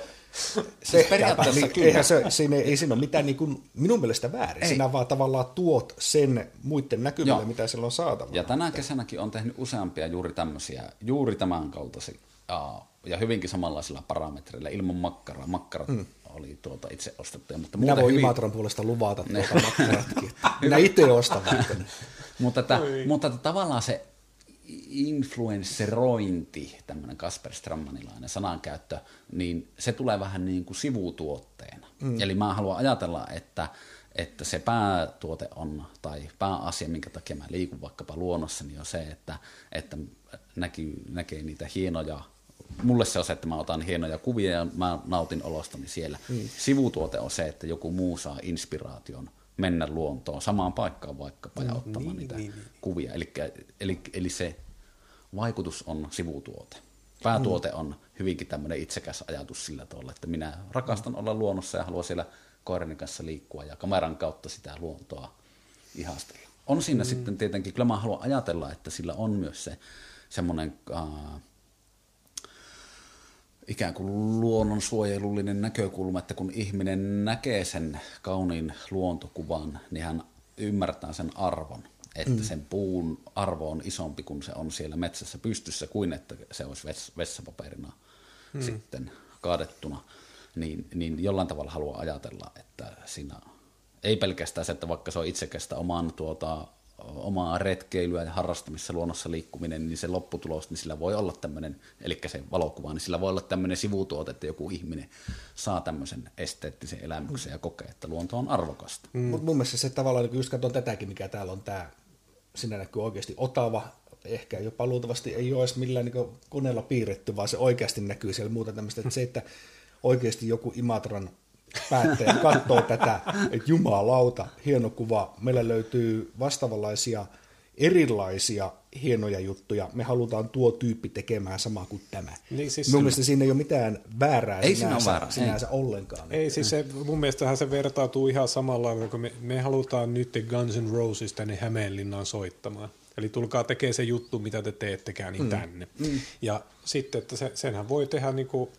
Siis periaatteessa niin, eihän se, siinä, ei siinä ole mitään niin kuin, minun mielestä väärin. Ei. Sinä vaan tavallaan tuot sen muiden näkyville, Joo. mitä siellä on saatavilla. Ja tänä kesänäkin on tehnyt useampia juuri tämmöisiä, juuri tämän kaltaisia ja hyvinkin samanlaisilla parametreilla ilman makkaraa. Makkarat mm. oli tuota itse ostettuja. Mutta Minä voin hyvin... Imatran puolesta luvata tuota makkaratkin. Minä itse ostan mutta, että, mutta että tavallaan se influensserointi, tämmöinen Kasper Strammanilainen sanankäyttö, niin se tulee vähän niin kuin sivutuotteena. Mm. Eli mä haluan ajatella, että, että se päätuote on, tai pääasia, minkä takia mä liikun vaikkapa luonnossa, niin on se, että, että näkyy, näkee niitä hienoja mulle se on se, että mä otan hienoja kuvia ja mä nautin olostani siellä. Mm. Sivutuote on se, että joku muu saa inspiraation mennä luontoon samaan paikkaan vaikkapa ja mm, ottamaan niin, niitä niin, niin. kuvia. Eli, eli, eli se vaikutus on sivutuote. Päätuote on hyvinkin tämmöinen itsekäs ajatus sillä tavalla, että minä rakastan olla luonnossa ja haluan siellä koirani kanssa liikkua ja kameran kautta sitä luontoa ihastella. On siinä mm. sitten tietenkin, kyllä mä haluan ajatella, että sillä on myös se semmoinen äh, ikään kuin luonnonsuojelullinen näkökulma, että kun ihminen näkee sen kauniin luontokuvan, niin hän ymmärtää sen arvon. Että mm. sen puun arvo on isompi, kun se on siellä metsässä pystyssä, kuin että se olisi vessapaperina mm. sitten kaadettuna. Niin, niin jollain tavalla haluaa ajatella, että siinä ei pelkästään se, että vaikka se on itsekästä oman tuota, omaa retkeilyä ja harrastamissa luonnossa liikkuminen, niin se lopputulos, niin sillä voi olla tämmöinen, eli se valokuva, niin sillä voi olla tämmöinen sivutuote, että joku ihminen saa tämmöisen esteettisen elämyksen ja kokee, että luonto on arvokasta. Mm. Mutta mun mielestä se tavallaan, kun just katson tätäkin, mikä täällä on tämä, sinä näkyy oikeasti Otava, ehkä jopa luultavasti ei ole edes millään niin koneella piirretty, vaan se oikeasti näkyy siellä muuta tämmöistä, että se, että oikeasti joku Imatran päättäjä katsoo tätä, että jumalauta, hieno kuva, meillä löytyy vastaavanlaisia erilaisia hienoja juttuja. Me halutaan tuo tyyppi tekemään sama kuin tämä. Niin siis mun mielestä siinä ei ole mitään väärää ei sinänsä, siinä väärää. sinänsä ei. ollenkaan. Ei, siis se, mun mielestähän se vertautuu ihan samalla, kun me, me halutaan nyt Guns N' Roses tänne Hämeenlinnaan soittamaan. Eli tulkaa tekemään se juttu, mitä te teettekään, niin mm. tänne. Mm. Ja sitten, että se, senhän voi tehdä niin kuin,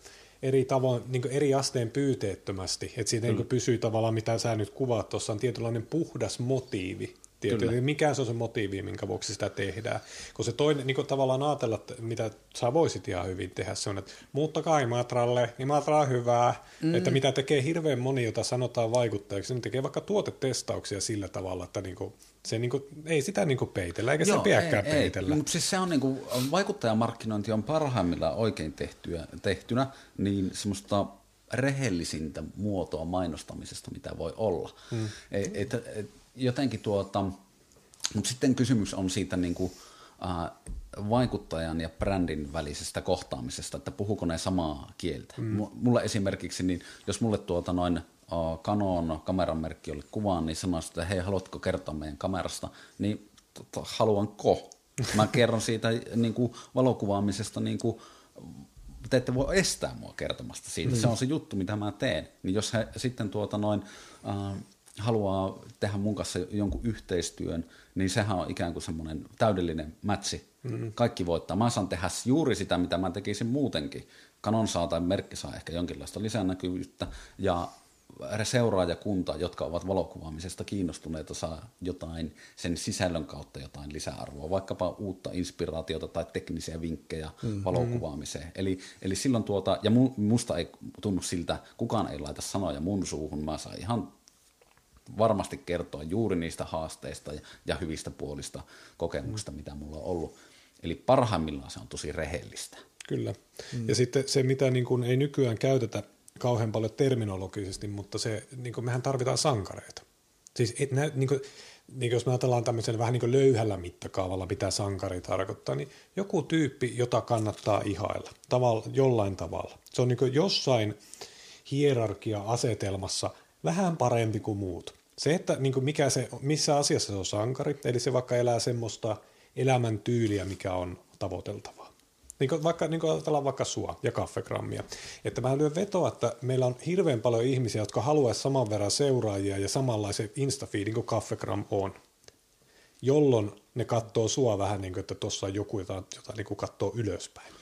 eri tavoin, niin eri asteen pyyteettömästi, että siinä mm. niin pysyy tavallaan, mitä sä nyt kuvaat tuossa, on tietynlainen puhdas motiivi, Tietysti, mikä se on se motiivi, minkä vuoksi sitä tehdään. Kun se toinen, niin tavallaan ajatella, että mitä sä voisit ihan hyvin tehdä, se on, että muuttakaa Imatralle, Imatra on hyvää, mm. että mitä tekee hirveän moni, jota sanotaan vaikuttajaksi, niin tekee vaikka tuotetestauksia sillä tavalla, että niin kuin, se niin kuin, ei sitä niin kuin peitellä, eikä Joo, se pidäkään ei, peitellä. Mutta siis se on niin kuin, vaikuttajamarkkinointi on parhaimmillaan oikein tehtyä, tehtynä, niin semmoista rehellisintä muotoa mainostamisesta, mitä voi olla. Mm. Et, et, et, jotenkin tuota, mutta sitten kysymys on siitä niin kuin, äh, vaikuttajan ja brändin välisestä kohtaamisesta, että puhuuko ne samaa kieltä. Mm. Mulle esimerkiksi, niin jos mulle tuota noin Canon kameramerkki oli kuvaan, niin sanoisin, että hei, haluatko kertoa meidän kamerasta, niin tota, haluanko? Mä kerron siitä niin kuin, valokuvaamisesta niin kuin, te ette voi estää mua kertomasta siitä. Mm. Se on se juttu, mitä mä teen. Niin jos he sitten tuota noin, äh, haluaa tehdä mun kanssa jonkun yhteistyön, niin sehän on ikään kuin semmoinen täydellinen mätsi. Mm-hmm. Kaikki voittaa. Mä saan tehdä juuri sitä, mitä mä tekisin muutenkin. Kanon saa tai merkki saa ehkä jonkinlaista lisänäkyvyyttä ja seuraajakunta, jotka ovat valokuvaamisesta kiinnostuneita, saa jotain sen sisällön kautta jotain lisäarvoa, vaikkapa uutta inspiraatiota tai teknisiä vinkkejä mm-hmm. valokuvaamiseen. Eli, eli silloin tuota, ja musta ei tunnu siltä, kukaan ei laita sanoja mun suuhun, mä saan ihan varmasti kertoa juuri niistä haasteista ja, ja hyvistä puolista kokemuksista, mitä mulla on ollut. Eli parhaimmillaan se on tosi rehellistä. Kyllä. Mm. Ja sitten se, mitä niin kuin ei nykyään käytetä kauhean paljon terminologisesti, mutta se, niin kuin mehän tarvitaan sankareita. Siis et nä, niin kuin, niin jos me ajatellaan tämmöisen vähän niin kuin löyhällä mittakaavalla, mitä sankari tarkoittaa, niin joku tyyppi, jota kannattaa ihailla tavalla, jollain tavalla. Se on niin kuin jossain hierarkia-asetelmassa vähän parempi kuin muut. Se, että niin kuin mikä se, missä asiassa se on sankari, eli se vaikka elää semmoista elämäntyyliä, mikä on tavoiteltavaa. Niin kuin vaikka, niin kuin ajatellaan vaikka sua ja kaffegrammia. Että mä lyön vetoa, että meillä on hirveän paljon ihmisiä, jotka haluaisi saman verran seuraajia ja samanlaisen instafeedin kuin kaffegram on. Jolloin ne katsoo sua vähän niin kuin, että tuossa on joku, jota, jota niin kuin katsoo ylöspäin.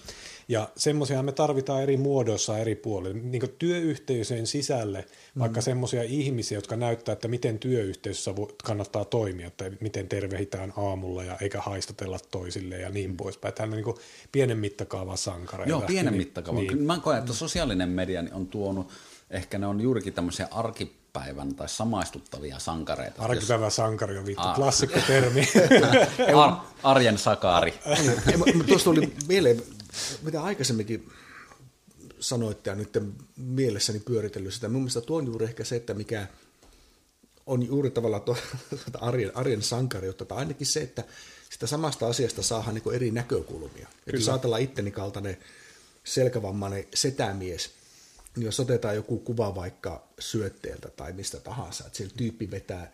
Ja semmoisia me tarvitaan eri muodoissa eri puolilla. Niin työyhteisöjen sisälle mm. vaikka semmoisia ihmisiä, jotka näyttää, että miten työyhteisössä kannattaa toimia, että miten tervehitään aamulla ja eikä haistatella toisille ja niin poispäin. Tämä on niin pienen mittakaavan sankareita. Joo, pienen niin, mittakaavan. Niin. Mä koen, että sosiaalinen media on tuonut, ehkä ne on juurikin tämmöisiä arki arkipäivän tai samaistuttavia sankareita. Arkipäivän jos... sankari on vittu, Ar- klassikko termi. Ar- arjen sakari. Tuosta tuli mieleen mitä aikaisemminkin sanoitte ja nyt mielessäni pyöritellyt sitä, mun mielestä tuo on juuri ehkä se, että mikä on juuri tavallaan tuo, arjen, arjen sankariutta, tai ainakin se, että sitä samasta asiasta saadaan niin eri näkökulmia. Että jos ajatellaan itteni kaltainen selkävammainen setämies, niin jos otetaan joku kuva vaikka syötteeltä tai mistä tahansa, että siellä tyyppi vetää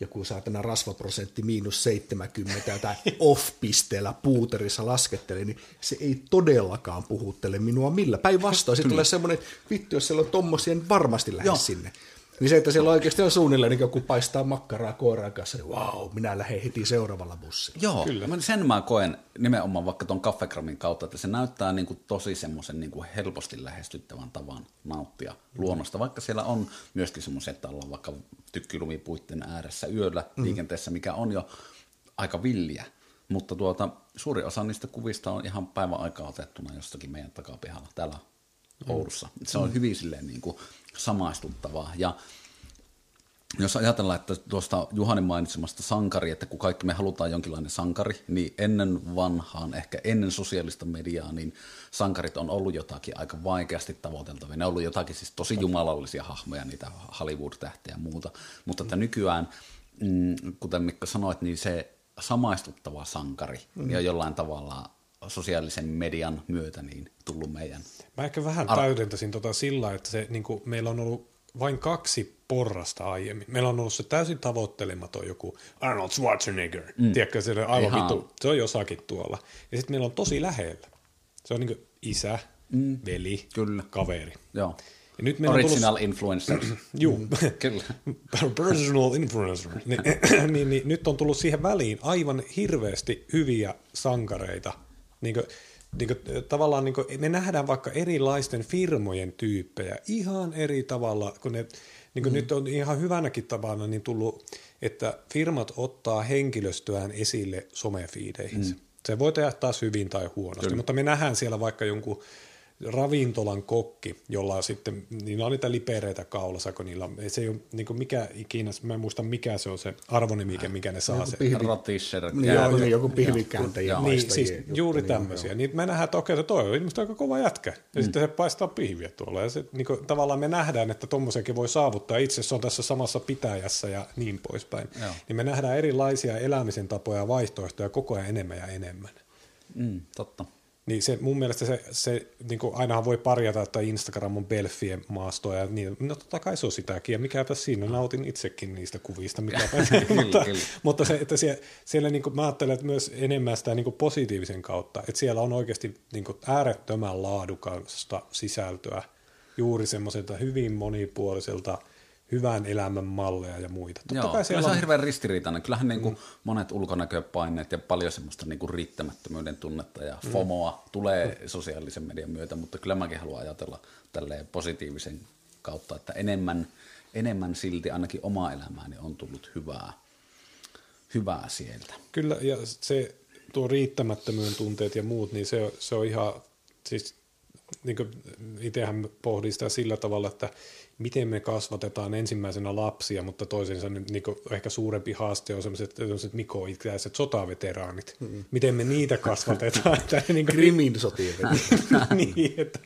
joku saatana rasvaprosentti miinus 70 tai off-pisteellä puuterissa lasketteli, niin se ei todellakaan puhuttele minua millä. Päinvastoin, sitten tulee semmoinen, että vittu, jos siellä on tommosia, niin varmasti lähde sinne. Niin se, että siellä oikeasti on suunnilleen niin joku paistaa makkaraa koiran kanssa, niin wow, minä lähden heti seuraavalla bussilla. Joo, Kyllä. sen mä koen nimenomaan vaikka tuon kaffegramin kautta, että se näyttää niin kuin tosi semmoisen niin kuin helposti lähestyttävän tavan nauttia mm. luonnosta, vaikka siellä on myöskin semmoisia, että ollaan vaikka tykkilumipuitten ääressä yöllä mm. liikenteessä, mikä on jo aika villiä. Mutta tuota, suuri osa niistä kuvista on ihan päivän aikaa otettuna jostakin meidän takapihalla täällä mm. Oulussa. Se on mm. hyvin silleen niin kuin samaistuttavaa. Ja jos ajatellaan, että tuosta Juhanin mainitsemasta sankari, että kun kaikki me halutaan jonkinlainen sankari, niin ennen vanhaan, ehkä ennen sosiaalista mediaa, niin sankarit on ollut jotakin aika vaikeasti tavoiteltavia. Ne on ollut jotakin siis tosi jumalallisia hahmoja, niitä Hollywood-tähtiä ja muuta. Mutta että nykyään, mm, kuten Mikko sanoit, niin se samaistuttava sankari mm. ja jollain tavalla sosiaalisen median myötä niin tullut meidän. Mä ehkä vähän ar- täydentäisin tota sillä, että se, niin kuin, meillä on ollut vain kaksi porrasta aiemmin. Meillä on ollut se täysin tavoittelematon joku Arnold Schwarzenegger. Mm. Tiedätkö, se on aivan vittu, se on jossakin tuolla. Ja sitten meillä on tosi lähellä. Se on niin kuin isä, mm. veli, Kyllä. kaveri. Joo. Ja nyt Original tullut... influencer. Juu, mm, kyllä. Personal influencer. niin, niin, niin, nyt on tullut siihen väliin aivan hirveästi hyviä sankareita, niin kuin, niin kuin, tavallaan niin kuin, me nähdään vaikka erilaisten firmojen tyyppejä ihan eri tavalla, kun ne niin kuin mm. nyt on ihan hyvänäkin tapana niin tullut, että firmat ottaa henkilöstöään esille somefiideihin. Mm. Se voi tehdä taas hyvin tai huonosti, Kyllä. mutta me nähdään siellä vaikka jonkun ravintolan kokki, jolla on sitten, niillä on niitä lipereitä kaulassa, kun niillä on, se ei ole niin kuin mikä ikinä, mä en muista mikä se on se arvonimike, mikä ne saa. Se. Ratisser. Niin, joo, joo, joku pihvikääntäjä. Niin, siis juuri niin, tämmöisiä. Joo. Niin me nähdään, että okei, toi on ilmeisesti aika kova jätkä. Ja mm. sitten se paistaa pihviä tuolla. Ja se, niin kuin, tavallaan me nähdään, että tommosenkin voi saavuttaa. Itse se on tässä samassa pitäjässä ja niin poispäin. Joo. Niin me nähdään erilaisia elämisen tapoja ja vaihtoehtoja koko ajan enemmän ja enemmän. Mm, totta. Niin se, mun mielestä se, se niin kuin ainahan voi parjata, että Instagram on Belfien maastoa ja niin, no totta kai se on sitäkin ja mikäpä siinä, nautin itsekin niistä kuvista, mikäpä, mutta, mutta se, että siellä, siellä niin kuin, mä ajattelen että myös enemmän sitä niin kuin positiivisen kautta, että siellä on oikeasti niin kuin äärettömän laadukasta sisältöä juuri semmoiselta hyvin monipuoliselta – hyvän elämän malleja ja muita. Totta Joo, kai se on, on hirveän ristiriitainen. Kyllähän niin kuin mm. monet ulkonäköpaineet ja paljon semmoista niin kuin riittämättömyyden tunnetta ja mm. FOMOa mm. tulee sosiaalisen median myötä, mutta kyllä mäkin haluan ajatella tälleen positiivisen kautta, että enemmän, enemmän silti ainakin oma elämääni on tullut hyvää, hyvää sieltä. Kyllä, ja se tuo riittämättömyyden tunteet ja muut, niin se, se on ihan, siis niin itsehän pohdin sitä sillä tavalla, että miten me kasvatetaan ensimmäisenä lapsia, mutta toisensa niin ehkä suurempi haaste on sellaiset, sellaiset mikoikäiset sotaveteraanit. Mm-hmm. Miten me niitä kasvatetaan? että, niin kuin, Krimin sotien niin, että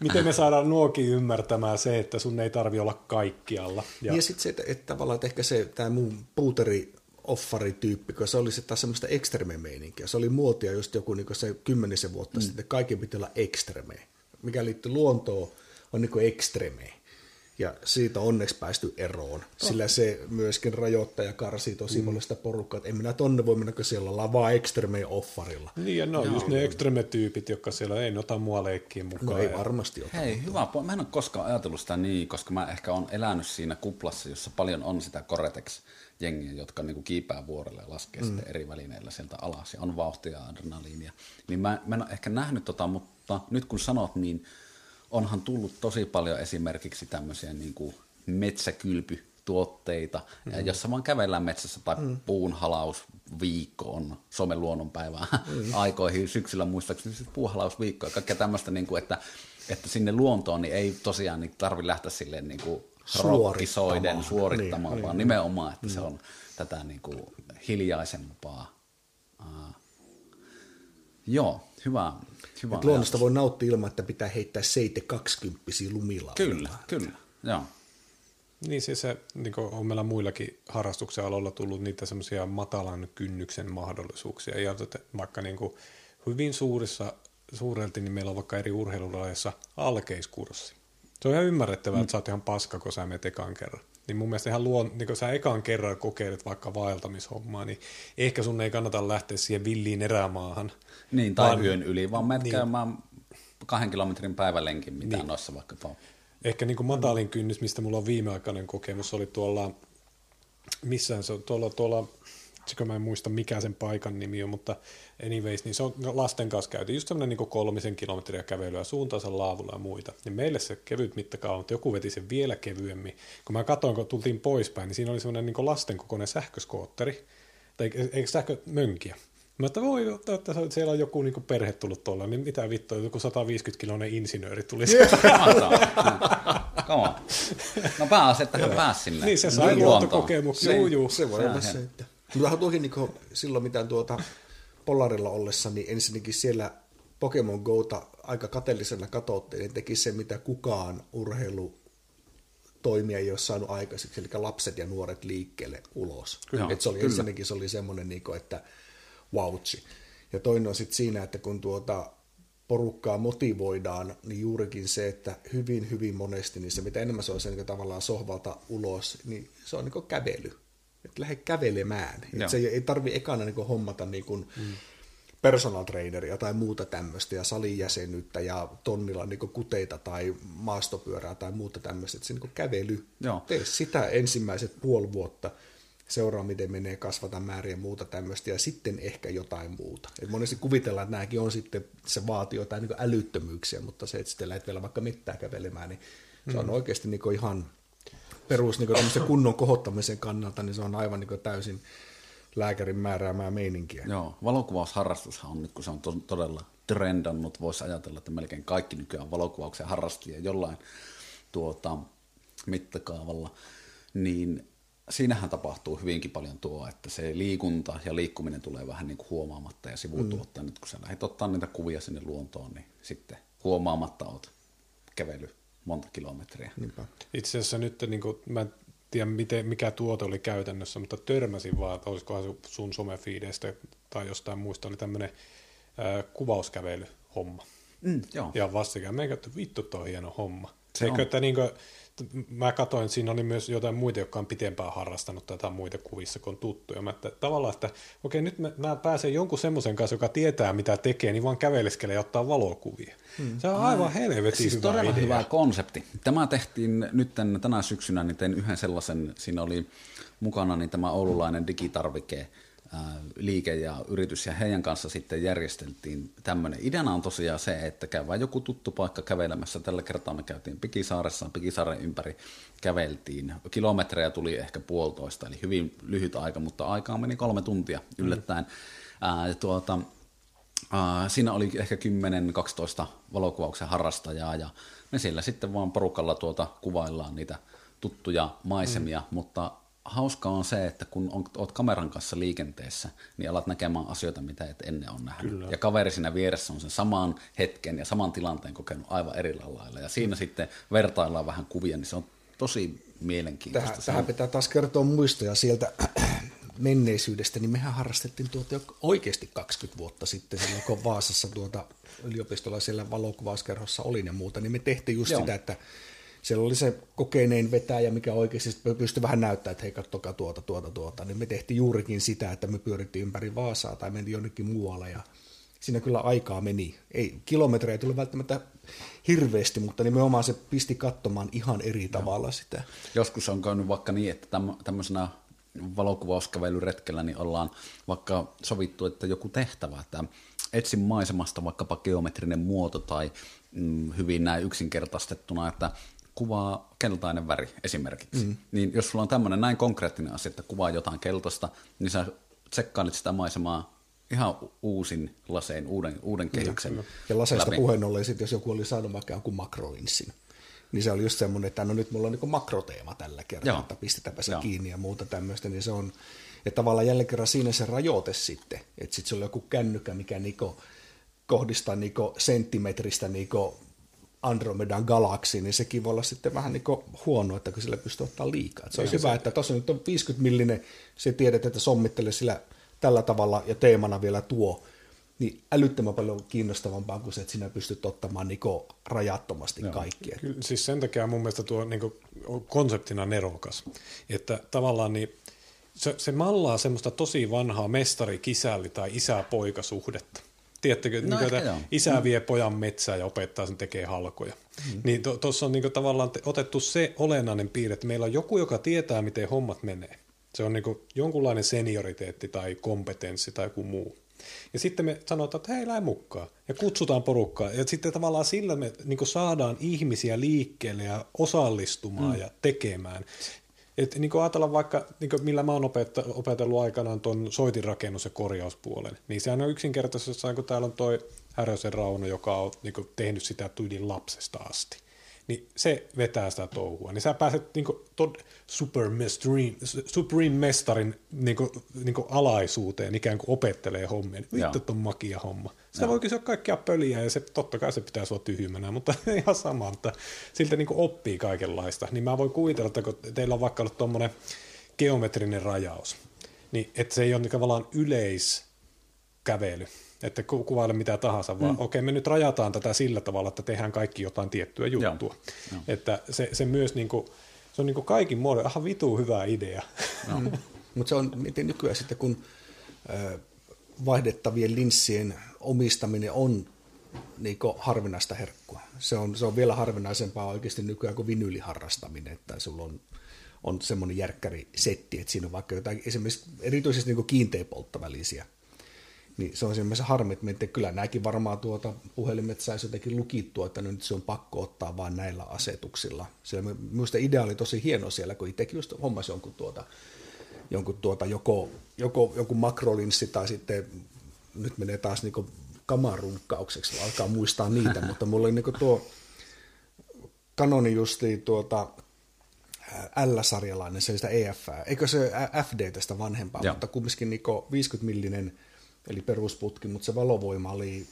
miten me saadaan nuokin ymmärtämään se, että sun ei tarvi olla kaikkialla. Ja, ja sitten se, että, että tavallaan että ehkä se, tämä mun puuteri offarityyppi, kun se oli se taas semmoista ekstreme-meininkiä. Se oli muotia just joku niin se kymmenisen vuotta mm. sitten, kaiken pitää olla ekstreme. Mikä liittyy luontoon, on niin ekstreme ja siitä onneksi päästy eroon, oh. sillä se myöskin rajoittaa ja karsii tosi mm. sitä porukkaa, että en minä tonne voi mennä, kun siellä ollaan vaan ekstremeen offarilla. Niin ja no, just ne ekstreme-tyypit, jotka siellä ei ota mua leikkiin mukaan. No ei varmasti ota. Hei, hyvä Mä en ole koskaan ajatellut sitä niin, koska mä ehkä on elänyt siinä kuplassa, jossa paljon on sitä Coretex jengiä, jotka niin kiipää vuorelle ja laskee mm. sitten eri välineillä sieltä alas ja on vauhtia ja adrenaliinia. Niin mä, mä en ole ehkä nähnyt tota, mutta nyt kun sanot, niin onhan tullut tosi paljon esimerkiksi tämmöisiä niin kuin metsäkylpytuotteita, mm-hmm. jossa vaan kävellään metsässä tai mm. puunhalausviikko on Suomen luonnonpäivää mm. aikoihin syksyllä muistaakseni siis puunhalausviikko ja kaikkea tämmöistä, niin kuin, että, että sinne luontoon niin ei tosiaan niin tarvi lähteä silleen niin kuin rokkisoiden suorittamaan, niin, vaan niin, nimenomaan, että mm. se on tätä niin kuin hiljaisempaa. Uh, joo, hyvä, Hyvä että luonnosta voi nauttia ilman, että pitää heittää seite 20 lumilla. Kyllä, kyllä, joo. Niin siis se niin on meillä muillakin harrastuksen aloilla tullut niitä semmoisia matalan kynnyksen mahdollisuuksia. Ja vaikka niin kuin hyvin suurissa, suurelti, niin meillä on vaikka eri urheilulajeissa alkeiskurssi. Se on ihan ymmärrettävää, mm. että sä oot ihan paska, kun sä menet ekan kerran. Niin mun mielestä ihan luon, niin kun sä ekan kerran kokeilet vaikka vaeltamishommaa, niin ehkä sun ei kannata lähteä siihen villiin erämaahan. Niin, tai vaan, yön yli, vaan menet niin. käymään kahden kilometrin päivälenkin, mitä niin. noissa vaikka on. Ehkä niin kuin matalin kynnys, mistä mulla on viimeaikainen kokemus, oli tuolla, missään se on, tuolla, tuolla kun mä en muista mikä sen paikan nimi on, mutta anyways, niin se on lasten kanssa käyty just semmoinen niin kolmisen kilometriä kävelyä suuntaansa laavulla ja muita. Niin meille se kevyt mittakaava, mutta joku veti sen vielä kevyemmin. Kun mä katsoin, kun tultiin poispäin, niin siinä oli semmoinen niin lasten kokoinen sähköskootteri, tai eikö sähkömönkiä. Mä että voi, että siellä on joku niin perhe tullut tuolla, niin mitä vittua, joku 150-kiloinen insinööri tuli sieltä. no pääasi, että hän pääsi sinne. Niin, se sai luontokokemuksia. Juu, juu. Se voi olla se, että... Mutta tuokin niin silloin mitään tuota Polarilla ollessa, niin ensinnäkin siellä Pokemon Gota aika kateellisena katsottiin, niin teki se, mitä kukaan urheilu toimia ei ole saanut aikaiseksi, eli lapset ja nuoret liikkeelle ulos. Et se oli kyllä. ensinnäkin se oli semmoinen, niin kuin, että wautsi. Ja toinen on sitten siinä, että kun tuota porukkaa motivoidaan, niin juurikin se, että hyvin, hyvin monesti, niin se mitä enemmän se on se niin tavallaan sohvalta ulos, niin se on niin kävely että lähde kävelemään. Että se ei, ei tarvi ekana niin hommata niin kuin mm. personal traineria tai muuta tämmöistä ja salijäsenyyttä ja tonnilla niin kuteita tai maastopyörää tai muuta tämmöistä. Että se niin kävely, Joo. tee sitä ensimmäiset puoli vuotta, seuraa miten menee, kasvata määriä ja muuta tämmöistä ja sitten ehkä jotain muuta. Et monesti kuvitellaan, että nämäkin on sitten, se vaatii jotain niin älyttömyyksiä, mutta se, että sitten lähdet vielä vaikka mitään kävelemään, niin se on mm. oikeasti niin ihan perus niin kunnon kohottamisen kannalta, niin se on aivan niin täysin lääkärin määräämää meininkiä. Joo, valokuvausharrastushan on nyt, kun se on to- todella trendannut, voisi ajatella, että melkein kaikki nykyään valokuvauksen harrastajia jollain tuota, mittakaavalla, niin siinähän tapahtuu hyvinkin paljon tuo, että se liikunta ja liikkuminen tulee vähän niin kuin huomaamatta ja sivutuottaa. Mm. Nyt kun sä lähdet ottaa niitä kuvia sinne luontoon, niin sitten huomaamatta oot kävely monta kilometriä. Niinpä. Itse asiassa nyt, niin kuin, mä en tiedä miten, mikä tuote oli käytännössä, mutta törmäsin vaan, että olisikohan sun somefiideistä tai jostain muista, oli tämmöinen kuvauskävely-homma. Mm, joo. Ja vastikään meikä, että vittu toi hieno homma. Se Eikö, että niin kuin, mä katsoin, että siinä oli myös jotain muita, jotka on pitempään harrastanut tätä muita kuvissa kuin tuttuja. Mä että tavallaan, että okei, nyt mä, mä pääsen jonkun semmoisen kanssa, joka tietää mitä tekee, niin vaan käveleskelee ja ottaa valokuvia. Hmm. Se on aivan helvetin siis hyvä todella idea. hyvä konsepti. Tämä tehtiin nyt tänä syksynä, niin tein yhden sellaisen, siinä oli mukana niin tämä oululainen digitarvike, liike ja yritys ja heidän kanssa sitten järjesteltiin tämmöinen. Ideana on tosiaan se, että käydään joku tuttu paikka kävelemässä. Tällä kertaa me käytiin Pikisaaressa, Pikisaaren ympäri käveltiin. Kilometrejä tuli ehkä puolitoista, eli hyvin lyhyt aika, mutta aikaa meni kolme tuntia yllättäen. Mm. Ää, tuota, ää, siinä oli ehkä 10-12 valokuvauksen harrastajaa ja me siellä sitten vaan porukalla tuota kuvaillaan niitä tuttuja maisemia, mm. mutta hauskaa on se, että kun on, oot kameran kanssa liikenteessä, niin alat näkemään asioita, mitä et ennen on nähnyt. Kyllä. Ja kaveri siinä vieressä on sen saman hetken ja saman tilanteen kokenut aivan eri lailla. Ja siinä mm. sitten vertaillaan vähän kuvia, niin se on tosi mielenkiintoista. Tähän, tähän pitää taas kertoa muistoja sieltä menneisyydestä, niin mehän harrastettiin tuota jo oikeasti 20 vuotta sitten, silloin kun Vaasassa tuota yliopistolla siellä valokuvauskerhossa olin ja muuta, niin me tehtiin just Joo. sitä, että siellä oli se kokenein vetäjä, mikä oikeasti pystyi vähän näyttämään, että hei kattokaa tuota, tuota, tuota. Niin me tehtiin juurikin sitä, että me pyörittiin ympäri Vaasaa tai mentiin jonnekin muualle ja siinä kyllä aikaa meni. Ei, kilometrejä ei tule välttämättä hirveästi, mutta nimenomaan se pisti katsomaan ihan eri tavalla no. sitä. Joskus on käynyt vaikka niin, että tämmöisenä valokuvauskävelyretkellä niin ollaan vaikka sovittu, että joku tehtävä, että etsin maisemasta vaikkapa geometrinen muoto tai mm, hyvin näin yksinkertaistettuna, että kuvaa keltainen väri esimerkiksi. Mm. Niin jos sulla on tämmöinen näin konkreettinen asia, että kuvaa jotain keltaista, niin sä tsekkailit sitä maisemaa ihan uusin lasein, uuden, uuden kehyksen Ja, ja laseista puheen ollen, sit, jos joku oli saanut vaikka jonkun makroinsin, niin se oli just semmoinen, että no nyt mulla on niin makroteema tällä kertaa, Joo. että pistetäänpä se Joo. kiinni ja muuta tämmöistä, niin se on, ja tavallaan jälleen kerran siinä se rajoite sitten, että sitten se on joku kännykkä, mikä niinku kohdistaa niinku senttimetristä niinku Andromedan galaksi, niin sekin voi olla sitten vähän niin huono, että kun sillä pystyy ottaa liikaa. Et se on hyvä, se... että tuossa nyt on 50 millinen, se tiedät, että sommittelee sillä tällä tavalla ja teemana vielä tuo, niin älyttömän paljon kiinnostavampaa kuin se, että sinä pystyt ottamaan niin rajattomasti Joo. kaikkia. Kyllä, siis sen takia mun mielestä tuo niin konseptina nerokas, että tavallaan niin se, se mallaa semmoista tosi vanhaa mestari-kisälli- tai isä-poikasuhdetta. Tiedättekö, no, niin isä mm. vie pojan metsään ja opettaa sen tekee halkoja. Mm. Niin tuossa to, on niin tavallaan otettu se olennainen piirre, että meillä on joku, joka tietää, miten hommat menee. Se on niin jonkunlainen senioriteetti tai kompetenssi tai joku muu. Ja sitten me sanotaan, että hei, lähde mukaan. Ja kutsutaan porukkaa. Ja sitten tavallaan sillä me niin saadaan ihmisiä liikkeelle ja osallistumaan mm. ja tekemään. Et niin kuin ajatellaan vaikka, niin kuin millä mä oon opetellut aikanaan tuon soitinrakennus- ja korjauspuolen, niin sehän on yksinkertaisesti, kun täällä on toi Härösen Rauno, joka on niin kuin, tehnyt sitä tyylin lapsesta asti niin se vetää sitä touhua. Niin sä pääset niin kuin, tod, super mestarin, supreme mestarin niin kuin, niin kuin alaisuuteen, ikään kuin opettelee hommia. Niin vittu on makia homma. Sitä voi kysyä kaikkia pöliä ja se, totta kai se pitää sua tyhjymänä, mutta ihan sama, että siltä niin kuin oppii kaikenlaista. Niin mä voin kuvitella, että kun teillä on vaikka ollut tuommoinen geometrinen rajaus, niin että se ei ole niin tavallaan yleiskävely, että kuvaile mitä tahansa, vaan mm. okei, okay, me nyt rajataan tätä sillä tavalla, että tehdään kaikki jotain tiettyä juttua. Joo. Että se, se myös niin kuin, se on niin kuin kaikin muodon, aha vitu hyvä idea. Mm. Mutta se on, miten nykyään sitten kun vaihdettavien linssien omistaminen on niin harvinaista herkkua. Se on, se on vielä harvinaisempaa oikeasti nykyään kuin vinyyliharrastaminen, että sulla on, on semmoinen järkkäri setti, että siinä on vaikka jotain esimerkiksi erityisesti niin kiinteäpolttavälisiä niin se on siinä harmi, että kyllä nämäkin varmaan tuota puhelimet saisi jotenkin lukittua, että nyt se on pakko ottaa vain näillä asetuksilla. Siellä minusta idea oli tosi hieno siellä, kun itsekin just hommasi jonkun, tuota, jonkun tuota, joko, joko jonkun makrolinssi tai sitten nyt menee taas niin kamarunkaukseksi, alkaa muistaa niitä, mutta mulla oli niin tuo Canoni justi tuota, L-sarjalainen, se sitä EF, eikö se FD tästä vanhempaa, Joo. mutta kumminkin niin 50 millinen eli perusputki, mutta se valovoima oli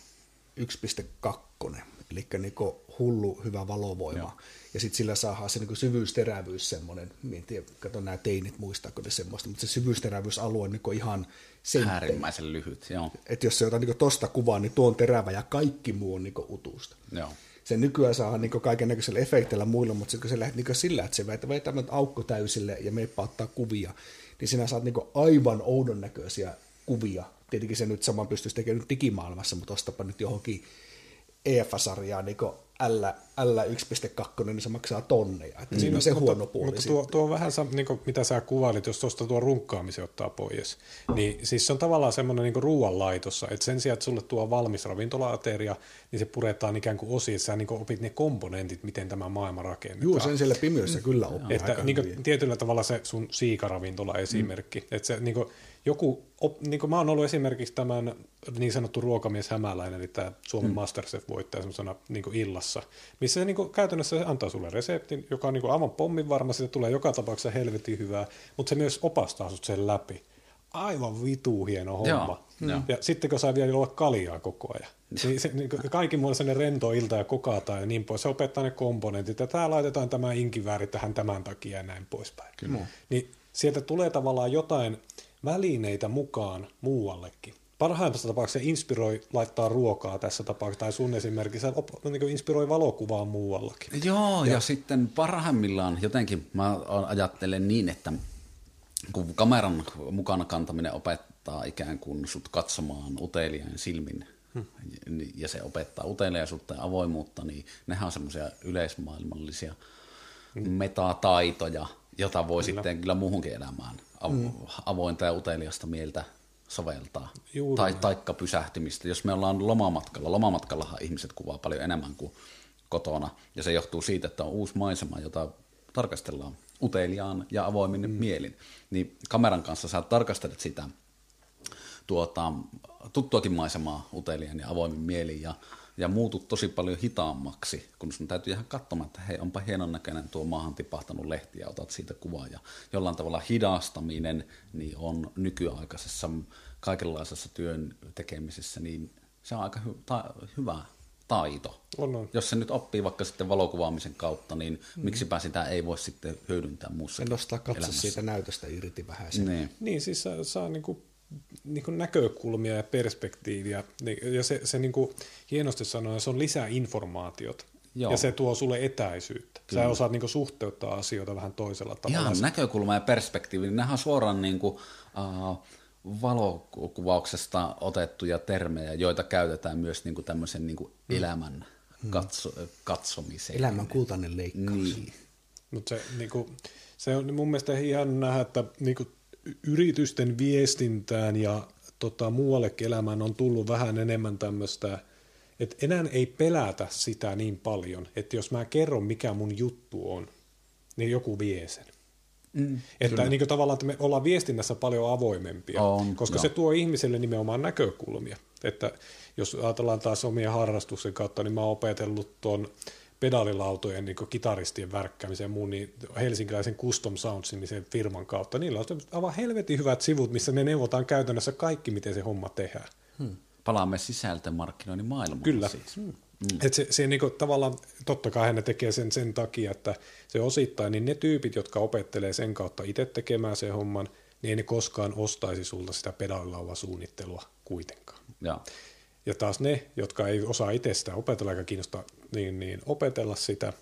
1.2, eli niin hullu hyvä valovoima. Joo. Ja sitten sillä saadaan se niin syvyysterävyys semmoinen, en tiedä, kato nämä teinit muistaako ne semmoista, mutta se syvyysterävyysalue on niin ihan senttejä. Äärimmäisen lyhyt, joo. Että jos se otetaan niin tosta kuvaa, niin tuo on terävä ja kaikki muu on niin utusta. Joo. Se nykyään saa niin kaiken näköisellä efektillä muilla, mutta sitten kun se lähdet niin sillä, että se vetää tämän aukko täysille ja meipä ottaa kuvia, niin sinä saat niin aivan oudon näköisiä kuvia tietenkin se nyt saman pystyisi tekemään nyt digimaailmassa, mutta ostapa nyt johonkin EF-sarjaa niin L, L1.2, niin se maksaa tonneja. Että mm. siinä on se mutta, huono puoli. Mutta tuo, tuo on vähän niin kuin, mitä sä kuvailit, jos tuosta tuo runkkaamisen ottaa pois. Niin siis se on tavallaan semmoinen niin ruoanlaitossa, että sen sijaan, että sulle tuo valmis ravintolaateria, niin se puretaan ikään kuin osiin, että sä niin kuin opit ne komponentit, miten tämä maailma rakennetaan. Joo, sen siellä pimiössä kyllä oppii Että niin kuin, tietyllä tavalla se sun siikaravintola esimerkki, mm. että se niin kuin, joku, niin kuin mä oon ollut esimerkiksi tämän niin sanottu ruokamies hämäläinen, eli tämä Suomen mm. Masterchef-voittaja semmoisena niin illassa, missä se niin kuin, käytännössä se antaa sulle reseptin, joka on niin kuin, aivan pommin varma, siitä tulee joka tapauksessa helvetin hyvää, mutta se myös opastaa sut sen läpi. Aivan vitu hieno homma. Joo, ja sitten kun saa vielä olla kaljaa koko ajan. Niin se, niin kaikki mulla sellainen rento ilta ja kokataan ja niin pois. Se opettaa ne komponentit ja tää laitetaan tämä inkivääri tähän tämän takia ja näin poispäin. Kyllä. Niin sieltä tulee tavallaan jotain, välineitä mukaan muuallekin. Parhaimmassa tapauksessa se inspiroi laittaa ruokaa tässä tapauksessa, tai sun esimerkiksi se niin inspiroi valokuvaa muuallakin. Joo, ja, ja sitten parhaimmillaan jotenkin mä ajattelen niin, että kun kameran mukana kantaminen opettaa ikään kuin sut katsomaan uteliaan silmin, hmm. ja se opettaa uteliaisuutta ja avoimuutta, niin nehän on semmoisia yleismaailmallisia hmm. metataitoja, jota voi kyllä. sitten kyllä muuhunkin elämään. Avointa ja uteliasta mieltä soveltaa. Juuri tai taikka pysähtymistä. Jos me ollaan lomamatkalla, lomamatkallahan ihmiset kuvaa paljon enemmän kuin kotona, ja se johtuu siitä, että on uusi maisema, jota tarkastellaan uteliaan ja avoimin mm. mielin. Niin kameran kanssa sä tarkastelet sitä tuota, tuttuakin maisemaa uteliaan ja avoimin mielin, ja ja muutut tosi paljon hitaammaksi, kun sun täytyy ihan katsomaan, että hei, onpa hienon näköinen tuo maahan tipahtanut lehti ja otat siitä kuvaa. Ja jollain tavalla hidastaminen niin on nykyaikaisessa kaikenlaisessa työn tekemisessä, niin se on aika hy- ta- hyvä taito. On, on. Jos se nyt oppii vaikka sitten valokuvaamisen kautta, niin mm. miksipä sitä ei voi sitten hyödyntää muussa nostaa katse elämässä. siitä näytöstä irti vähän. Niin. Niin, siis saa, saa niinku, niinku näkökulmia ja perspektiiviä. Niin, Ja se, se niinku, hienosti sanoo, se on lisää informaatiota. Joo. Ja se tuo sulle etäisyyttä. Kyllä. Sä osaat niinku suhteuttaa asioita vähän toisella tavalla. Ihan näkökulma ja perspektiivi, niin nehän on suoraan niin kuin, uh, valokuvauksesta otettuja termejä, joita käytetään myös niin kuin tämmöisen niin kuin elämän katso, katsomiseen. Elämän kultainen leikkaus. Niin. Mutta se, niinku, se on mun mielestä ihan nähdä, että niinku, yritysten viestintään ja tota, muuallekin elämään on tullut vähän enemmän tämmöistä, että enää ei pelätä sitä niin paljon, että jos mä kerron, mikä mun juttu on, niin joku vie sen. Mm, Että niin kuin tavallaan, että me ollaan viestinnässä paljon avoimempia, On, koska joo. se tuo ihmiselle nimenomaan näkökulmia. Että jos ajatellaan taas omia harrastuksen kautta, niin mä oon opetellut tuon pedaalilautojen niin kitaristien värkkäämisen ja muun, niin helsinkiläisen Custom Sounds nimisen firman kautta. Niillä on aivan helvetin hyvät sivut, missä ne neuvotaan käytännössä kaikki, miten se homma tehdään. Palaamme sisältömarkkinoinnin maailmaan Kyllä. siis. Mm. Et se, se niinku, tavallaan, totta kai ne tekee sen sen takia, että se osittain, niin ne tyypit, jotka opettelee sen kautta itse tekemään sen homman, niin ei ne koskaan ostaisi sulta sitä pedaalilauvasuunnittelua kuitenkaan. Joo. Ja taas ne, jotka ei osaa itse sitä opetella eikä kiinnosta niin, niin opetella sitä,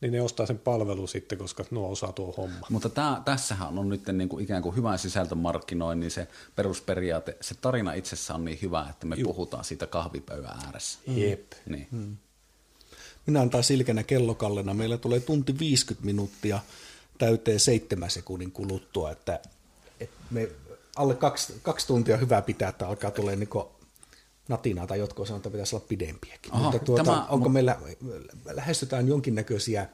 niin ne ostaa sen palvelu sitten, koska nuo osaa tuo homma. Mutta tää, tässähän on nyt niin kuin ikään kuin hyvän sisältömarkkinoinnin se perusperiaate. Se tarina itsessään on niin hyvä, että me Juh. puhutaan siitä kahvipöydän ääressä. Jep. Niin. Minä antaa silkänä kellokallena. Meillä tulee tunti 50 minuuttia täyteen seitsemän sekunnin kuluttua, että, että me alle kaksi, kaksi tuntia on hyvä pitää, että alkaa tulee niin natinaa tai jotkut sanoo, että pitäisi olla pidempiäkin. Aha, Mutta tuota, tämä- onko meillä, lähestytään jonkinnäköisiä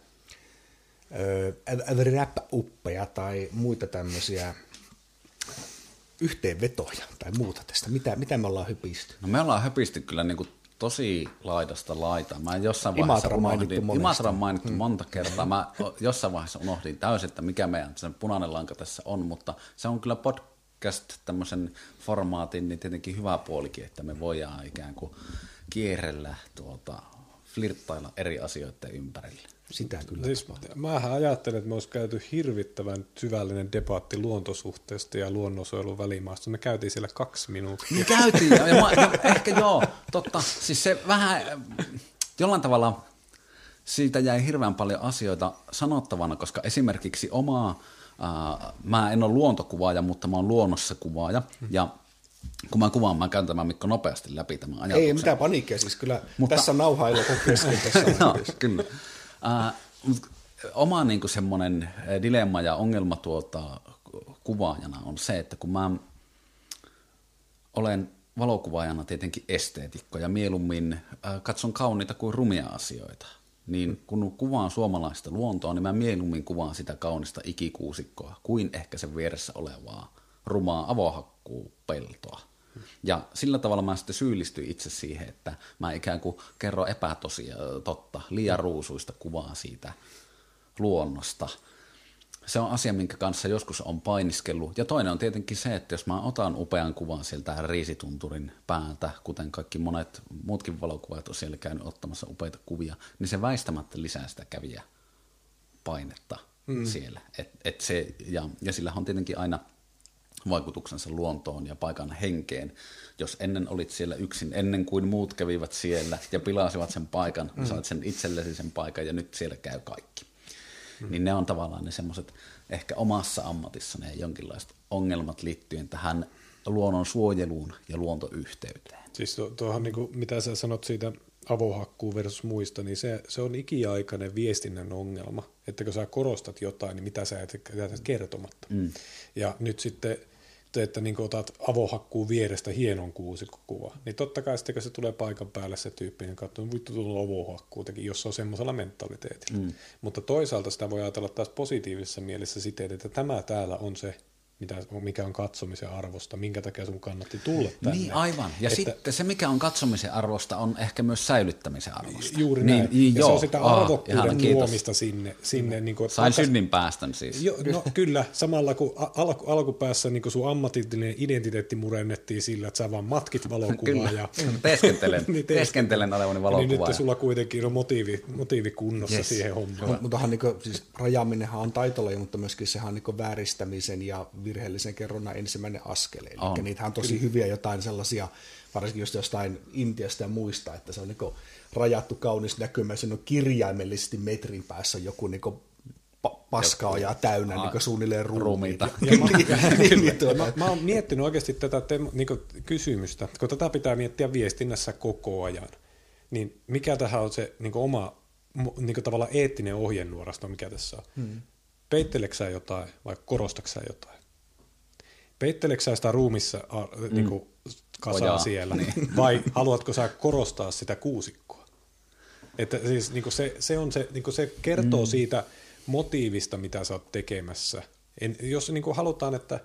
ö, wrap-uppeja tai muita tämmöisiä yhteenvetoja tai muuta tästä? Mitä, mitä me ollaan hypisty? No me ollaan höpisty kyllä niin kuin tosi laidasta laita. Mä jossain vaiheessa Imatra mainittu unohdin, monesti. Imatra on mainittu hmm. monta kertaa. Mä jossain vaiheessa unohdin täysin, että mikä meidän sen punainen lanka tässä on, mutta se on kyllä podcast tämmöisen formaatin, niin tietenkin hyvä puolikin, että me voidaan ikään kuin kierrellä tuota, flirttailla eri asioiden ympärille. Sitä kyllä. Siis, mähän ajattelen, että me olisi käyty hirvittävän syvällinen debatti luontosuhteesta ja luonnonsuojelun välimaasta. Me käytiin siellä kaksi minuuttia. Niin käytiin, ja, ja, mä, ja ehkä joo, totta. Siis se vähän, äh, jollain tavalla siitä jäi hirveän paljon asioita sanottavana, koska esimerkiksi omaa, äh, mä en ole luontokuvaaja, mutta mä oon luonnossa kuvaaja, ja kun mä kuvaan, mä käyn tämän Mikko nopeasti läpi tämän ajatuksen. Ei mitään paniikkia, siis kyllä Mutta- tässä on nauhailla kesken tässä lähetyksessä. kyllä. Uh, oma niin semmoinen dilemma ja ongelma tuota, kuvaajana on se, että kun mä olen valokuvaajana tietenkin esteetikko ja mieluummin äh, katson kauniita kuin rumia asioita, niin kun kuvaan suomalaista luontoa, niin mä mieluummin kuvaan sitä kaunista ikikuusikkoa kuin ehkä sen vieressä olevaa rumaa avohakkuupeltoa. Ja sillä tavalla mä sitten syyllistyin itse siihen, että mä ikään kuin kerron epätosia totta, liian ruusuista kuvaa siitä luonnosta. Se on asia, minkä kanssa joskus on painiskellut. Ja toinen on tietenkin se, että jos mä otan upean kuvan sieltä riisitunturin päältä, kuten kaikki monet muutkin valokuvajat on siellä käynyt ottamassa upeita kuvia, niin se väistämättä lisää sitä kävijä painetta mm. siellä. Et, et se, ja, ja sillä on tietenkin aina vaikutuksensa luontoon ja paikan henkeen. Jos ennen olit siellä yksin, ennen kuin muut kävivät siellä ja pilasivat sen paikan, mm. sait sen itsellesi sen paikan ja nyt siellä käy kaikki. Mm. Niin ne on tavallaan ne semmoiset ehkä omassa ammatissa ne jonkinlaiset ongelmat liittyen tähän luonnon suojeluun ja luontoyhteyteen. Siis to, tuohon, niin kuin, mitä sä sanot siitä avohakkuu versus muista, niin se, se on ikiaikainen viestinnän ongelma, että kun sä korostat jotain, niin mitä sä jätät, kertomatta. Mm. Ja nyt sitten, te, että niin otat avohakkuun vierestä hienon kuusikkokuva, niin totta kai sitten kun se tulee paikan päälle se tyyppi, niin katsoo, vittu tuolla avohakkuutakin, jos se on semmoisella mentaliteetillä. Mm. Mutta toisaalta sitä voi ajatella taas positiivisessa mielessä siten, että tämä täällä on se mitä, mikä on katsomisen arvosta, minkä takia sun kannatti tulla tänne. Niin aivan. Ja Että- sitten se, mikä on katsomisen arvosta, on ehkä myös säilyttämisen arvosta. Juuri niin, näin. Niin, ja joo. se on sitä arvokkuuden kiitos. tuomista sinne. sinne niin kuin, Sain synnin päästön siis. Jo, no kyllä, samalla kun a- alku, alkupäässä niin sun ammatillinen identiteetti murennettiin sillä, että sä vaan matkit valokuvaa. Ja, teeskentelen, Niin, teeskentelen olevani niin valokuvaaja. nyt sulla kuitenkin on motiivi, motiivi kunnossa Yes. siihen hommaan. Mut- Mutta niinku, siis rajaaminenhan on taitolaji, mutta myöskin sehän on niinku vääristämisen ja virheellisen kerronnan ensimmäinen askel. Eli On. niitähän on tosi hyviä jotain sellaisia, varsinkin just jostain Intiasta ja muista, että se on niinku rajattu kaunis näkymä, siinä on kirjaimellisesti metrin päässä joku niinku täynnä Aa, niinku suunnilleen ruumiita. ruumiita. Ja mä, niin, niin, Ja tuota, mä, mä oon miettinyt oikeasti tätä tem, niin kysymystä, kun tätä pitää miettiä viestinnässä koko ajan, niin mikä tähän on se niin oma niin tavallaan eettinen ohjenuorasto, mikä tässä on? Hmm. Peitteleksä sä jotain vai korostaksä sä jotain? Peitteleksä sä sitä ruumissa a, niin kuin kasaa Ojaa, siellä vai haluatko sä korostaa sitä kuusikkoa? Että siis niin se, se, on se, niin se kertoo mm. siitä motiivista, mitä sä oot tekemässä. En, jos niin halutaan, että,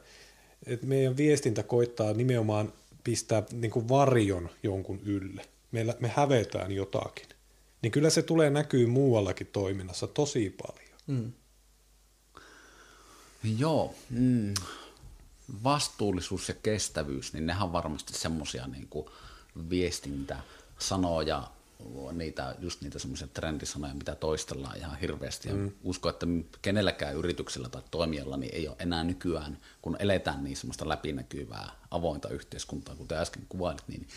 että meidän viestintä koittaa nimenomaan pistää niin varjon jonkun ylle, Meillä, me hävetään jotakin, niin kyllä se tulee näkyy muuallakin toiminnassa tosi paljon. mm. Joo, mm. Vastuullisuus ja kestävyys, niin nehän on varmasti semmoisia niin viestintäsanoja, niitä, just niitä semmoisia trendisanoja, mitä toistellaan ihan hirveästi. Ja mm. uskon, että kenelläkään yrityksellä tai toimijalla niin ei ole enää nykyään, kun eletään niin semmoista läpinäkyvää, avointa yhteiskuntaa, kuten äsken kuvailit, niin,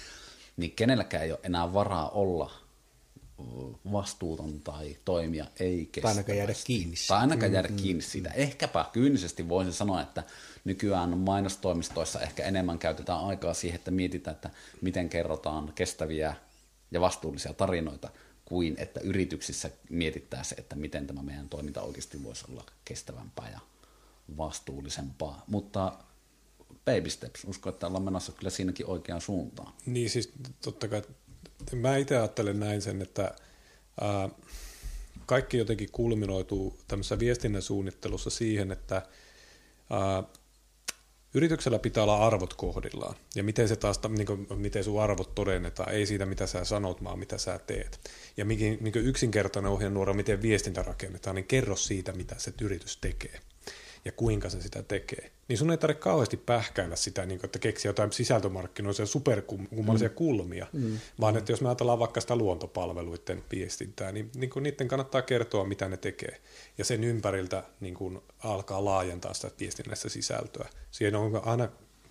niin kenelläkään ei ole enää varaa olla vastuuton tai toimia ei kestävästi. Tai ainakaan jäädä kiinni. Tai ainakaan jäädä kiinni siitä. Ehkäpä kyynisesti voisin sanoa, että nykyään mainostoimistoissa ehkä enemmän käytetään aikaa siihen, että mietitään, että miten kerrotaan kestäviä ja vastuullisia tarinoita, kuin että yrityksissä mietittäisiin, että miten tämä meidän toiminta oikeasti voisi olla kestävämpää ja vastuullisempaa. Mutta baby steps, uskon, että ollaan menossa kyllä siinäkin oikeaan suuntaan. Niin siis totta kai, mä itse ajattelen näin sen, että ää, kaikki jotenkin kulminoituu tämmöisessä viestinnän suunnittelussa siihen, että ää, yrityksellä pitää olla arvot kohdillaan. Ja miten se taas, niin kuin, miten sun arvot todennetaan, ei siitä mitä sä sanot, vaan mitä sä teet. Ja mikä, mikä yksinkertainen ohjenuora, miten viestintä rakennetaan, niin kerro siitä, mitä se yritys tekee ja kuinka se sitä tekee. Niin sun ei tarvitse kauheasti pähkäillä sitä, niin kuin, että keksiä jotain sisältömarkkinoisia superkummallisia mm. kulmia, mm. vaan että jos me ajatellaan vaikka sitä luontopalveluiden viestintää, niin, niin kuin niiden kannattaa kertoa, mitä ne tekee. Ja sen ympäriltä niin kuin alkaa laajentaa sitä viestinnässä sisältöä. Siinä on aina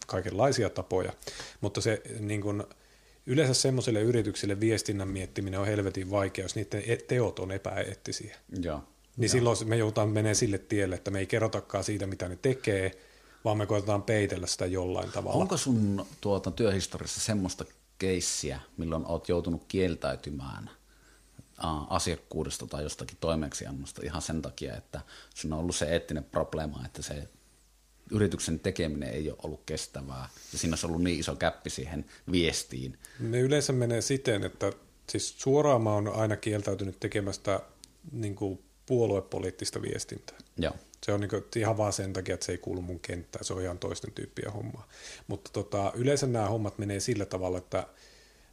kaikenlaisia tapoja, mutta se niin kuin, yleensä semmoiselle yrityksille viestinnän miettiminen on helvetin vaikea, jos niiden e- teot on epäeettisiä. Joo. Niin silloin me joudutaan menemään sille tielle, että me ei kerrotakaan siitä, mitä ne tekee, vaan me koetetaan peitellä sitä jollain tavalla. Onko sun tuota, työhistoriassa semmoista keissiä, milloin oot joutunut kieltäytymään asiakkuudesta tai jostakin toimeksiannosta ihan sen takia, että sun on ollut se eettinen probleema, että se yrityksen tekeminen ei ole ollut kestävää ja siinä olisi ollut niin iso käppi siihen viestiin. Ne yleensä menee siten, että siis suoraan mä oon aina kieltäytynyt tekemästä niin kuin puoluepoliittista viestintää. Joo. Se on niin kuin, ihan vaan sen takia, että se ei kuulu mun kenttään, se on ihan toisten tyyppiä hommaa. Mutta tota, yleensä nämä hommat menee sillä tavalla, että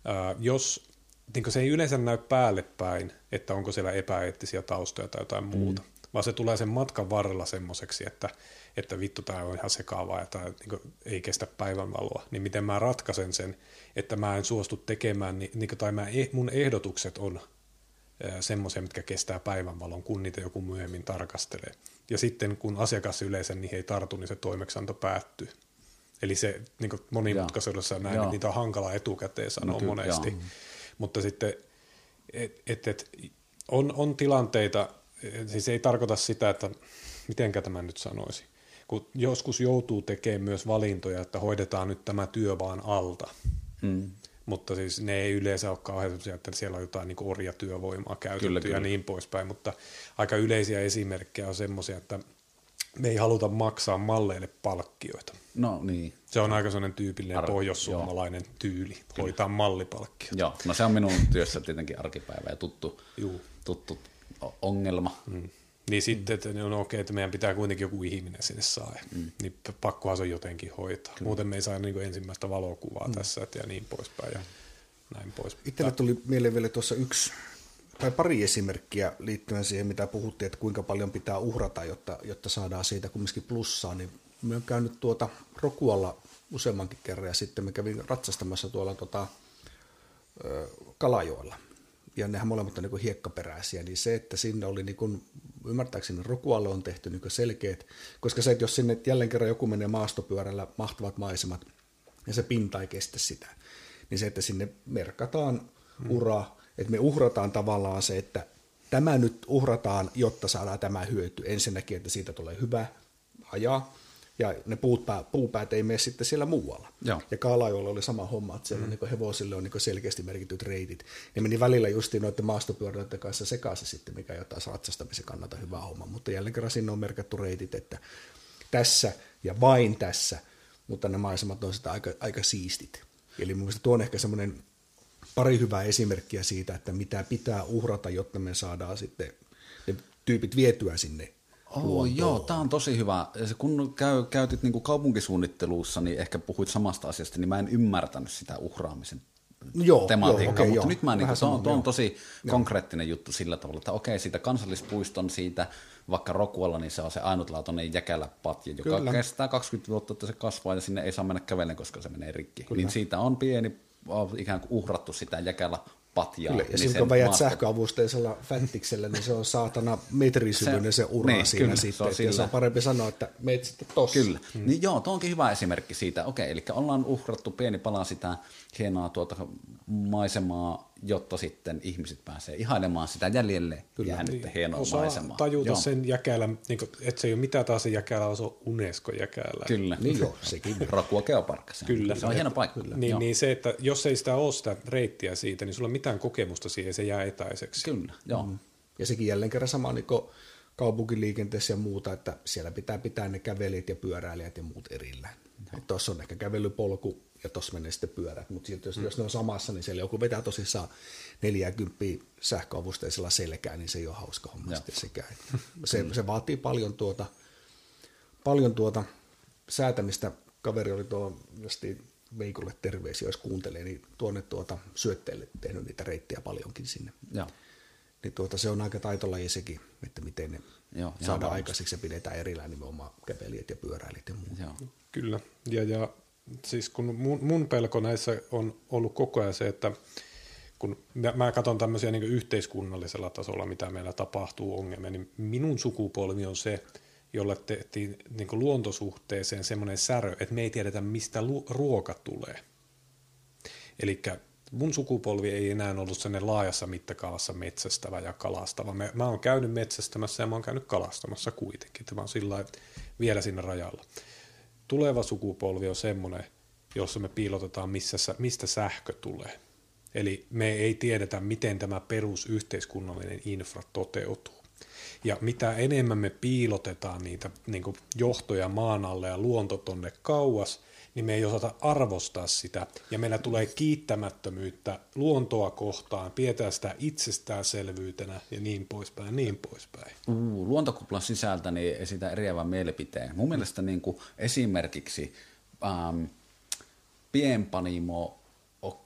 ää, jos niin se ei yleensä näy päälle päin, että onko siellä epäeettisiä taustoja tai jotain mm. muuta, vaan se tulee sen matkan varrella semmoiseksi, että, että vittu tämä on ihan sekaavaa ja tämä niin ei kestä päivänvaloa, niin miten mä ratkaisen sen, että mä en suostu tekemään, niin, niin tai mä, mun ehdotukset on semmoisia, mitkä kestää päivänvalon, kun niitä joku myöhemmin tarkastelee. Ja sitten kun asiakas yleensä niihin ei tartu, niin se toimeksianto päättyy. Eli se niin monimutkaisuudessa näin, että niitä on hankala etukäteen sanoa no, monesti. Joo. Mutta sitten et, et, et, on, on tilanteita, siis ei tarkoita sitä, että mitenkä tämä nyt sanoisi, kun joskus joutuu tekemään myös valintoja, että hoidetaan nyt tämä työ vaan alta. Mm mutta siis ne ei yleensä ole kauhean sellaisia, että siellä on jotain niin orjatyövoimaa käytetty kyllä, ja kyllä. niin poispäin, mutta aika yleisiä esimerkkejä on semmoisia, että me ei haluta maksaa malleille palkkioita. No niin. Se on aika sellainen tyypillinen Ar- pohjoissuomalainen joo. tyyli, kyllä. hoitaa mallipalkkioita. Joo, no se on minun työssä tietenkin arkipäivä ja tuttu, Juu. tuttu ongelma. Mm. Niin sitten, että no okei, että meidän pitää kuitenkin joku ihminen sinne saa. Mm. Niin pakkohan se on jotenkin hoitaa. Kyllä. Muuten me ei saa niin ensimmäistä valokuvaa mm. tässä että ja niin poispäin ja näin pois. Itselle tuli mieleen vielä tuossa yksi tai pari esimerkkiä liittyen siihen, mitä puhuttiin, että kuinka paljon pitää uhrata, jotta, jotta saadaan siitä kumminkin plussaa, niin me on käynyt tuota Rokualla useammankin kerran ja sitten me kävin ratsastamassa tuolla tota, Kalajoella. Ja nehän molemmat on niin hiekkaperäisiä, niin se, että sinne oli niin ymmärtääkseni Rokualle on tehty niin selkeät, koska se, että jos sinne jälleen kerran joku menee maastopyörällä, mahtavat maisemat, ja se pinta ei kestä sitä, niin se, että sinne merkataan hmm. ura, että me uhrataan tavallaan se, että tämä nyt uhrataan, jotta saadaan tämä hyöty. Ensinnäkin, että siitä tulee hyvä ajaa, ja ne puut, puupäät ei mene sitten siellä muualla. Joo. Ja Kaalajoilla oli sama homma, että siellä mm. niin hevosille on niin selkeästi merkityt reitit. Ne meni välillä justiin noiden maastopyöräilijöiden kanssa sekaisin sitten, mikä jotain ratsastamisen kannalta hyvä homma. Mutta jälleen kerran sinne on merkattu reitit, että tässä ja vain tässä, mutta ne maisemat on sitä aika, aika siistit. Eli mun mielestä tuo on ehkä semmoinen pari hyvää esimerkkiä siitä, että mitä pitää uhrata, jotta me saadaan sitten ne tyypit vietyä sinne Oh, joo, tämä on tosi hyvä. Kun käy, käytit niin kuin kaupunkisuunnittelussa, niin ehkä puhuit samasta asiasta, niin mä en ymmärtänyt sitä uhraamisen joo, tematiikkaa, joo, okay, mutta joo. nyt mä niin, tuo on, tuo on tosi joo. konkreettinen juttu sillä tavalla, että okei, siitä kansallispuiston siitä vaikka Rokualla, niin se on se ainutlaatuinen jäkäläpatja, joka Kyllä. kestää 20 vuotta, että se kasvaa ja sinne ei saa mennä kävellen, koska se menee rikki. Kyllä. Niin siitä on pieni ikään kuin uhrattu sitä jäkälä patjaa. Kyllä, ja niin sitten kun väjät maasta... sähköavusteisella fättiksellä, niin se on saatana metrisyvyinen se, se ura niin, siinä kyllä, sitten. Se on, se on parempi sanoa, että meet sitten tossa. Kyllä. Hmm. Niin joo, tuo onkin hyvä esimerkki siitä. Okei, eli ollaan uhrattu pieni pala sitä hienoa tuota maisemaa, jotta sitten ihmiset pääsee ihailemaan sitä jäljelle Kyllä. jäänyttä niin, hienoa osaa maisemaa. tajuta joo. sen jäkälä, niin kuin, että se ei ole mitään taas se jäkälä, se on Unesco-jäkälä. Kyllä. Niin joo, sekin. Rakua Geopark. Se, Kyllä. se on hieno paikka. Kyllä. Niin, niin se, että jos ei sitä ole sitä reittiä siitä, niin sulla on mitään kokemusta siihen, se jää etäiseksi. Kyllä, joo. Mm. Ja sekin jälleen kerran sama niin kuin kaupunkiliikenteessä ja muuta, että siellä pitää pitää ne kävelijät ja pyöräilijät ja muut erillään. Tuossa on ehkä kävelypolku ja tuossa menee sitten pyörät, mutta jos, mm. jos ne on samassa, niin siellä joku vetää tosissaan 40 sähköavusteisella selkää, niin se ei ole hauska homma sitten sekään. Se, se vaatii paljon tuota, paljon tuota säätämistä. Kaveri oli tuo justiin Veikulle terveisiä, jos kuuntelee, niin tuonne tuota syötteelle tehnyt niitä reittejä paljonkin sinne. Ja. Niin tuota, se on aika taitolaji sekin, että miten ne Joo, saadaan aikaiseksi ja pidetään erillään nimenomaan kävelijät ja pyöräilijät ja muut. Joo. Kyllä, ja, ja siis kun mun, mun pelko näissä on ollut koko ajan se, että kun mä, mä katson tämmöisiä niin yhteiskunnallisella tasolla, mitä meillä tapahtuu ongelmia, niin minun sukupolvi on se, jolle tehtiin niin luontosuhteeseen semmoinen särö, että me ei tiedetä, mistä lu- ruoka tulee. Eli mun sukupolvi ei enää ollut sellainen laajassa mittakaavassa metsästävä ja kalastava. Mä, mä oon käynyt metsästämässä ja mä oon käynyt kalastamassa kuitenkin. Tämä on sillä vielä siinä rajalla tuleva sukupolvi on semmoinen, jossa me piilotetaan, missä, mistä sähkö tulee. Eli me ei tiedetä, miten tämä perusyhteiskunnallinen infra toteutuu. Ja mitä enemmän me piilotetaan niitä niin johtoja maan alle ja luonto tonne kauas, niin me ei osata arvostaa sitä, ja meillä tulee kiittämättömyyttä luontoa kohtaan, pidetään sitä itsestäänselvyytenä ja niin poispäin, niin poispäin. Uh, luontokuplan sisältä niin esitä eriävän mielipiteen. Mun mielestä niin kuin esimerkiksi ähm, pienpanimo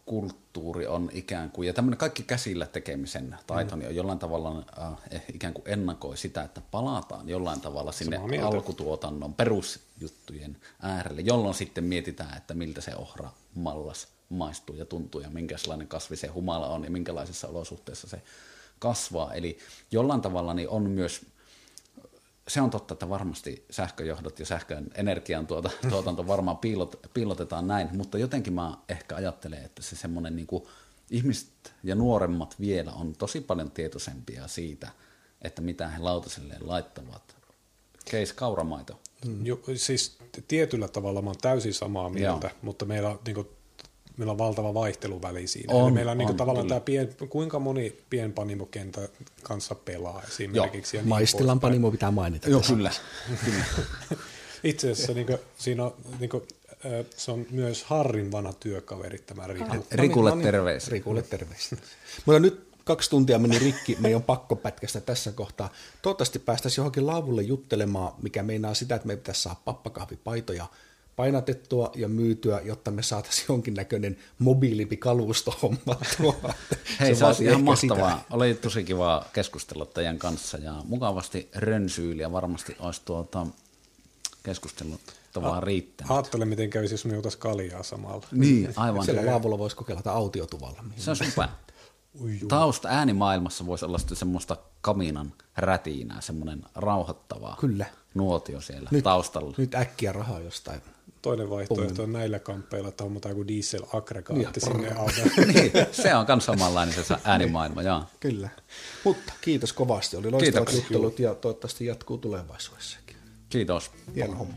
kulttuuri on ikään kuin, ja tämmöinen kaikki käsillä tekemisen taito mm. on jollain tavalla äh, ikään kuin ennakoi sitä, että palataan jollain tavalla sinne alkutuotannon perusjuttujen äärelle, jolloin sitten mietitään, että miltä se ohra mallas maistuu ja tuntuu ja minkälainen kasvi se humala on ja minkälaisissa olosuhteissa se kasvaa. Eli jollain tavalla niin on myös se on totta, että varmasti sähköjohdot ja sähkön energian tuota, tuotanto varmaan piilot, piilotetaan näin, mutta jotenkin mä ehkä ajattelen, että se semmoinen niin ihmiset ja nuoremmat vielä on tosi paljon tietoisempia siitä, että mitä he lautaselleen laittavat. Case kauramaito. Hmm. Jo, siis tietyllä tavalla mä oon täysin samaa mieltä, Joo. mutta meillä on niin kuin, meillä on valtava vaihteluväli siinä. On, Eli meillä on, niin kuin, tavallaan tämä pien, kuinka moni pienpanimokentä kanssa pelaa esimerkiksi. Joo, ja niin Maistilan panimo pitää mainita. Joo, kyllä. kyllä. Itse asiassa niin kuin, siinä on, niin kuin, se on myös Harrin vanha työkaveri, tämä Riku. Rikulle terveys. Rikulle terveys. Mutta nyt kaksi tuntia meni rikki, meidän on pakko pätkästä tässä kohtaa. Toivottavasti päästäisiin johonkin laavulle juttelemaan, mikä meinaa sitä, että me pitäisi saada pappakahvipaitoja painatettua ja myytyä, jotta me saataisiin jonkinnäköinen mobiilimpi kalusto hommattua. Hei, se, olisi ihan mahtavaa. Sitä. Oli tosi kiva keskustella teidän kanssa ja mukavasti rönsyyliä varmasti olisi tuota keskustellut vaan riittänyt. Ajattele, miten kävisi, jos me juotaisiin kaljaa samalla. Niin, aivan. Siellä laavulla voisi kokeilla autiotuvalla. Se on super. Tausta äänimaailmassa voisi olla semmoista kaminan rätinää, semmoinen rauhoittava Kyllä. nuotio siellä nyt, taustalla. Nyt äkkiä rahaa jostain. Toinen vaihtoehto on näillä kamppeilla, että hommataan joku diesel-aggregaatti niin, sinne alle. niin, se on myös samanlainen se äänimaailma, joo. Kyllä. Mutta kiitos kovasti. Oli loistavat juttelut ja toivottavasti jatkuu tulevaisuudessakin. Kiitos. Hieno homma.